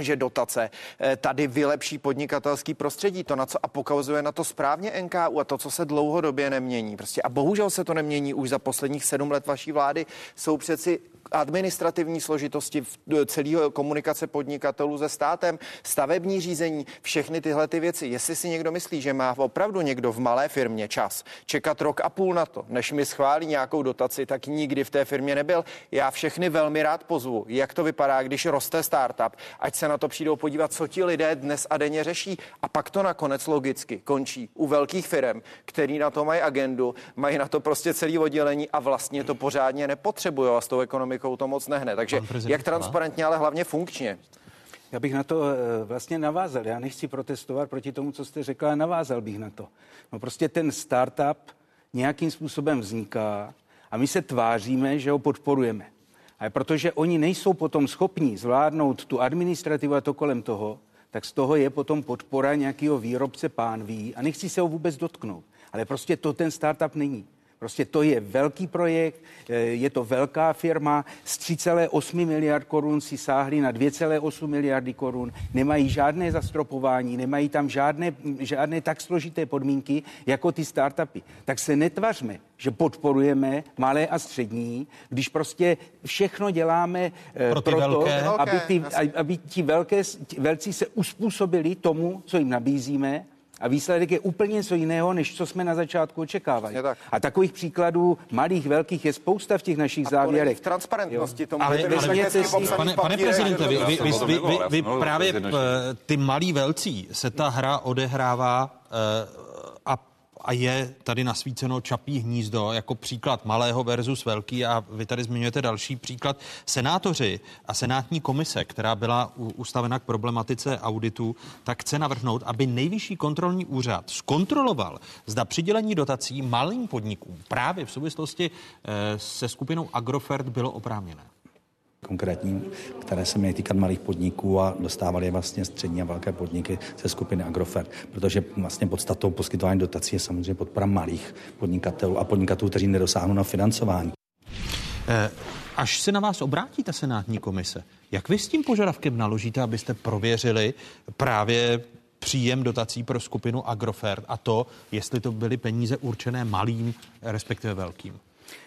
že dotace eh, tady vylepší podnikatelský prostředí, to, na co a pokazuje na to správně NKU a to, co se dlouhodobě nemění. Prostě a bohužel se to nemění už za posledních sedm let vaší vlády, jsou přeci administrativní složitosti celého komunikace podnikatelů se státem, stavební řízení, všechny tyhle ty věci. Jestli si někdo myslí, že má opravdu někdo v malé firmě čas čekat rok a půl na to, než mi schválí nějakou dotaci, tak nikdy v té firmě nebyl. Já všechny velmi rád pozvu, jak to vypadá, když roste startup, ať se na to přijdou podívat, co ti lidé dnes a denně řeší. A pak to nakonec logicky končí u velkých firm, který na to mají agendu, mají na to prostě celý oddělení a vlastně to pořádně nepotřebují a s tou ekonomikou to moc nehne. Takže jak transparentně, ale hlavně funkčně.
Já bych na to eh, vlastně navázal. Já nechci protestovat proti tomu, co jste řekla, ale navázal bych na to. No prostě ten startup nějakým způsobem vzniká a my se tváříme, že ho podporujeme. A protože oni nejsou potom schopní zvládnout tu administrativu a to kolem toho, tak z toho je potom podpora nějakého výrobce pánví a nechci se ho vůbec dotknout. Ale prostě to ten startup není. Prostě to je velký projekt, eh, je to velká firma, z 3,8 miliard korun si sáhli na 2,8 miliardy korun, nemají žádné zastropování, nemají tam žádné, žádné tak složité podmínky jako ty startupy. Tak se netvařme, že podporujeme malé a střední, když prostě všechno děláme
eh, pro proto, velké.
aby, ty, aby ti velké, velcí se uspůsobili tomu, co jim nabízíme a výsledek je úplně něco jiného, než co jsme na začátku očekávali. Tak. A takových příkladů malých, velkých je spousta v těch našich a závěrech.
v transparentnosti tomu
ale, ale, ale pane, pane prezidente, vy, vy, vy, vy, vy, vy právě ty malí velcí se ta hra odehrává uh, a je tady nasvíceno čapí hnízdo jako příklad malého versus velký a vy tady zmiňujete další příklad. Senátoři a senátní komise, která byla ustavena k problematice auditu, tak chce navrhnout, aby nejvyšší kontrolní úřad zkontroloval, zda přidělení dotací malým podnikům právě v souvislosti eh, se skupinou Agrofert bylo oprávněné
konkrétní, které se měly týkat malých podniků a dostávali je vlastně střední a velké podniky ze skupiny Agrofert, protože vlastně podstatou poskytování dotací je samozřejmě podpora malých podnikatelů a podnikatelů, kteří nedosáhnou na financování.
Eh, až se na vás obrátí ta senátní komise, jak vy s tím požadavkem naložíte, abyste prověřili právě příjem dotací pro skupinu Agrofert a to, jestli to byly peníze určené malým, respektive velkým?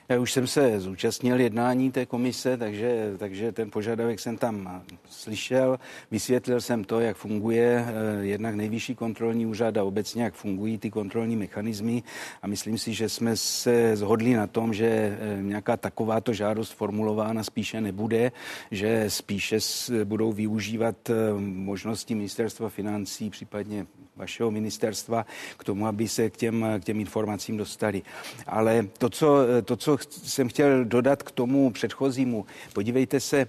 Já už jsem se zúčastnil jednání té komise, takže, takže ten požadavek jsem tam slyšel. Vysvětlil jsem to, jak funguje eh, jednak nejvyšší kontrolní úřad a obecně, jak fungují ty kontrolní mechanismy. A myslím si, že jsme se zhodli na tom, že eh, nějaká takováto žádost formulována spíše nebude, že spíše budou využívat eh, možnosti ministerstva financí, případně vašeho ministerstva k tomu, aby se k těm, k těm informacím dostali. Ale to, co, to, co co jsem chtěl dodat k tomu předchozímu. Podívejte se,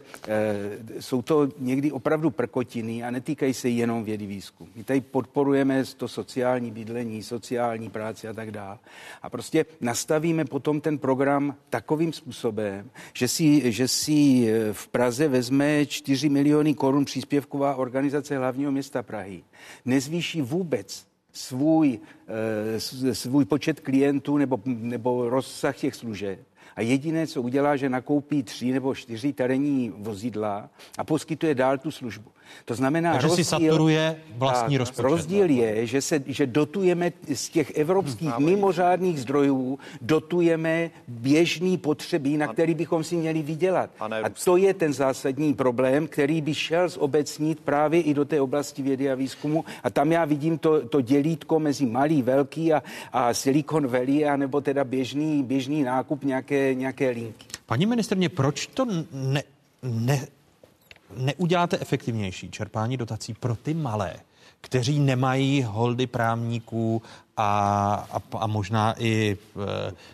jsou to někdy opravdu prkotiny a netýkají se jenom vědy výzkum. My tady podporujeme to sociální bydlení, sociální práci a tak dále. A prostě nastavíme potom ten program takovým způsobem, že si, že si v Praze vezme 4 miliony korun příspěvková organizace hlavního města Prahy. Nezvýší vůbec svůj, eh, svůj počet klientů nebo, nebo rozsah těch služeb a jediné, co udělá, že nakoupí tři nebo čtyři terénní vozidla a poskytuje dál tu službu. To znamená,
Takže rozdíl, si saturuje vlastní rozpočet.
Rozdíl je, že, se, že dotujeme z těch evropských hmm, mimořádných zdrojů, dotujeme běžný potřeby, na který bychom si měli vydělat. A to je ten zásadní problém, který by šel zobecnit právě i do té oblasti vědy a výzkumu. A tam já vidím to, to dělítko mezi malý, velký a, a Silicon Valley, anebo teda běžný, běžný nákup nějaké, nějaké linky.
Paní ministrně, proč to ne, ne, neuděláte efektivnější čerpání dotací pro ty malé, kteří nemají holdy právníků a, a, a možná i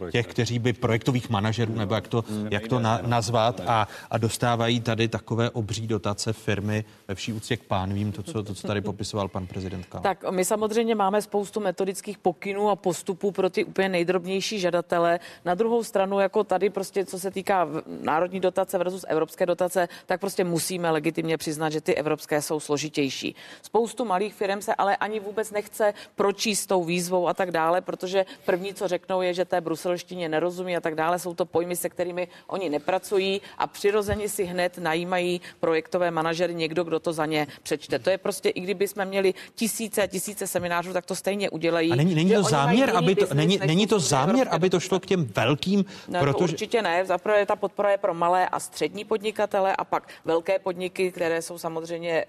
e, těch, kteří by projektových manažerů, nebo jak to, jak to na, nazvat, a, a dostávají tady takové obří dotace firmy ve vší úctě k pánvím, to co, to, co tady popisoval pan prezident Kala.
Tak my samozřejmě máme spoustu metodických pokynů a postupů pro ty úplně nejdrobnější žadatele. Na druhou stranu, jako tady prostě, co se týká národní dotace versus evropské dotace, tak prostě musíme legitimně přiznat, že ty evropské jsou složitější. Spoustu malých firm se ale ani vůbec nechce pročíst tou výzvou výzvou a tak dále, protože první, co řeknou, je, že té bruselštině nerozumí a tak dále. Jsou to pojmy, se kterými oni nepracují a přirozeně si hned najímají projektové manažery někdo, kdo to za ně přečte. To je prostě, i kdyby jsme měli tisíce a tisíce seminářů, tak to stejně udělají.
A není, není to záměr, aby to, není, není to záměr, aby to šlo k těm velkým,
ne,
protože...
to určitě ne. Zaprvé ta podpora je pro malé a střední podnikatele a pak velké podniky, které jsou samozřejmě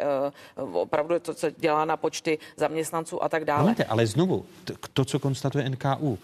uh, opravdu to, co dělá na počty zaměstnanců a tak dále.
Promiňte, ale znovu, to, co konstatuje NKU.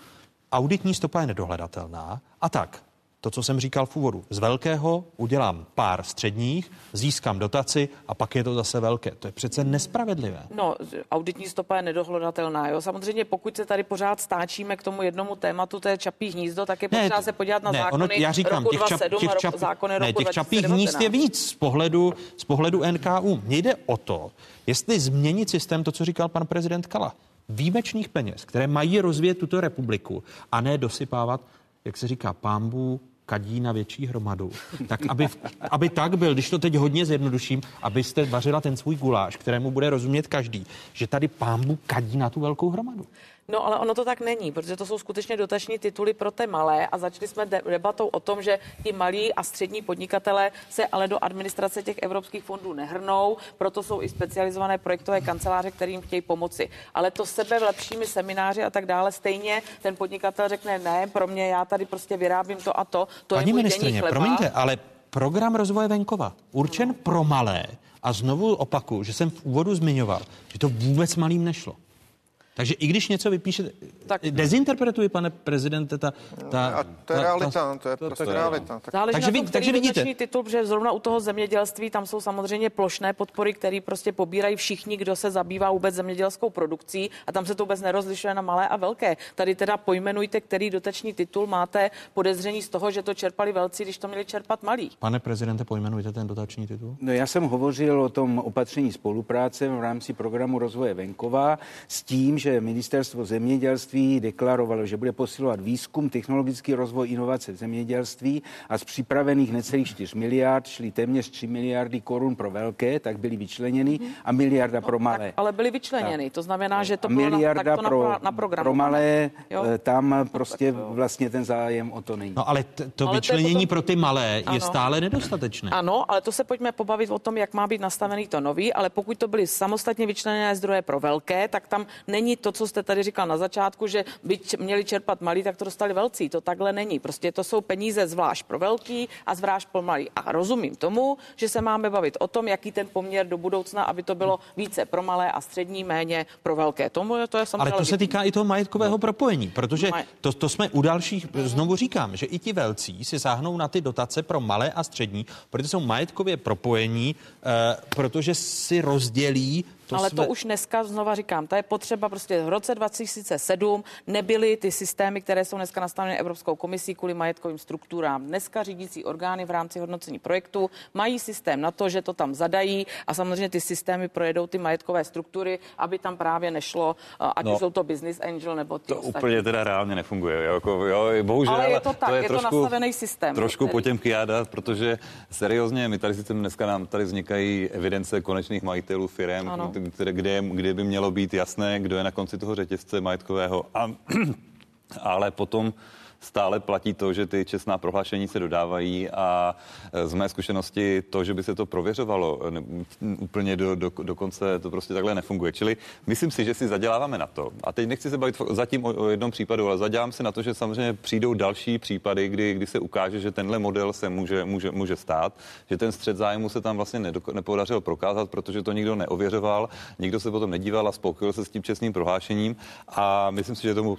Auditní stopa je nedohledatelná a tak to, co jsem říkal v úvodu. Z velkého udělám pár středních, získám dotaci a pak je to zase velké. To je přece nespravedlivé.
No, auditní stopa je nedohledatelná. Jo? Samozřejmě, pokud se tady pořád stáčíme k tomu jednomu tématu, to je čapí hnízdo, tak je potřeba se podívat na
ne,
zákony
ono, já říkám,
roku
těch, čap,
27
těch, čap,
roku, zákony
ne,
roku
těch čapích hnízd je víc z pohledu, z pohledu NKU. Mně jde o to, jestli změnit systém, to, co říkal pan prezident Kala výjimečných peněz, které mají rozvíjet tuto republiku a ne dosypávat, jak se říká, pámbu kadí na větší hromadu. Tak aby, aby tak byl, když to teď hodně zjednoduším, abyste vařila ten svůj guláš, kterému bude rozumět každý, že tady pámbu kadí na tu velkou hromadu.
No ale ono to tak není, protože to jsou skutečně dotační tituly pro ty malé a začali jsme debatou o tom, že ti malí a střední podnikatele se ale do administrace těch evropských fondů nehrnou, proto jsou i specializované projektové kanceláře, kterým chtějí pomoci. Ale to sebe v lepšími semináři a tak dále stejně ten podnikatel řekne ne, pro mě já tady prostě vyrábím to a to. to
Paní ministrině, promiňte, ale program rozvoje venkova určen pro malé a znovu opaku, že jsem v úvodu zmiňoval, že to vůbec malým nešlo. Takže i když něco vypíšete, tak, dezinterpretuji, pane prezidente, ta... ta
a to je ta, realita, ta, to je to, prostě realita.
Tak. Záleží takže, na tom, takže vidíte. titul, že zrovna u toho zemědělství tam jsou samozřejmě plošné podpory, které prostě pobírají všichni, kdo se zabývá vůbec zemědělskou produkcí a tam se to vůbec nerozlišuje na malé a velké. Tady teda pojmenujte, který dotační titul máte podezření z toho, že to čerpali velcí, když to měli čerpat malí.
Pane prezidente, pojmenujte ten dotační titul.
No já jsem hovořil o tom opatření spolupráce v rámci programu rozvoje venkova s tím, že ministerstvo zemědělství deklarovalo, že bude posilovat výzkum, technologický rozvoj, inovace v zemědělství a z připravených necelých 4 miliard šly téměř 3 miliardy korun pro velké, tak byly vyčleněny a miliarda pro malé.
Tak, ale byly vyčleněny, tak. to znamená, že to
bylo miliarda
na,
pro,
na, na program.
Pro malé, jo? Eh, tam no, prostě vlastně ten zájem o to není.
No ale t- to ale vyčlenění to potom... pro ty malé ano. je stále nedostatečné.
Ano, ale to se pojďme pobavit o tom, jak má být nastavený to nový, ale pokud to byly samostatně vyčleněné zdroje pro velké, tak tam není to, co jste tady říkal na začátku, že by měli čerpat malí, tak to dostali velcí. To takhle není. Prostě to jsou peníze zvlášť pro velký a zvlášť pro malý. A rozumím tomu, že se máme bavit o tom, jaký ten poměr do budoucna, aby to bylo více pro malé a střední, méně pro velké. Tomu je to je
samozřejmě. Ale to se týká i toho majetkového no. propojení, protože to, to jsme u dalších, znovu říkám, že i ti velcí si sáhnou na ty dotace pro malé a střední, protože jsou majetkově propojení, eh, protože si rozdělí
To Ale jsme... to už dneska znova říkám, to je potřeba prostě v roce 2007 nebyly ty systémy, které jsou dneska nastaveny Evropskou komisí kvůli majetkovým strukturám. Dneska řídící orgány v rámci hodnocení projektu mají systém na to, že to tam zadají a samozřejmě ty systémy projedou ty majetkové struktury, aby tam právě nešlo, eh, ať no, už jsou to business angel nebo ty
To
ostatní.
úplně teda reálně nefunguje. Jako, jo, bohužel,
ale je to tak,
to je,
je
trošku,
to nastavený systém.
Trošku po těm kiádat, protože seriózně, my tady sice dneska nám tady vznikají evidence konečných majitelů firm, které, kde, kde by mělo být jasné, kdo je na konci toho řetězce majetkového. A, ale potom stále platí to, že ty čestná prohlášení se dodávají a z mé zkušenosti to, že by se to prověřovalo ne, úplně do, do, do konce, to prostě takhle nefunguje. Čili myslím si, že si zaděláváme na to. A teď nechci se bavit zatím o, o jednom případu, ale zadělám se na to, že samozřejmě přijdou další případy, kdy, kdy se ukáže, že tenhle model se může, může, může stát, že ten střed zájmu se tam vlastně nedoko, nepodařilo prokázat, protože to nikdo neověřoval, nikdo se potom nedíval a spokojil se s tím čestným prohlášením a myslím si, že tomu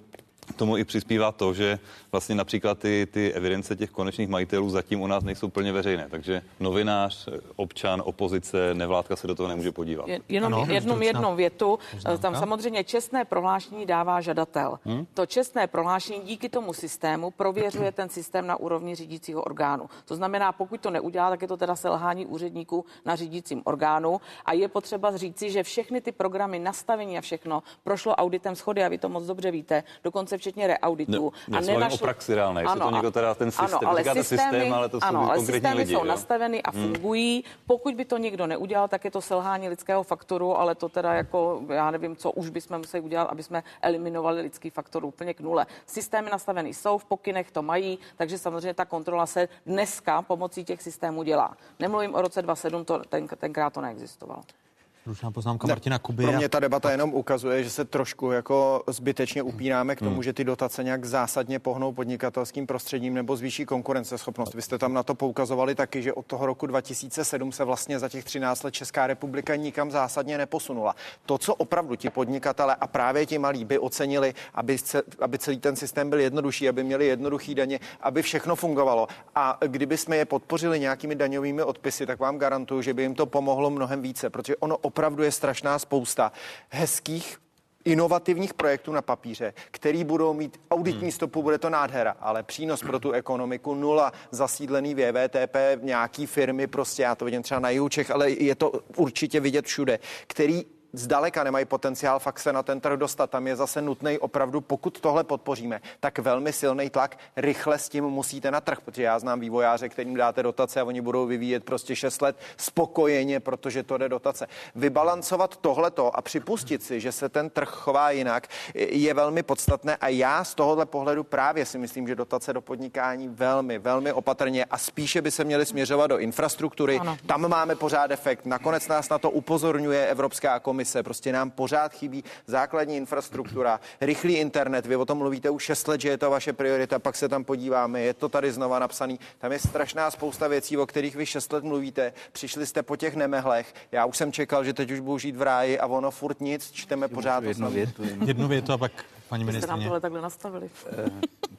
tomu i přispívá to, že vlastně například ty, ty evidence těch konečných majitelů zatím u nás nejsou plně veřejné. Takže novinář, občan, opozice, nevládka se do toho nemůže podívat.
Je, jenom ano, jednou, jednou větu. Poznámka. Tam samozřejmě čestné prohlášení dává žadatel. Hmm? To čestné prohlášení díky tomu systému prověřuje ten systém na úrovni řídícího orgánu. To znamená, pokud to neudělá, tak je to teda selhání úředníků na řídícím orgánu. A je potřeba říci, že všechny ty programy, nastavení a všechno prošlo auditem schody a vy to moc dobře víte. Dokonce včetně reauditu.
No, a nenašlo... o praxi reálné, ano, to někdo teda ten systém, ano, ale systémy, systém, ale to jsou ano, ale
systémy
lidi,
jsou
jo?
nastaveny a hmm. fungují. Pokud by to někdo neudělal, tak je to selhání lidského faktoru, ale to teda jako, já nevím, co už bychom museli udělat, aby jsme eliminovali lidský faktor úplně k nule. Systémy nastaveny jsou, v pokynech to mají, takže samozřejmě ta kontrola se dneska pomocí těch systémů dělá. Nemluvím o roce 2007, to, ten, tenkrát to neexistovalo.
Stručná poznámka Martina Kuby.
Pro mě ta debata jenom ukazuje, že se trošku jako zbytečně upínáme k tomu, hmm. že ty dotace nějak zásadně pohnou podnikatelským prostředím nebo zvýší konkurenceschopnost. Vy jste tam na to poukazovali taky, že od toho roku 2007 se vlastně za těch 13 let Česká republika nikam zásadně neposunula. To, co opravdu ti podnikatele a právě ti malí by ocenili, aby, se, aby celý ten systém byl jednodušší, aby měli jednoduchý daně, aby všechno fungovalo. A kdyby jsme je podpořili nějakými daňovými odpisy, tak vám garantuju, že by jim to pomohlo mnohem více, protože ono opravdu je strašná spousta hezkých inovativních projektů na papíře, který budou mít auditní hmm. stopu, bude to nádhera, ale přínos pro tu ekonomiku nula, zasídlený VVTP, nějaký firmy, prostě já to vidím třeba na Jihučech, ale je to určitě vidět všude, který zdaleka nemají potenciál fakt se na ten trh dostat. Tam je zase nutný opravdu, pokud tohle podpoříme, tak velmi silný tlak, rychle s tím musíte na trh, protože já znám vývojáře, kterým dáte dotace a oni budou vyvíjet prostě 6 let spokojeně, protože to jde dotace. Vybalancovat tohleto a připustit si, že se ten trh chová jinak, je velmi podstatné a já z tohohle pohledu právě si myslím, že dotace do podnikání velmi, velmi opatrně a spíše by se měly směřovat do infrastruktury. Ano. Tam máme pořád efekt. Nakonec nás na to upozorňuje Evropská komise komise. Prostě nám pořád chybí základní infrastruktura, rychlý internet. Vy o tom mluvíte už 6 let, že je to vaše priorita, pak se tam podíváme, je to tady znova napsaný. Tam je strašná spousta věcí, o kterých vy 6 let mluvíte. Přišli jste po těch nemehlech. Já už jsem čekal, že teď už budu žít v ráji a ono furt nic, čteme pořád.
Jednu větu, jednu větu a pak paní ministrině. Jste
nám tohle takhle nastavili. Eh,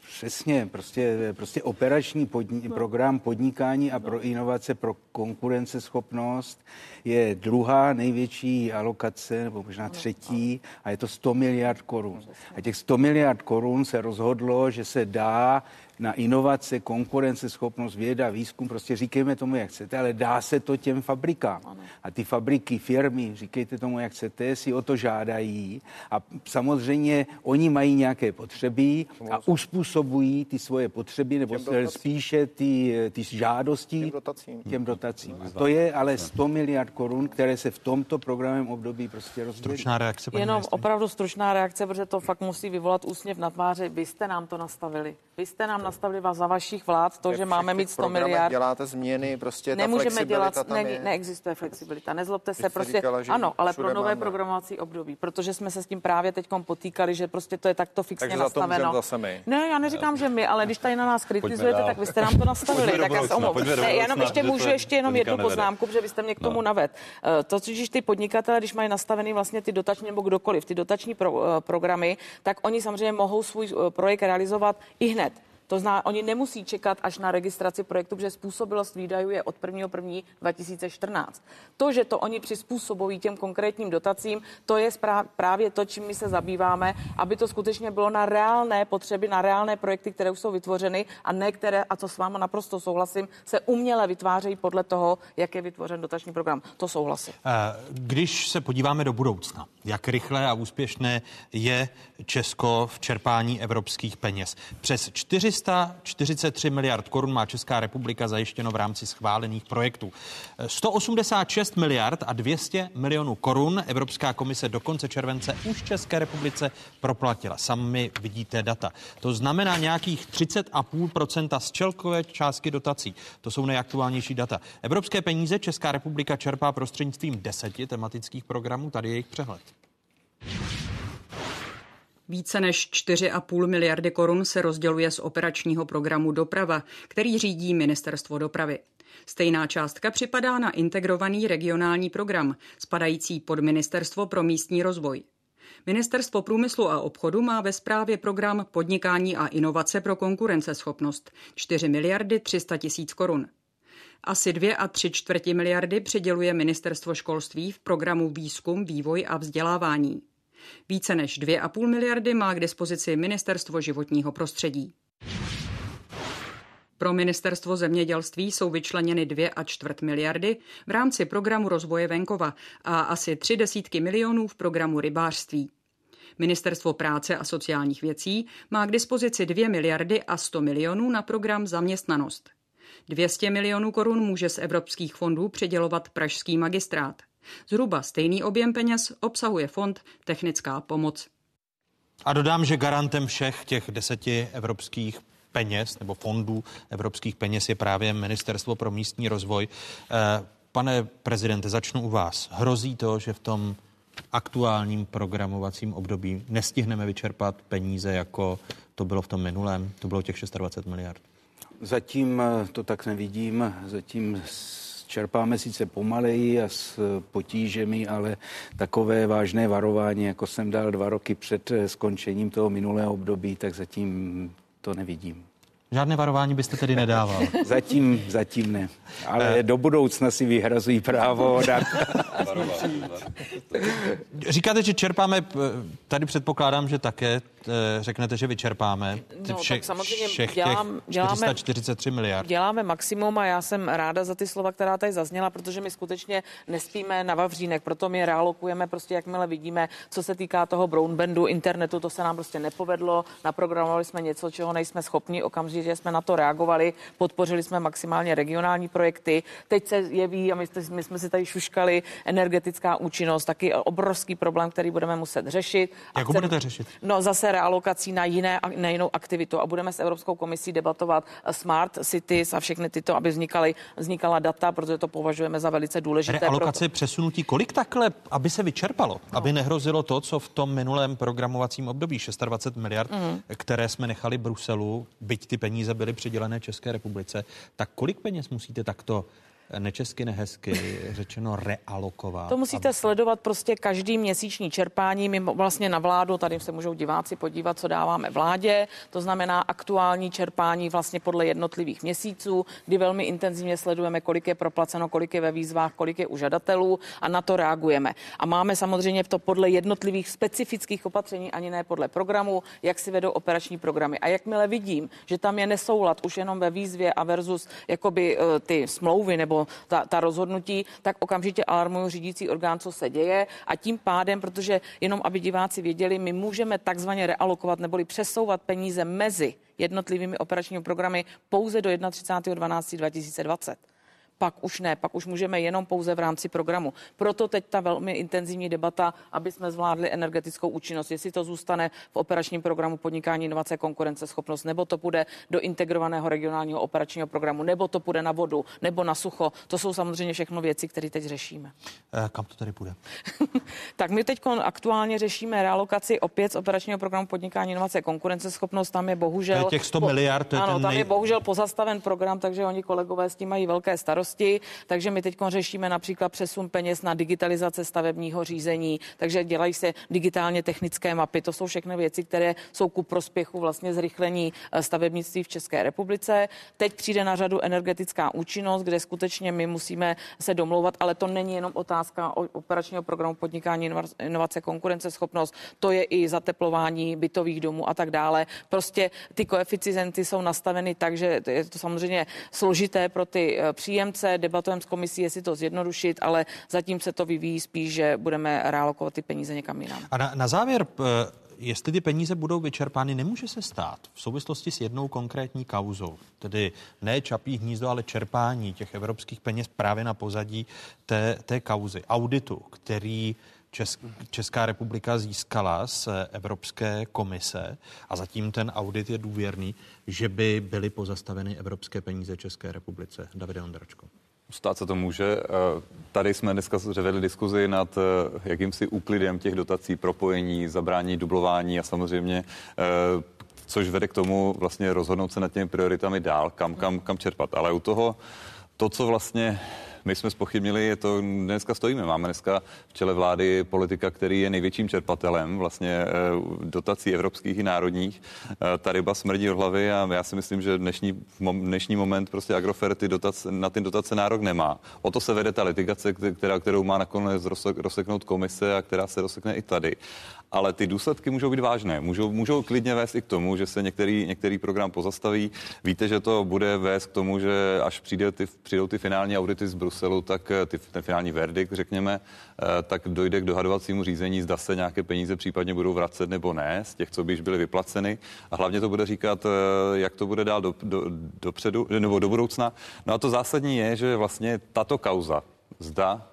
přesně, prostě, prostě operační podni- program podnikání a pro inovace, pro konkurenceschopnost je druhá největší alokace, nebo možná třetí, a je to 100 miliard korun. A těch 100 miliard korun se rozhodlo, že se dá na inovace, konkurenceschopnost, věda, výzkum, prostě říkejme tomu, jak chcete, ale dá se to těm fabrikám. Ano. A ty fabriky, firmy, říkejte tomu, jak chcete, si o to žádají a samozřejmě oni mají nějaké potřeby a uspůsobují ty svoje potřeby, nebo spíše ty, ty žádosti těm dotacím. Těm dotacím. A to je ale 100 miliard korun, které se v tomto programem období prostě rozdělí.
Stručná reakce,
paní Jenom ministry. opravdu stručná reakce, protože to fakt musí vyvolat úsměv na tváři. Vy jste nám to nastavili. Vy jste nám nastavili vás za vašich vlád to, že máme mít 100 miliard.
Děláte změny, prostě
Nemůžeme dělat, ne, je... neexistuje flexibilita. Nezlobte se, prostě, říkala, ano, ale pro nové máme. programovací období, protože jsme se s tím právě teď potýkali, že prostě to je takto fixně
Takže
nastaveno.
Za to zase my.
Ne, já neříkám, že my, ale když tady na nás kritizujete, tak vy jste nám to nastavili. tak já se omlouvám. Ne, jenom ještě můžu ještě jenom jednu poznámku, protože vy jste mě k tomu no. naved. Eh, to, když ty podnikatele, když mají nastavený vlastně ty dotační nebo kdokoliv, ty dotační uh, programy, tak oni samozřejmě mohou svůj uh, projekt realizovat i hned To znamená, oni nemusí čekat až na registraci projektu, protože způsobilost výdajů je od 1. 1. 2014. To, že to oni přizpůsobují těm konkrétním dotacím, to je právě to, čím my se zabýváme, aby to skutečně bylo na reálné potřeby, na reálné projekty, které už jsou vytvořeny a ne které, a to s váma naprosto souhlasím, se uměle vytvářejí podle toho, jak je vytvořen dotační program. To souhlasím.
Eh, když se podíváme do budoucna, jak rychle a úspěšné je Česko v čerpání evropských peněz. Přes 443 miliard korun má Česká republika zajištěno v rámci schválených projektů. 186 miliard a 200 milionů korun Evropská komise do konce července už České republice proplatila. Sami vidíte data. To znamená nějakých 30,5% z čelkové částky dotací. To jsou nejaktuálnější data. Evropské peníze Česká republika čerpá prostřednictvím deseti tematických programů. Tady je jejich přehled.
Více než 4,5 miliardy korun se rozděluje z operačního programu Doprava, který řídí Ministerstvo dopravy. Stejná částka připadá na integrovaný regionální program, spadající pod Ministerstvo pro místní rozvoj. Ministerstvo průmyslu a obchodu má ve správě program Podnikání a inovace pro konkurenceschopnost 4 miliardy 300 tisíc korun. Asi 2 a 3 čtvrtě miliardy přiděluje Ministerstvo školství v programu Výzkum, vývoj a vzdělávání. Více než 2,5 miliardy má k dispozici Ministerstvo životního prostředí. Pro ministerstvo zemědělství jsou vyčleněny 2 a čtvrt miliardy v rámci programu rozvoje venkova a asi tři desítky milionů v programu rybářství. Ministerstvo práce a sociálních věcí má k dispozici 2 miliardy a 100 milionů na program zaměstnanost. 200 milionů korun může z evropských fondů předělovat Pražský magistrát. Zhruba stejný objem peněz obsahuje fond Technická pomoc.
A dodám, že garantem všech těch deseti evropských peněz nebo fondů evropských peněz je právě Ministerstvo pro místní rozvoj. Eh, pane prezidente, začnu u vás. Hrozí to, že v tom aktuálním programovacím období nestihneme vyčerpat peníze, jako to bylo v tom minulém? To bylo těch 26 miliard.
Zatím eh, to tak nevidím. Zatím čerpáme sice pomaleji a s potížemi, ale takové vážné varování, jako jsem dal dva roky před eh, skončením toho minulého období, tak zatím to nevidím.
Žádné varování byste tedy nedával?
zatím, zatím ne. Ale do budoucna si vyhrazují právo dát.
Říkáte, že čerpáme, tady předpokládám, že také Eh, řeknete, že vyčerpáme
no, všech, tak samozřejmě
všech
dělám,
těch 443 miliard.
Děláme maximum a já jsem ráda za ty slova, která tady zazněla, protože my skutečně nespíme na Vavřínek, proto my realokujeme prostě, jakmile vidíme, co se týká toho brownbandu, internetu, to se nám prostě nepovedlo, naprogramovali jsme něco, čeho nejsme schopni, okamžitě jsme na to reagovali, podpořili jsme maximálně regionální projekty, teď se jeví, a my, my jsme si tady šuškali, energetická účinnost, taky obrovský problém, který budeme muset řešit.
Jak ho budete řešit?
No zase realokací na, jiné, na jinou aktivitu a budeme s Evropskou komisí debatovat smart cities a všechny tyto, aby vznikaly, vznikala data, protože to považujeme za velice důležité.
Realokace proto... přesunutí kolik takhle, aby se vyčerpalo, no. aby nehrozilo to, co v tom minulém programovacím období 26 miliard, mm. které jsme nechali Bruselu, byť ty peníze byly přidělené České republice, tak kolik peněz musíte takto nečesky, nehezky řečeno realokovat.
To musíte aby... sledovat prostě každý měsíční čerpání. My vlastně na vládu, tady se můžou diváci podívat, co dáváme vládě. To znamená aktuální čerpání vlastně podle jednotlivých měsíců, kdy velmi intenzivně sledujeme, kolik je proplaceno, kolik je ve výzvách, kolik je u žadatelů a na to reagujeme. A máme samozřejmě to podle jednotlivých specifických opatření, ani ne podle programu, jak si vedou operační programy. A jakmile vidím, že tam je nesoulad už jenom ve výzvě a versus jakoby eh, ty smlouvy nebo nebo ta, ta rozhodnutí, tak okamžitě alarmuju řídící orgán, co se děje. A tím pádem, protože jenom aby diváci věděli, my můžeme takzvaně realokovat neboli přesouvat peníze mezi jednotlivými operačními programy pouze do 31.12.2020 pak už ne, pak už můžeme jenom pouze v rámci programu. Proto teď ta velmi intenzivní debata, aby jsme zvládli energetickou účinnost, jestli to zůstane v operačním programu podnikání, inovace, konkurenceschopnost, nebo to půjde do integrovaného regionálního operačního programu, nebo to půjde na vodu, nebo na sucho. To jsou samozřejmě všechno věci, které teď řešíme.
E, kam to tady půjde?
tak my teď aktuálně řešíme realokaci opět z operačního programu podnikání, inovace, konkurenceschopnost. Tam je bohužel.
To je těch 100 miliard.
To je ano, ten tam nej... je bohužel pozastaven program, takže oni kolegové s tím mají velké starosti starosti, takže my teď řešíme například přesun peněz na digitalizace stavebního řízení, takže dělají se digitálně technické mapy. To jsou všechny věci, které jsou ku prospěchu vlastně zrychlení eh, stavebnictví v České republice. Teď přijde na řadu energetická účinnost, kde skutečně my musíme se domlouvat, ale to není jenom otázka operačního programu podnikání, inovace, konkurenceschopnost, to je i zateplování bytových domů a tak dále. Prostě ty koeficienty jsou nastaveny tak, že je to samozřejmě složité pro ty eh, příjemce. Debatujeme s komisí, jestli to zjednodušit, ale zatím se to vyvíjí spíš, že budeme realokovat ty peníze někam jinam.
A na, na závěr, jestli ty peníze budou vyčerpány, nemůže se stát v souvislosti s jednou konkrétní kauzou, tedy ne čapí hnízdo, ale čerpání těch evropských peněz právě na pozadí té, té kauzy, auditu, který Česká republika získala z Evropské komise a zatím ten audit je důvěrný, že by byly pozastaveny evropské peníze České republice. Davide Ondračko.
Stát se to může. Eh, tady jsme dneska vedli diskuzi nad eh, jakýmsi úklidem těch dotací, propojení, zabrání dublování a samozřejmě eh, což vede k tomu vlastně rozhodnout se nad těmi prioritami dál, kam, kam, kam čerpat. Ale u toho, to, co vlastně my jsme spochybnili, je to, dneska stojíme. Máme dneska v čele vlády politika, který je největším čerpatelem vlastně eh, dotací evropských i národních. Eh, ta ryba smrdí od hlavy a já si myslím, že dnešní, dnešní moment prostě Agrofert ty dotace, na ty dotace nárok nemá. O to se vede ta litigace, která, kterou má nakonec rozseknout komise a která se rozsekne i tady ale ty důsledky můžou být vážné. Můžou, můžou klidně vést i k tomu, že se některý, některý program pozastaví. Víte, že to bude vést k tomu, že až přijde ty, přijdou ty finální audity z Bruselu, tak eh, ty, ten finální verdikt, řekněme, eh, tak dojde k dohadovacímu řízení, zda se nějaké peníze případně budou vracet nebo ne, z těch, co by již byly vyplaceny. A hlavně to bude říkat, eh, jak to bude dál do, do, dopředu nebo do budoucna. No a to zásadní je, že vlastně tato kauza, zda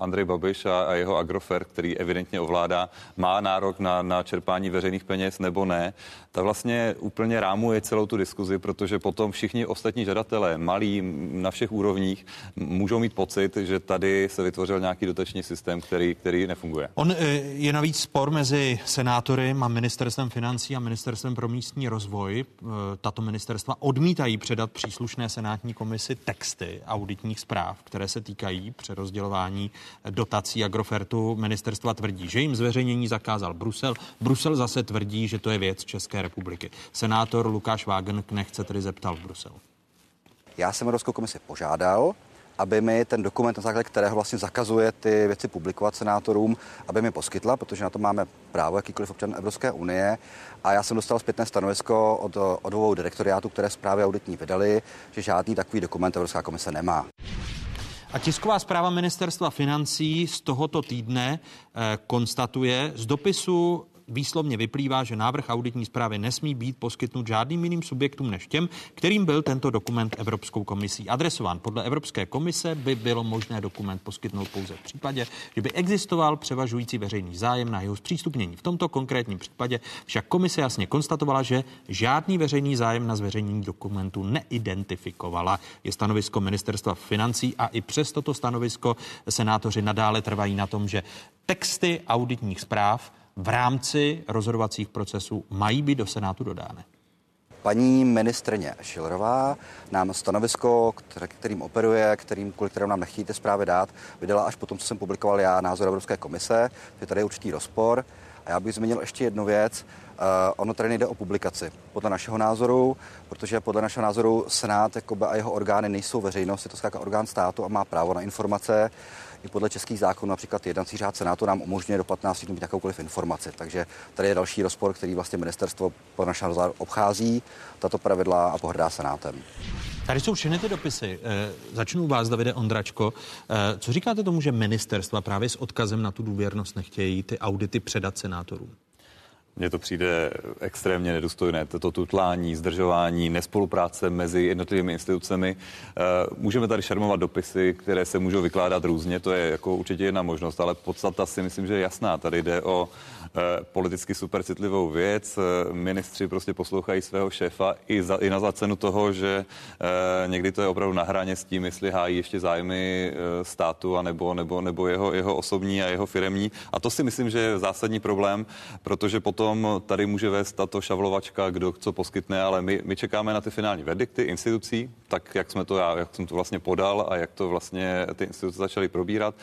Andrej Babiš a, a jeho Agrofer, který evidentně ovládá, má nárok na, na čerpání veřejných peněz nebo ne, ta vlastně úplně rámuje celou tu diskuzi, protože potom všichni ostatní žadatelé, malí na všech úrovních, můžou mít pocit, že tady se vytvořil nějaký dotační systém, který, který nefunguje.
On eh, je navíc spor mezi senátory a ministerstvem financí a ministerstvem pro místní rozvoj. Eh, tato ministerstva odmítají předat příslušné senátní komisi texty auditních zpráv, které se týkají přerozdělování dotací Agrofertu. Ministerstva tvrdí, že jim zveřejnění zakázal Brusel. Brusel zase tvrdí, že to je věc České republiky. Senátor Lukáš Wagenknecht se tedy zeptal v Bruselu.
Já jsem Evropskou komisi požádal, aby mi ten dokument, na základě kterého vlastně zakazuje ty věci publikovat senátorům, aby mi poskytla, protože na to máme právo jakýkoliv občan Evropské unie. A já jsem dostal zpětné stanovisko od, od dvou direktoriátů, které zprávy auditní vydali, že žádný takový dokument Evropská komise nemá.
A tisková zpráva ministerstva financí z tohoto týdne eh, konstatuje z dopisu výslovně vyplývá, že návrh auditní zprávy nesmí být poskytnut žádným jiným subjektům než těm, kterým byl tento dokument Evropskou komisí adresován. Podle Evropské komise by bylo možné dokument poskytnout pouze v případě, že by existoval převažující veřejný zájem na jeho zpřístupnění. V tomto konkrétním případě však komise jasně konstatovala, že žádný veřejný zájem na zveřejnění dokumentu neidentifikovala. Je stanovisko ministerstva financí a i přes toto stanovisko senátoři nadále trvají na tom, že texty auditních zpráv v rámci rozhodovacích procesů mají být do Senátu dodány.
Paní ministrně Šilerová nám stanovisko, kterým operuje, kterým, kvůli kterému nám nechtějí zprávy dát, vydala až potom, co jsem publikoval já názor Evropské komise, že tady je určitý rozpor. A já bych zmínil ještě jednu věc. Uh, ono tady nejde o publikaci. Podle našeho názoru, protože podle našeho názoru Senát jakoby, a jeho orgány nejsou veřejnost, je to zkrátka orgán státu a má právo na informace i podle českých zákonů, například jednací řád Senátu nám umožňuje do 15 dnů mít jakoukoliv informaci. Takže tady je další rozpor, který vlastně ministerstvo po našem obchází tato pravidla a pohrdá Senátem.
Tady jsou všechny ty dopisy. E, začnu vás, Davide Ondračko. E, co říkáte tomu, že ministerstva právě s odkazem na tu důvěrnost nechtějí ty audity předat senátorům?
Mně to přijde extrémně nedůstojné, toto tutlání, zdržování, nespolupráce mezi jednotlivými institucemi. Eh, můžeme tady šarmovat dopisy, které se můžou vykládat různě, to je jako určitě jedna možnost, ale podstata si myslím, že je jasná. Tady jde o Eh, politicky super citlivou věc. Eh, ministři prostě poslouchají svého šéfa i, za, i na za cenu toho, že někdy to je opravdu na hraně s tím, jestli hájí ještě zájmy státu a nebo, nebo, nebo jeho, jeho osobní a jeho firemní. A to si myslím, že je zásadní problém, protože potom potom tady může vést tato šavlovačka, kdo co poskytne, ale my, my čekáme na ty finální verdikty institucí, tak jak jsme to já, jak jsem to vlastně podal a jak to vlastně ty instituce začaly probírat.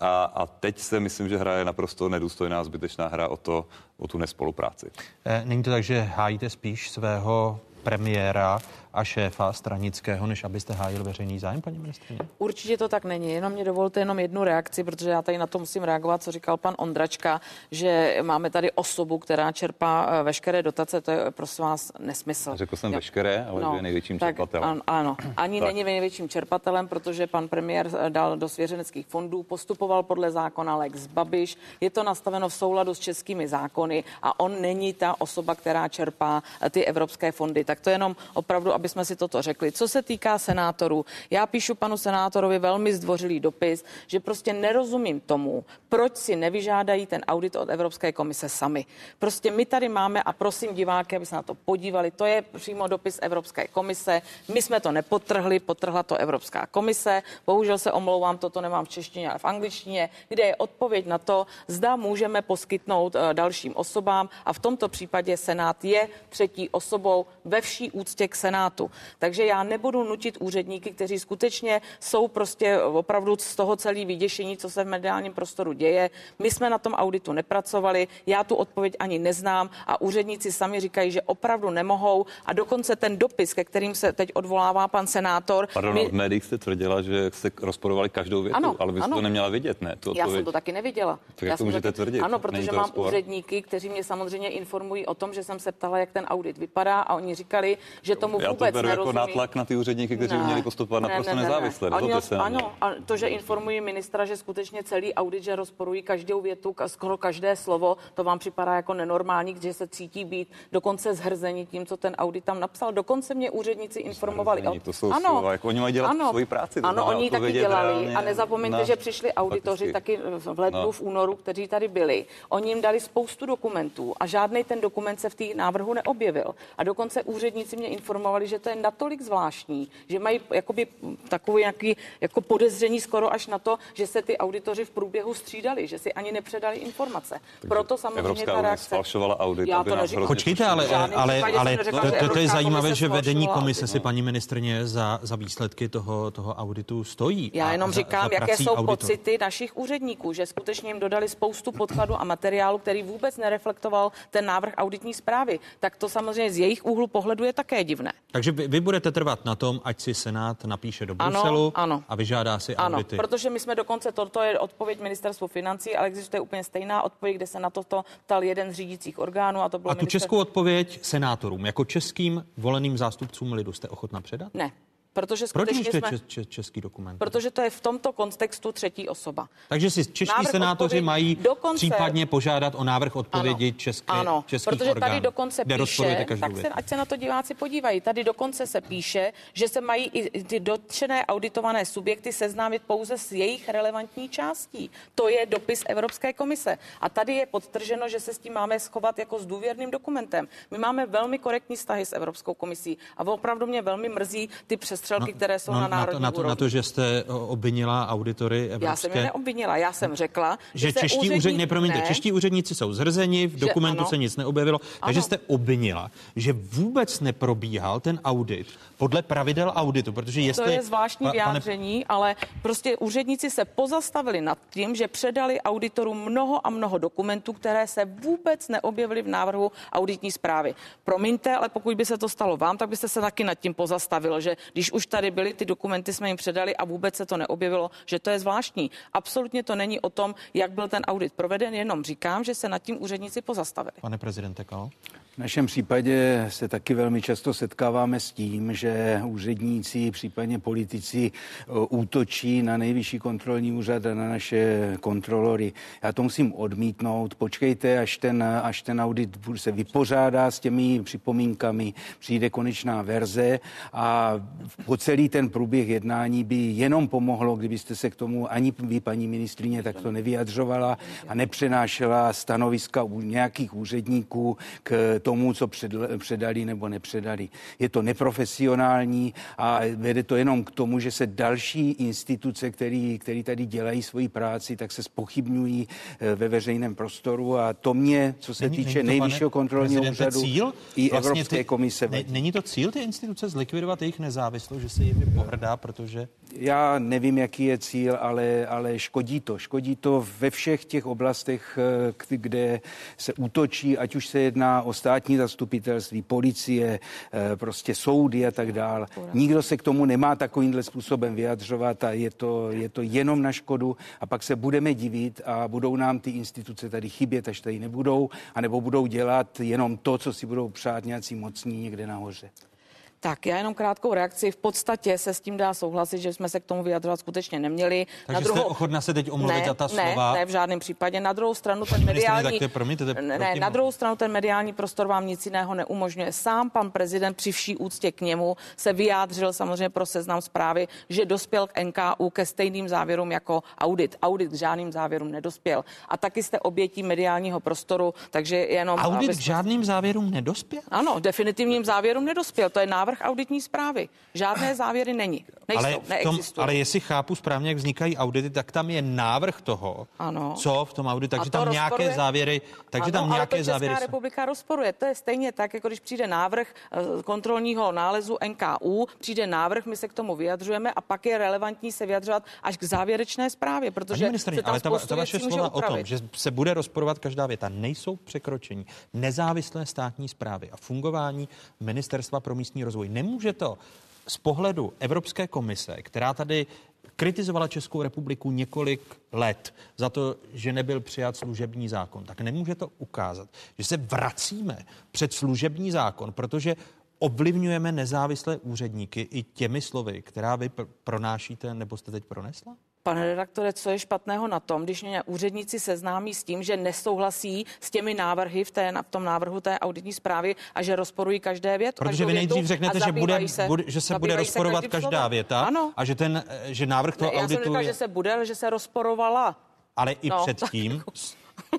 A, a teď se myslím, že hraje naprosto nedůstojná zbytečná hra o to, o tu nespolupráci.
Eh, není to tak, že hájíte spíš svého premiéra a šéfa stranického, než abyste hájil veřejný zájem, paní ministrině?
Určitě to tak není. Jenom mě dovolte jenom jednu reakci, protože já tady na to musím reagovat, co říkal pan Ondračka, že máme tady osobu, která čerpá eh, veškeré dotace. To je prosím vás nesmysl.
Řekl jsem veškeré, ale no, je největším tak, čerpatelem.
An, ano, ani tak. není největším čerpatelem, protože pan premiér eh, dal do svěřeneckých fondů, postupoval podle zákona Lex Babiš. Je to nastaveno v souladu s českými zákony a on není ta osoba, která čerpá eh, ty evropské fondy. Tak to je jenom opravdu, aby jsme si toto řekli. Co se týká senátorů, já píšu panu senátorovi velmi zdvořilý dopis, že prostě nerozumím tomu, proč si nevyžádají ten audit od Evropské komise sami. Prostě my tady máme a prosím diváky, aby se na to podívali, to je přímo dopis Evropské komise. My jsme to nepotrhli, potrhla to Evropská komise. Bohužel se omlouvám, toto nemám v češtině, ale v angličtině, kde je odpověď na to, zda můžeme poskytnout eh, dalším osobám a v tomto případě Senát je třetí osobou ve vší úctě k Senátu státu. Takže já nebudu nutit úředníky, kteří skutečně jsou prostě opravdu z toho celý vyděšení, co se v mediálním prostoru děje. My jsme na tom auditu nepracovali, já tu odpověď ani neznám a úředníci sami říkají, že opravdu nemohou a dokonce ten dopis, ke kterým se teď odvolává pan senátor.
Pardon, my... v médiích jste tvrdila, že jste rozporovali každou větu, ano, ale vy jste to neměla vidět, ne?
Tu já jsem to taky neviděla.
Tak jak to můžete taky... tvrdit?
Ano, protože mám rozpor? úředníky, kteří mě samozřejmě informují o tom, že jsem se ptala, jak ten audit vypadá a oni říkali, že tomu vůbec
já to beru jako nátlak na ty úředníky, kteří ne. měli postupovat ne, naprosto ne, ne, nezávisle. Ne.
Oni, ano, a to, že informují ministra, že skutečně celý audit, že rozporují každou větu, skoro každé slovo, to vám připadá jako nenormální, že se cítí být dokonce zhrzení tím, co ten audit tam napsal. Dokonce mě úředníci informovali.
Zhrzení, to jsou ano, slova, jako oni mají dělat ano, svoji práci.
Ano, oni taky dělali. A nezapomeňte, na... že přišli auditoři taky v lednu, no. v únoru, kteří tady byli. Oni jim dali spoustu dokumentů a žádný ten dokument se v té návrhu neobjevil. A dokonce úředníci mě informovali, že to je natolik zvláštní, že mají jakoby takový nějaký jako podezření skoro až na to, že se ty auditoři v průběhu střídali, že si ani nepředali informace. Takže Proto samozřejmě
Evropská
ta reakce...
falšovala audit.
Já to neříkám.
Počkejte, ale, ale, ale to, to, to je zajímavé, že vedení komise si paní ministrně za, za výsledky toho, toho auditu stojí.
Já jenom a, říkám, za, za jaké jsou auditor. pocity našich úředníků, že skutečně jim dodali spoustu podkladů a materiálu, který vůbec nereflektoval ten návrh auditní zprávy. Tak to samozřejmě z jejich úhlu pohledu je také divné.
Takže vy, vy budete trvat na tom, ať si Senát napíše do Bruselu
ano, ano.
a vyžádá si
ano,
audity.
protože my jsme dokonce, toto je odpověď ministerstvu financí, ale existuje úplně stejná odpověď, kde se na toto ptal jeden z řídících orgánů a to bylo
A tu českou odpověď senátorům, jako českým voleným zástupcům lidu jste ochotna předat?
Ne. Protože Proč
jsme, če, český dokument?
Protože to je v tomto kontextu třetí osoba.
Takže si čeští návrh senátoři odpověď, mají dokonce, případně požádat o návrh odpovědi ano, české,
ano,
českých
protože
orgánů,
tady dokonce píše, tak se, ať se na to diváci podívají, tady dokonce se píše, že se mají i ty dotčené auditované subjekty seznámit pouze s jejich relevantní částí. To je dopis Evropské komise. A tady je podtrženo, že se s tím máme schovat jako s důvěrným dokumentem. My máme velmi korektní vztahy s Evropskou komisí a opravdu mě velmi mrzí ty přestřelky, no, které jsou no, na národní
na to, na, to, na to, že jste obvinila auditory evropské.
Já jsem je neobvinila, já jsem řekla,
že, že čeští úředníci, úřední, promiňte, ne, čeští úředníci jsou zrzeni, v dokumentu ano, se nic neobjevilo, ano. takže jste obvinila, že vůbec neprobíhal ten audit podle pravidel auditu, protože jestli...
To je zvláštní pa, vyjádření, pane... ale prostě úředníci se pozastavili nad tím, že předali auditorům mnoho a mnoho dokumentů, které se vůbec neobjevily v návrhu auditní zprávy. Promiňte, ale pokud by se to stalo vám, tak byste se taky nad tím pozastavil, že když už tady byly ty dokumenty, jsme jim předali a vůbec se to neobjevilo, že to je zvláštní. Absolutně to není o tom, jak byl ten audit proveden, jenom říkám, že se nad tím úředníci pozastavili.
Pane prezidente Kalo?
V našem případě se taky velmi často setkáváme s tím, že úředníci, případně politici útočí na nejvyšší kontrolní úřad a na naše kontrolory. Já to musím odmítnout. Počkejte, až ten, až ten audit se vypořádá s těmi připomínkami, přijde konečná verze a po celý ten průběh jednání by jenom pomohlo, kdybyste se k tomu ani vy, paní ministrině, takto nevyjadřovala a nepřenášela stanoviska u nějakých úředníků k tomu, co předali nebo nepředali. Je to neprofesionální a vede to jenom k tomu, že se další instituce, který, který tady dělají svoji práci, tak se spochybňují ve veřejném prostoru a to mě, co se
není,
týče
není to,
nejvyššího kontrolního úřadu
cíl?
i
vlastně
Evropské
ty,
komise.
Ne, není to cíl ty instituce zlikvidovat jejich nezávislost, že se jimi pohrdá, protože...
Já nevím, jaký je cíl, ale, ale škodí to. Škodí to ve všech těch oblastech, eh, kde se útočí, ať už se jedná o státní zastupitelství, policie, eh, prostě soudy a tak dál. Nikdo se k tomu nemá takovýmhle způsobem vyjadřovat a je to, je to jenom na škodu a pak se budeme divit a budou nám ty instituce tady chybět, až tady nebudou, anebo budou dělat jenom to, co si budou přát nějací mocní někde nahoře.
Tak já jenom krátkou reakci. V podstatě se s tím dá souhlasit, že jsme se k tomu vyjadřovat skutečně neměli.
Takže na druhou... jste ochotná se teď omluvit
ne,
za ta
ne,
slova?
Ne, v žádném případě. Na druhou stranu ten mediální...
Tak promiňte,
ne, ne, na druhou stranu ten mediální prostor vám nic jiného neumožňuje. Sám pan prezident při vší úctě k němu se vyjádřil samozřejmě pro seznam zprávy, že dospěl k NKU ke stejným závěrům jako audit. Audit k žádným závěrům nedospěl. A taky jste obětí mediálního prostoru, takže jenom...
Audit k žádným závěrům nedospěl?
Ano, definitivním závěrům nedospěl. To je návrh auditní zprávy. Žádné závěry není. Nejsou,
ale, v tom, ale jestli chápu správně, jak vznikají audity, tak tam je návrh toho,
ano.
co v tom auditu, takže
to
tam
rozporuje?
nějaké závěry, takže
ano,
tam
ale
nějaké
to
závěry.
Česká republika rozporuje. To je stejně tak, jako když přijde návrh eh, kontrolního nálezu NKU, přijde návrh, my se k tomu vyjadřujeme a pak je relevantní se vyjadřovat až k závěrečné zprávě, protože se tam
ale ta, ta vaše slova
o
tom, že se bude rozporovat každá věta, nejsou překročení nezávislé státní zprávy a fungování Ministerstva pro místní rozvoj. Nemůže to z pohledu Evropské komise, která tady kritizovala Českou republiku několik let za to, že nebyl přijat služební zákon, tak nemůže to ukázat, že se vracíme před služební zákon, protože ovlivňujeme nezávislé úředníky i těmi slovy, která vy pr- pronášíte nebo jste teď pronesla?
Pane redaktore, co je špatného na tom, když mě úředníci seznámí s tím, že nesouhlasí s těmi návrhy v, té, v tom návrhu té auditní zprávy a že rozporují každé vět?
Protože vy nejdřív řeknete, že, bude, se, bude, že se bude rozporovat se každá slovem. věta
ano.
a že, ten, že návrh toho
ne,
auditu... Já
jsem říkal,
je...
že se bude, ale že se rozporovala.
Ale i no, předtím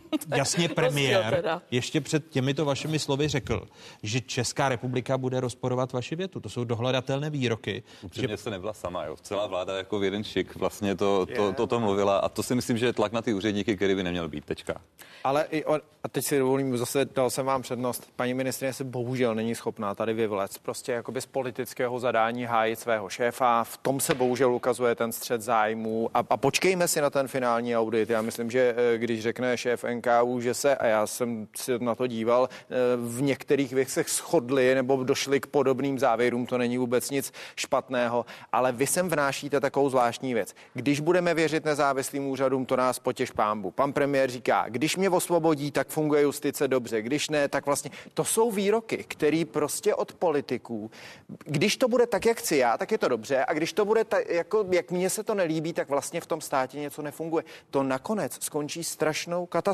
jasně premiér ještě před těmito vašimi slovy řekl, že Česká republika bude rozporovat vaši větu. To jsou dohledatelné výroky.
Upřímně že... se nebyla sama, jo. Celá vláda jako v jeden šik vlastně to, to, to, to mluvila a to si myslím, že je tlak na ty úředníky, který by neměl být. Tečka.
Ale i on, a teď si dovolím, zase dal jsem vám přednost. Paní ministrině se bohužel není schopná tady vyvlec. Prostě jakoby z politického zadání hájit svého šéfa. V tom se bohužel ukazuje ten střed zájmů. A, a počkejme si na ten finální audit. Já myslím, že eh, když řekne šéf NKU, že se, a já jsem si na to díval, eh, v některých věcech shodli nebo došli k podobným závěrům, to není vůbec nic špatného, ale vy sem vnášíte takovou zvláštní věc. Když budeme věřit nezávislým úřadům, to nás potěš pámbu. Pan premiér říká, když mě osvobodí, tak funguje justice dobře, když ne, tak vlastně to jsou výroky, které prostě od politiků, když to bude tak, jak chci já, tak je to dobře, a když to bude tak, jako, jak mně se to nelíbí, tak vlastně v tom státě něco nefunguje. To nakonec skončí strašnou katastrofou.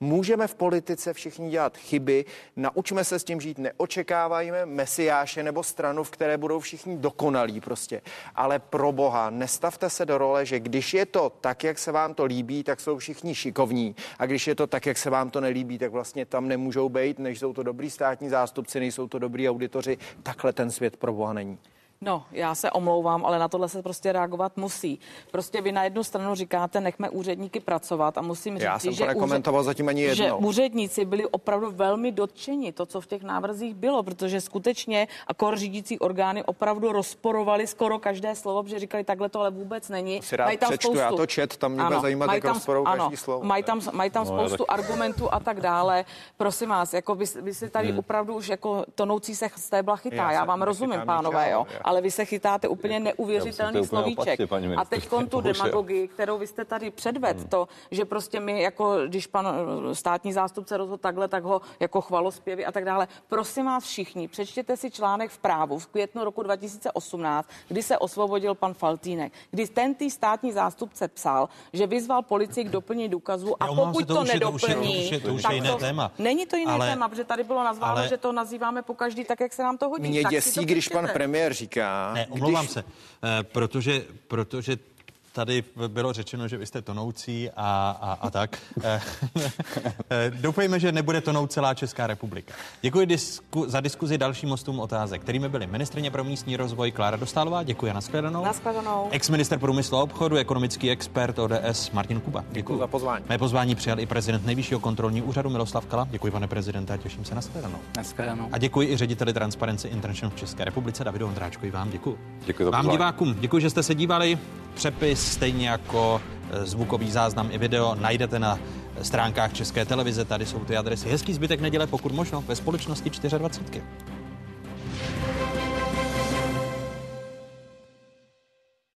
Můžeme v politice všichni dělat chyby, naučme se s tím žít, neočekávajme mesiáše nebo stranu, v které budou všichni dokonalí prostě. Ale pro boha, nestavte se do role, že když je to tak, jak se vám to líbí, tak jsou všichni šikovní. A když je to tak, jak se vám to nelíbí, tak vlastně tam nemůžou být, než jsou to dobrý státní zástupci, nejsou to dobrý auditoři. Takhle ten svět pro boha není.
No, já se omlouvám, ale na tohle se prostě reagovat musí. Prostě vy na jednu stranu říkáte, nechme úředníky pracovat a musím říct,
já jsem
že,
úřed, zatím ani jednou.
že úředníci byli opravdu velmi dotčeni, to, co v těch návrzích bylo, protože skutečně a kor řídící orgány opravdu rozporovali skoro každé slovo, protože říkali, takhle to ale vůbec není.
Si rád mají tam přečtu, spoustu, já to čet, tam mě bude zajímat, jak tam, ano, každý slovo.
Mají tam, mají tam no, spoustu tak... argumentů a tak dále. Prosím vás, jako vy, vy si tady hmm. opravdu už jako tonoucí se stébla chytá. Já, já vám rozumím, pánové, jo ale vy se chytáte úplně neuvěřitelný slovíček. Opatři, a teď tu demagogii, kterou vy jste tady předved, hmm. to, že prostě my, jako když pan eh, státní zástupce rozhodl takhle, tak ho jako chvalospěvy a tak dále. Prosím vás všichni, přečtěte si článek v právu v květnu roku 2018, kdy se osvobodil pan Faltínek, kdy ten tý státní zástupce psal, že vyzval policii k doplnění důkazů a pokud to, to nedoplní,
to, to, už je jiné téma.
Není to jiné ale, téma, protože tady bylo nazváno, ale, že to nazýváme po každý tak, jak se nám to hodí.
Mě děsí, když pan premiér říká,
ne, omlouvám když... se, eh, protože, protože tady bylo řečeno, že vy jste tonoucí a, a, a tak. Eh, eh, doufejme, že nebude tonout celá Česká republika. Děkuji disku, za diskuzi dalším mostům otázek, kterými byly ministrině pro místní rozvoj Klára Dostálová. Děkuji a nashledanou.
Nashledanou.
Ex-minister průmyslu a obchodu, ekonomický expert ODS Martin Kuba.
Děkuji za pozvání.
Mé pozvání přijal i prezident nejvyššího kontrolního úřadu Miloslav Kala. Děkuji, pane prezidente, a těším se na shledanou.
Nashledanou.
A děkuji i řediteli Transparency International v České republice Davidu Ondráčkovi. Vám děkuji.
Děkuji za
Vám
pozvání.
divákům děkuji, že jste se dívali. Přepis stejně jako e, zvukový záznam i video najdete na stránkách České televize. Tady jsou ty adresy. Hezký zbytek neděle, pokud možno, ve společnosti 24.